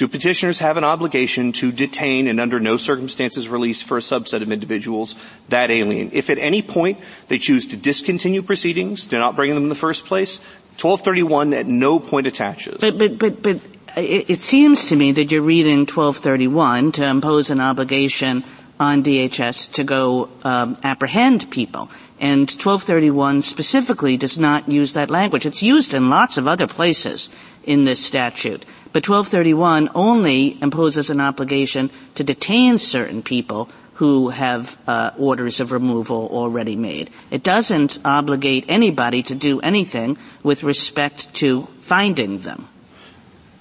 S11: do petitioners have an obligation to detain and under no circumstances release for a subset of individuals that alien? If at any point they choose to discontinue proceedings, to not bring them in the first place, 1231 at no point attaches.
S9: But, but, but, but it seems to me that you're reading 1231 to impose an obligation on DHS to go um, apprehend people. And 1231 specifically does not use that language. It's used in lots of other places in this statute. But 1231 only imposes an obligation to detain certain people who have uh, orders of removal already made. It doesn't obligate anybody to do anything with respect to finding them.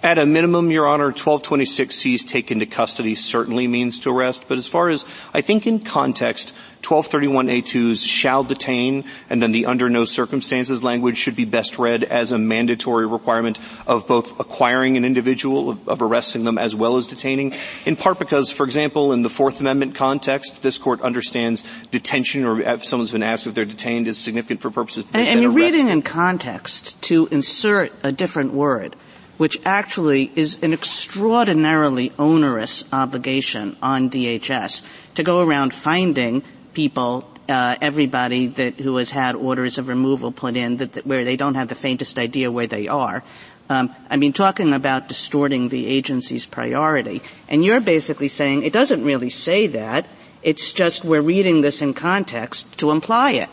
S11: At a minimum, Your Honor, 1226C's take into custody certainly means to arrest, but as far as, I think in context, 1231A2's shall detain and then the under no circumstances language should be best read as a mandatory requirement of both acquiring an individual, of, of arresting them as well as detaining, in part because, for example, in the Fourth Amendment context, this court understands detention or if someone's been asked if they're detained is significant for purposes
S9: And, and you're reading in context to insert a different word which actually is an extraordinarily onerous obligation on DHS to go around finding people, uh, everybody that who has had orders of removal put in that, that where they don't have the faintest idea where they are. Um, I mean, talking about distorting the agency's priority, and you're basically saying it doesn't really say that. It's just we're reading this in context to imply it.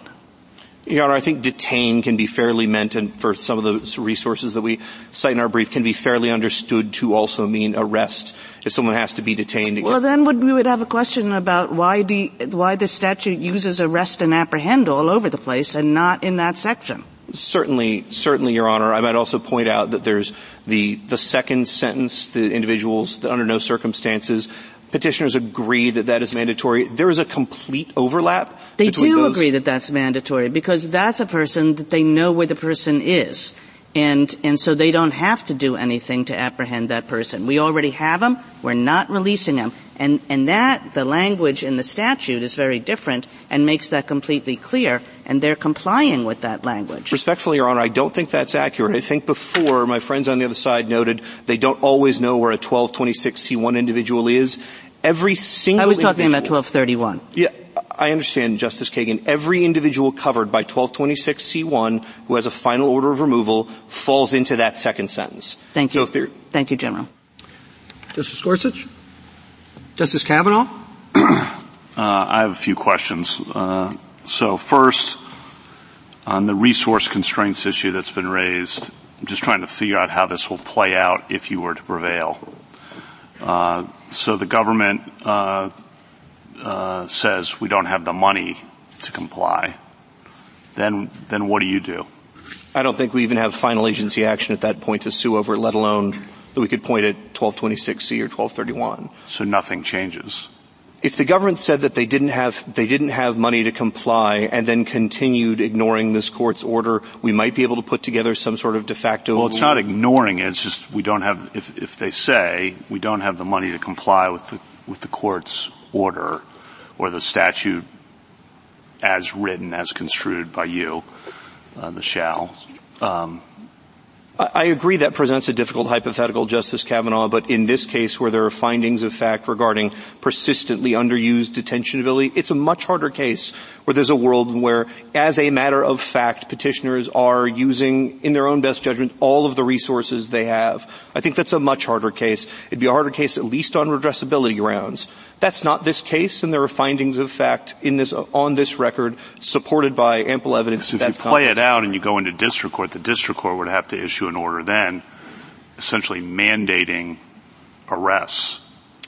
S11: Your Honor, I think detain can be fairly meant, and for some of the resources that we cite in our brief, can be fairly understood to also mean arrest if someone has to be detained.
S9: Well, then would, we would have a question about why the why the statute uses arrest and apprehend all over the place and not in that section.
S11: Certainly, certainly, Your Honor. I might also point out that there's the the second sentence: the individuals that under no circumstances petitioners agree that that is mandatory. There is a complete overlap.
S9: They do
S11: those.
S9: agree that that's mandatory because that's a person that they know where the person is. And, and so they don't have to do anything to apprehend that person. We already have them. We're not releasing them. And, and that, the language in the statute is very different and makes that completely clear, and they're complying with that language.
S11: Respectfully, Your Honor, I don't think that's accurate. I think before, my friends on the other side noted they don't always know where a 1226C1 individual is. Every single
S9: I was talking about 1231.
S11: Yeah, I understand, Justice Kagan. Every individual covered by 1226C1 who has a final order of removal falls into that second sentence.
S9: Thank you. So Thank you, General.
S1: Justice Gorsuch? Justice Kavanaugh?
S5: uh, I have a few questions. Uh, so first, on the resource constraints issue that's been raised, I'm just trying to figure out how this will play out if you were to prevail. Uh, so the government uh, uh, says we don't have the money to comply. Then, then what do you do?
S11: I don't think we even have final agency action at that point to sue over, let alone that we could point at 1226C or 1231.
S5: So nothing changes.
S11: If the government said that they didn't have, they didn't have money to comply and then continued ignoring this court's order, we might be able to put together some sort of de facto.
S5: Well, it's not ignoring it. It's just we don't have, if, if they say we don't have the money to comply with the, with the court's order or the statute as written, as construed by you, uh, the shall, um,
S11: I agree that presents a difficult hypothetical, Justice Kavanaugh, but in this case where there are findings of fact regarding persistently underused detention ability, it's a much harder case where there's a world where, as a matter of fact, petitioners are using, in their own best judgment, all of the resources they have. I think that's a much harder case. It'd be a harder case at least on redressability grounds. That's not this case, and there are findings of fact in this, on this record supported by ample evidence.
S5: So if you play it out and you go into district court, the district court would have to issue an order then, essentially mandating arrests.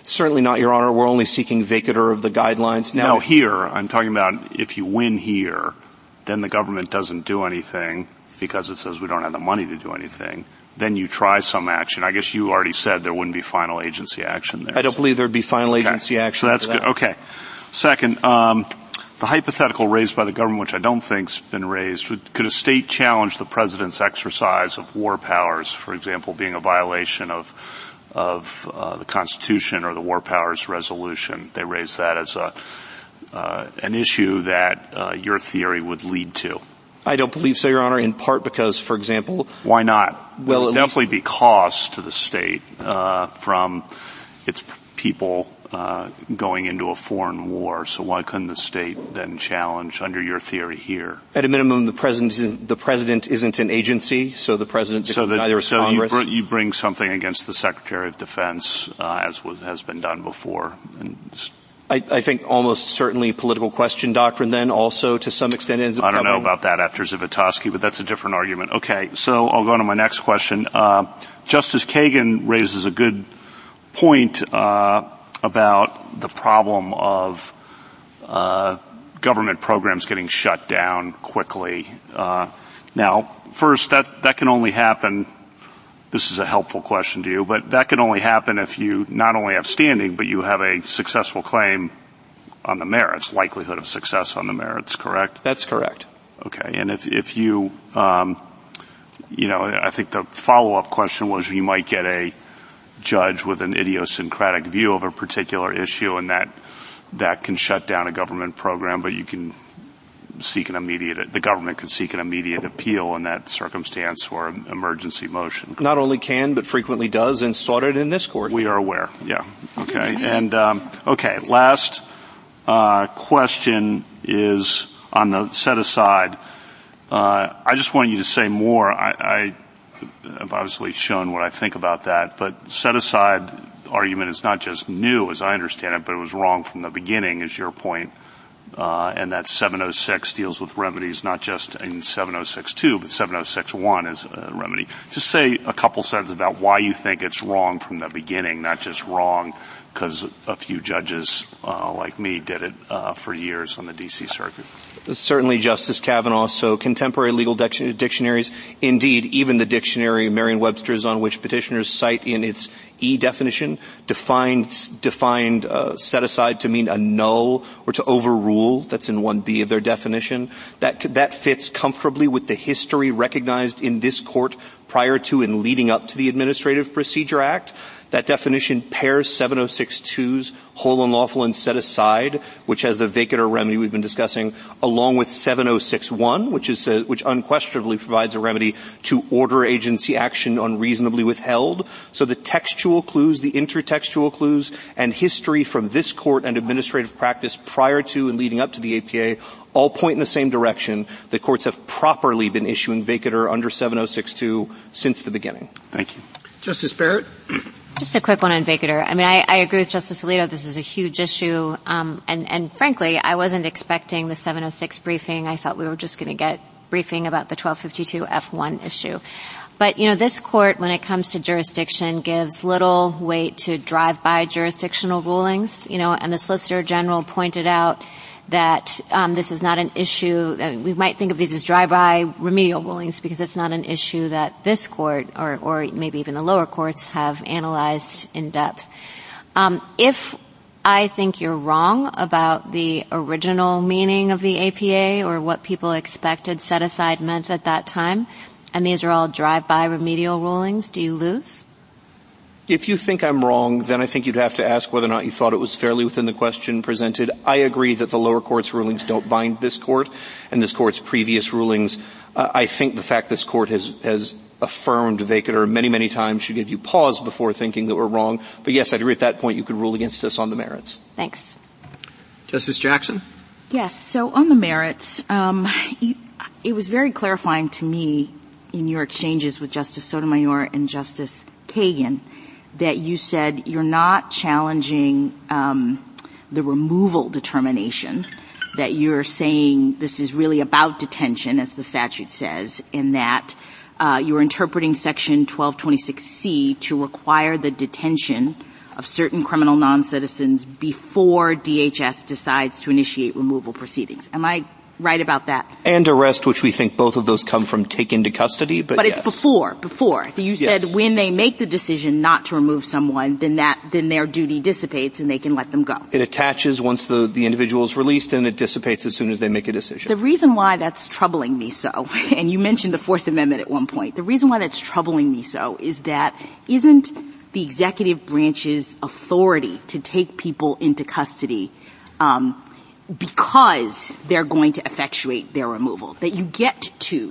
S11: Certainly not, Your Honor. We're only seeking vacatur of the guidelines.
S5: Now, no, here, I'm talking about if you win here, then the government doesn't do anything. because it says we don't have the money to do anything, then you try some action. I guess you already said there wouldn't be final agency action there.
S11: I don't believe there'd be final agency
S5: okay.
S11: action.
S5: So that's
S11: that.
S5: good. Okay. Second, um, the hypothetical raised by the government, which I don't think's been raised, could a state challenge the president's exercise of war powers, for example, being a violation of of uh, the Constitution or the War Powers Resolution? They raised that as a uh, an issue that uh, your theory would lead to.
S11: I don't believe so, Your Honor, in part because, for example...
S5: Why not?
S11: Well,
S5: there definitely be costs to the state uh, from its people uh, going into a foreign war. So why couldn't the state then challenge under your theory here?
S11: At a minimum, the president isn't, the president isn't an agency, so the president
S5: so that,
S11: neither is
S5: so
S11: Congress.
S5: You, br- you bring something against the Secretary of Defense, uh, as was, has been done before. And
S11: I, I, think almost certainly political question doctrine then also to some extent ends up
S5: I don't
S11: covering.
S5: know about that after Zivotofsky, but that's a different argument. Okay, so I'll go on to my next question. Uh, Justice Kagan raises a good point uh, about the problem of uh, government programs getting shut down quickly. Uh, now, first, that that can only happen this is a helpful question to you, but that can only happen if you not only have standing, but you have a successful claim on the merits, likelihood of success on the merits, correct?
S11: That's correct.
S5: Okay, and if, if you, um, you know, I think the follow-up question was you might get a judge with an idiosyncratic view of a particular issue and that, that can shut down a government program, but you can seek an immediate, the government could seek an immediate appeal in that circumstance or emergency motion.
S11: Not only can, but frequently does and sought it in this court.
S5: We are aware, yeah. Okay, and, um, okay, last, uh, question is on the set aside. Uh, I just want you to say more. I, I have obviously shown what I think about that, but set aside argument is not just new as I understand it, but it was wrong from the beginning is your point uh, and that 706 deals with remedies not just in 706.2, but 706.1 is a remedy. Just say a couple sentences about why you think it's wrong from the beginning, not just wrong because a few judges uh, like me did it uh, for years on the D.C. Circuit.
S11: Certainly Justice Kavanaugh. So contemporary legal dictionaries, indeed, even the dictionary Merriam-Webster's on which petitioners cite in its E definition defined, defined uh, set aside to mean annul or to overrule. That's in 1B of their definition. That, that fits comfortably with the history recognized in this court prior to and leading up to the Administrative Procedure Act. That definition pairs 706.2's whole unlawful and set aside, which has the vacatur remedy we've been discussing, along with 706.1, which is uh, which unquestionably provides a remedy to order agency action unreasonably withheld. So the textual clues, the intertextual clues, and history from this court and administrative practice prior to and leading up to the APA all point in the same direction. The courts have properly been issuing vacatur under 706.2 since the beginning.
S5: Thank you.
S1: Justice Barrett?
S7: Just a quick one on vacatur. I mean, I, I agree with Justice Alito. This is a huge issue, um, and, and frankly, I wasn't expecting the 706 briefing. I thought we were just going to get briefing about the 1252 F1 issue. But, you know, this court, when it comes to jurisdiction, gives little weight to drive-by jurisdictional rulings, you know, and the Solicitor General pointed out that um, this is not an issue. we might think of these as drive-by remedial rulings because it's not an issue that this court or, or maybe even the lower courts have analyzed in depth. Um, if I think you're wrong about the original meaning of the APA or what people expected set aside meant at that time, and these are all drive-by remedial rulings, do you lose?
S11: If you think I'm wrong, then I think you'd have to ask whether or not you thought it was fairly within the question presented. I agree that the lower court's rulings don't bind this court and this court's previous rulings. Uh, I think the fact this court has, has affirmed vacatur many, many times should give you pause before thinking that we're wrong. But yes, I'd agree at that point you could rule against us on the merits.
S7: Thanks.
S1: Justice Jackson?
S8: Yes. So on the merits, um, you, it was very clarifying to me in your exchanges with Justice Sotomayor and Justice Kagan that you said you're not challenging um, the removal determination, that you're saying this is really about detention, as the statute says, in that uh, you're interpreting Section 1226C to require the detention of certain criminal non-citizens before DHS decides to initiate removal proceedings. Am I right about that.
S11: And arrest, which we think both of those come from take into custody, but
S8: But
S11: yes.
S8: it's before, before. You said
S11: Yes.
S8: when they make the decision not to remove someone, then that, then their duty dissipates and they can let them go.
S11: It attaches once the, the individual is released and it dissipates as soon as they make a decision.
S8: The reason why that's troubling me so, and you mentioned the Fourth Amendment at one point, the reason why that's troubling me so is that isn't the executive branch's authority to take people into custody um, because they're going to effectuate their removal. That you get to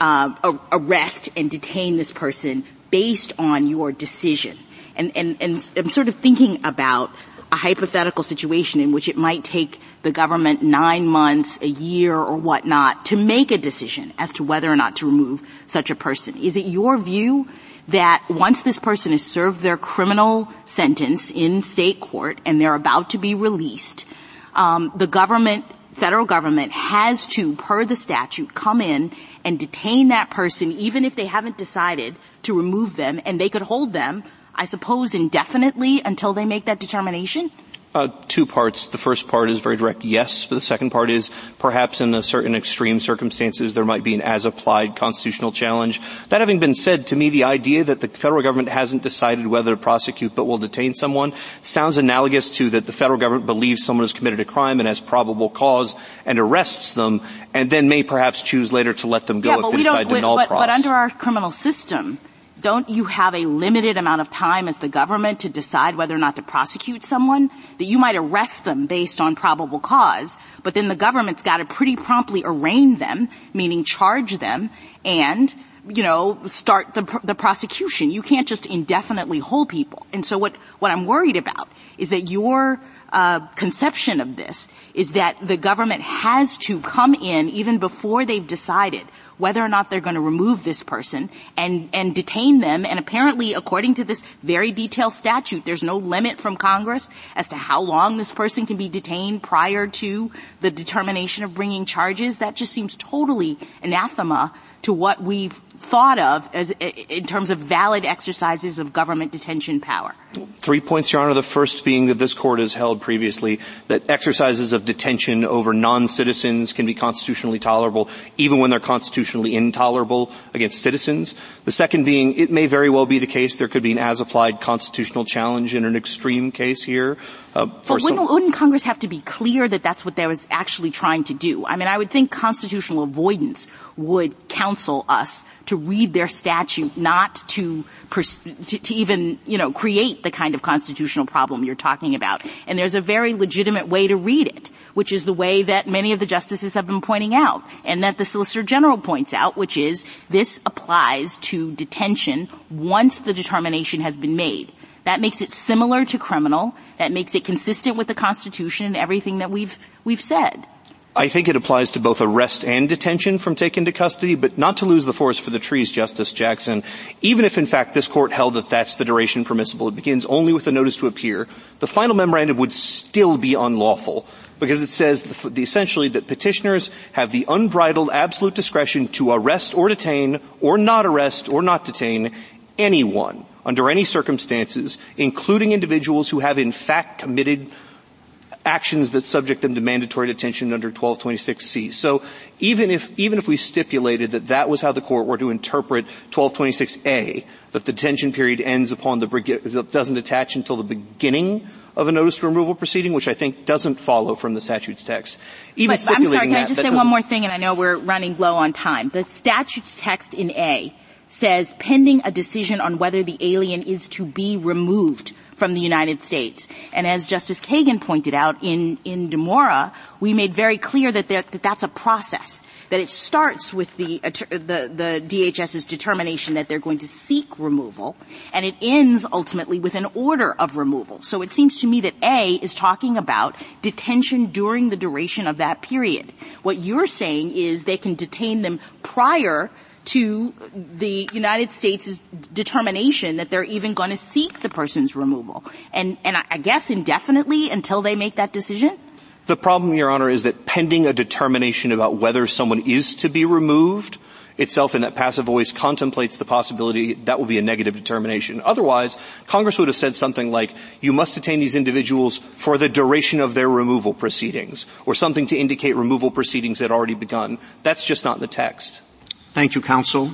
S8: uh, arrest and detain this person based on your decision. And, and, and I'm sort of thinking about a hypothetical situation in which it might take the government nine months, a year, or whatnot to make a decision as to whether or not to remove such a person. Is it your view that once this person has served their criminal sentence in state court and they're about to be released, um, the government, federal government, has to, per the statute, come in and detain that person, even if they haven't decided to remove them, and they could hold them, I suppose, indefinitely until they make that determination.
S11: Uh, two parts. The first part is very direct, yes. But the second part is perhaps in a certain extreme circumstances there might be an as-applied constitutional challenge. That having been said, to me the idea that the federal government hasn't decided whether to prosecute but will detain someone sounds analogous to that the federal government believes someone has committed a crime and has probable cause and arrests them and then may perhaps choose later to let them go
S8: yeah,
S11: if they decide to null
S8: But, but under our criminal system, don't you have a limited amount of time as the government to decide whether or not to prosecute someone? That you might arrest them based on probable cause, but then the government's got to pretty promptly arraign them, meaning charge them, and you know, start the, the prosecution. You can't just indefinitely hold people. And so what, what I'm worried about is that your uh, conception of this is that the government has to come in even before they've decided whether or not they're going to remove this person and, and detain them. And apparently, according to this very detailed statute, there's no limit from Congress as to how long this person can be detained prior to the determination of bringing charges. That just seems totally anathema to what we've thought of as in terms of valid exercises of government detention power.
S11: Three points, Your Honor. The first being that this court has held previously that exercises of detention over non-citizens can be constitutionally tolerable even when they're constitutionally intolerable against citizens. The second being it may very well be the case there could be an as-applied constitutional challenge in an extreme case here. Uh, for
S8: But wouldn't, wouldn't Congress have to be clear that that's what they was actually trying to do? I mean, I would think constitutional avoidance would counsel us to read their statute not to, pers- to, to even, you know, create the kind of constitutional problem you're talking about. And there's a very legitimate way to read it, which is the way that many of the justices have been pointing out, and that the Solicitor General points out, which is this applies to detention once the determination has been made. That makes it similar to criminal. That makes it consistent with the Constitution and everything that we've, we've said.
S11: I think it applies to both arrest and detention from taken to custody, but not to lose the forest for the trees, Justice Jackson. Even if in fact this court held that that's the duration permissible, it begins only with a notice to appear, the final memorandum would still be unlawful because it says the, essentially that petitioners have the unbridled absolute discretion to arrest or detain or not arrest or not detain anyone under any circumstances, including individuals who have in fact committed actions that subject them to mandatory detention under 1226C. So even if, even if we stipulated that that was how the court were to interpret 1226A, that the detention period ends upon the, doesn't attach until the beginning of a notice of removal proceeding, which I think doesn't follow from the statute's text. Even
S8: But I'm sorry, can
S11: that,
S8: I just say one more thing, and I know we're running low on time. The statute's text in A says pending a decision on whether the alien is to be removed from the United States. And as Justice Kagan pointed out in, in Demore, we made very clear that, that, that that's a process. That it starts with the, the, the DHS's determination that they're going to seek removal, and it ends ultimately with an order of removal. So it seems to me that A is talking about detention during the duration of that period. What you're saying is they can detain them prior to the United States' determination that they're even going to seek the person's removal. And, and I guess indefinitely until they make that decision?
S11: The problem, Your Honor, is that pending a determination about whether someone is to be removed itself in that passive voice contemplates the possibility that will be a negative determination. Otherwise, Congress would have said something like, you must detain these individuals for the duration of their removal proceedings, or something to indicate removal proceedings had already begun. That's just not in the text.
S1: Thank you, counsel.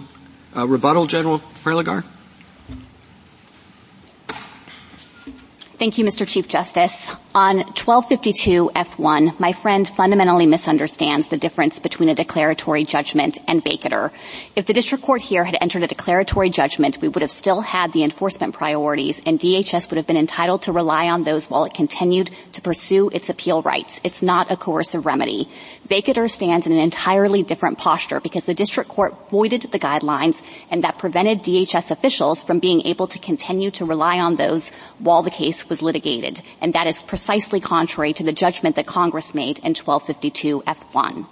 S1: Uh, rebuttal, General Prelogar?
S2: Thank you, Mr. Chief Justice. On 1252 F1, my friend fundamentally misunderstands the difference between a declaratory judgment and vacatur. If the district court here had entered a declaratory judgment, we would have still had the enforcement priorities and DHS would have been entitled to rely on those while it continued to pursue its appeal rights. It's not a coercive remedy. Vacatur stands in an entirely different posture because the district court voided the guidelines and that prevented DHS officials from being able to continue to rely on those while the case was litigated. And that is precisely contrary to the judgment that Congress made in 1252 F1.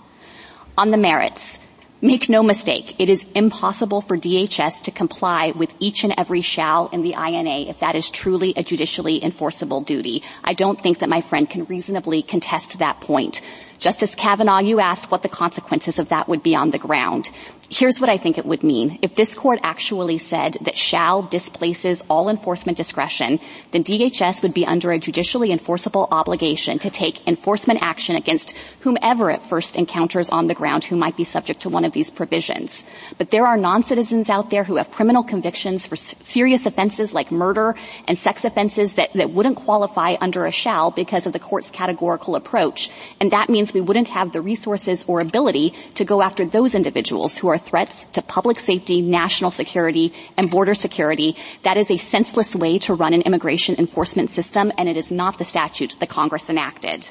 S2: On the merits, Make no mistake, it is impossible for DHS to comply with each and every shall in the INA if that is truly a judicially enforceable duty. I don't think that my friend can reasonably contest that point. Justice Kavanaugh, you asked what the consequences of that would be on the ground. Here's what I think it would mean. If this court actually said that shall displaces all enforcement discretion, then DHS would be under a judicially enforceable obligation to take enforcement action against whomever it first encounters on the ground who might be subject to one of these provisions. But there are non-citizens out there who have criminal convictions for serious offenses like murder and sex offenses that, that wouldn't qualify under a shall because of the court's categorical approach. And that means we wouldn't have the resources or ability to go after those individuals who are threats to public safety, national security, and border security. That is a senseless way to run an immigration enforcement system, and it is not the statute that Congress enacted.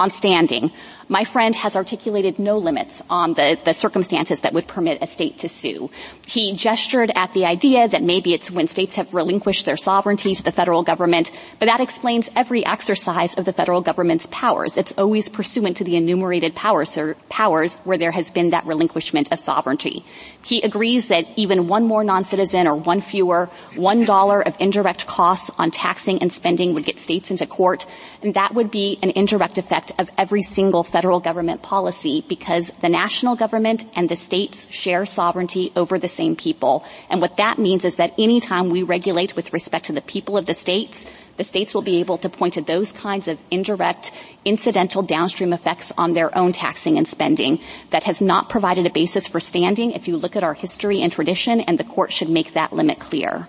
S2: On standing, my friend has articulated no limits on the, the circumstances that would permit a state to sue. He gestured at the idea that maybe it's when states have relinquished their sovereignty to the federal government, but that explains every exercise of the federal government's powers. It's always pursuant to the enumerated powers, powers where there has been that relinquishment of sovereignty. He agrees that even one more non-citizen or one fewer, one dollar of indirect costs on taxing and spending would get states into court, and that would be an indirect effect of every single federal federal government policy because the national government and the states share sovereignty over the same people. And what that means is that anytime we regulate with respect to the people of the states, the states will be able to point to those kinds of indirect, incidental downstream effects on their own taxing and spending that has not provided a basis for standing if you look at our history and tradition and the court should make that limit clear.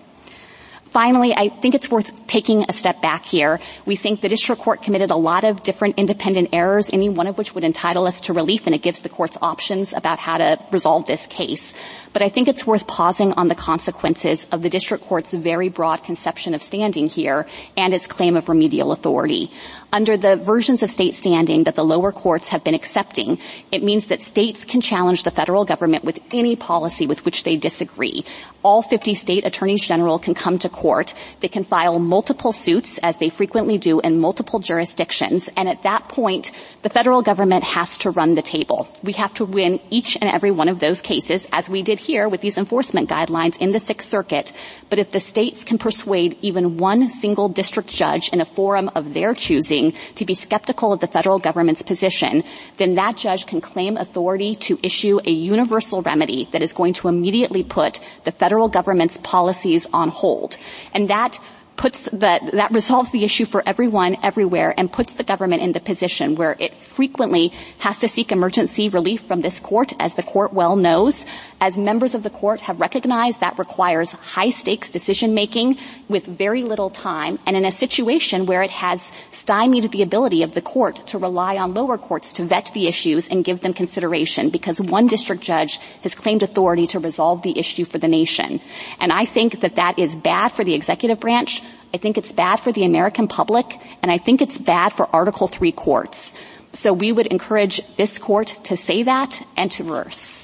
S2: Finally, I think it's worth taking a step back here. We think the district court committed a lot of different independent errors, any one of which would entitle us to relief, and it gives the courts options about how to resolve this case. But I think it's worth pausing on the consequences of the district court's very broad conception of standing here and its claim of remedial authority. Under the versions of state standing that the lower courts have been accepting, it means that states can challenge the federal government with any policy with which they disagree. All 50 state attorneys general can come to court. They can file multiple suits, as they frequently do, in multiple jurisdictions. And at that point, the federal government has to run the table. We have to win each and every one of those cases, as we did here with these enforcement guidelines in the Sixth Circuit. But if the states can persuade even one single district judge in a forum of their choosing to be skeptical of the federal government's position, then that judge can claim authority to issue a universal remedy that is going to immediately put the federal government's policies on hold. And that puts the, that resolves the issue for everyone everywhere and puts the government in the position where it frequently has to seek emergency relief from this court, as the court well knows. As members of the court have recognized, that requires high stakes decision making with very little time and in a situation where it has stymied the ability of the court to rely on lower courts to vet the issues and give them consideration because one district judge has claimed authority to resolve the issue for the nation. And I think that that is bad for the executive branch. I think it's bad for the American public and I think it's bad for Article 3 courts. So we would encourage this court to say that and to reverse.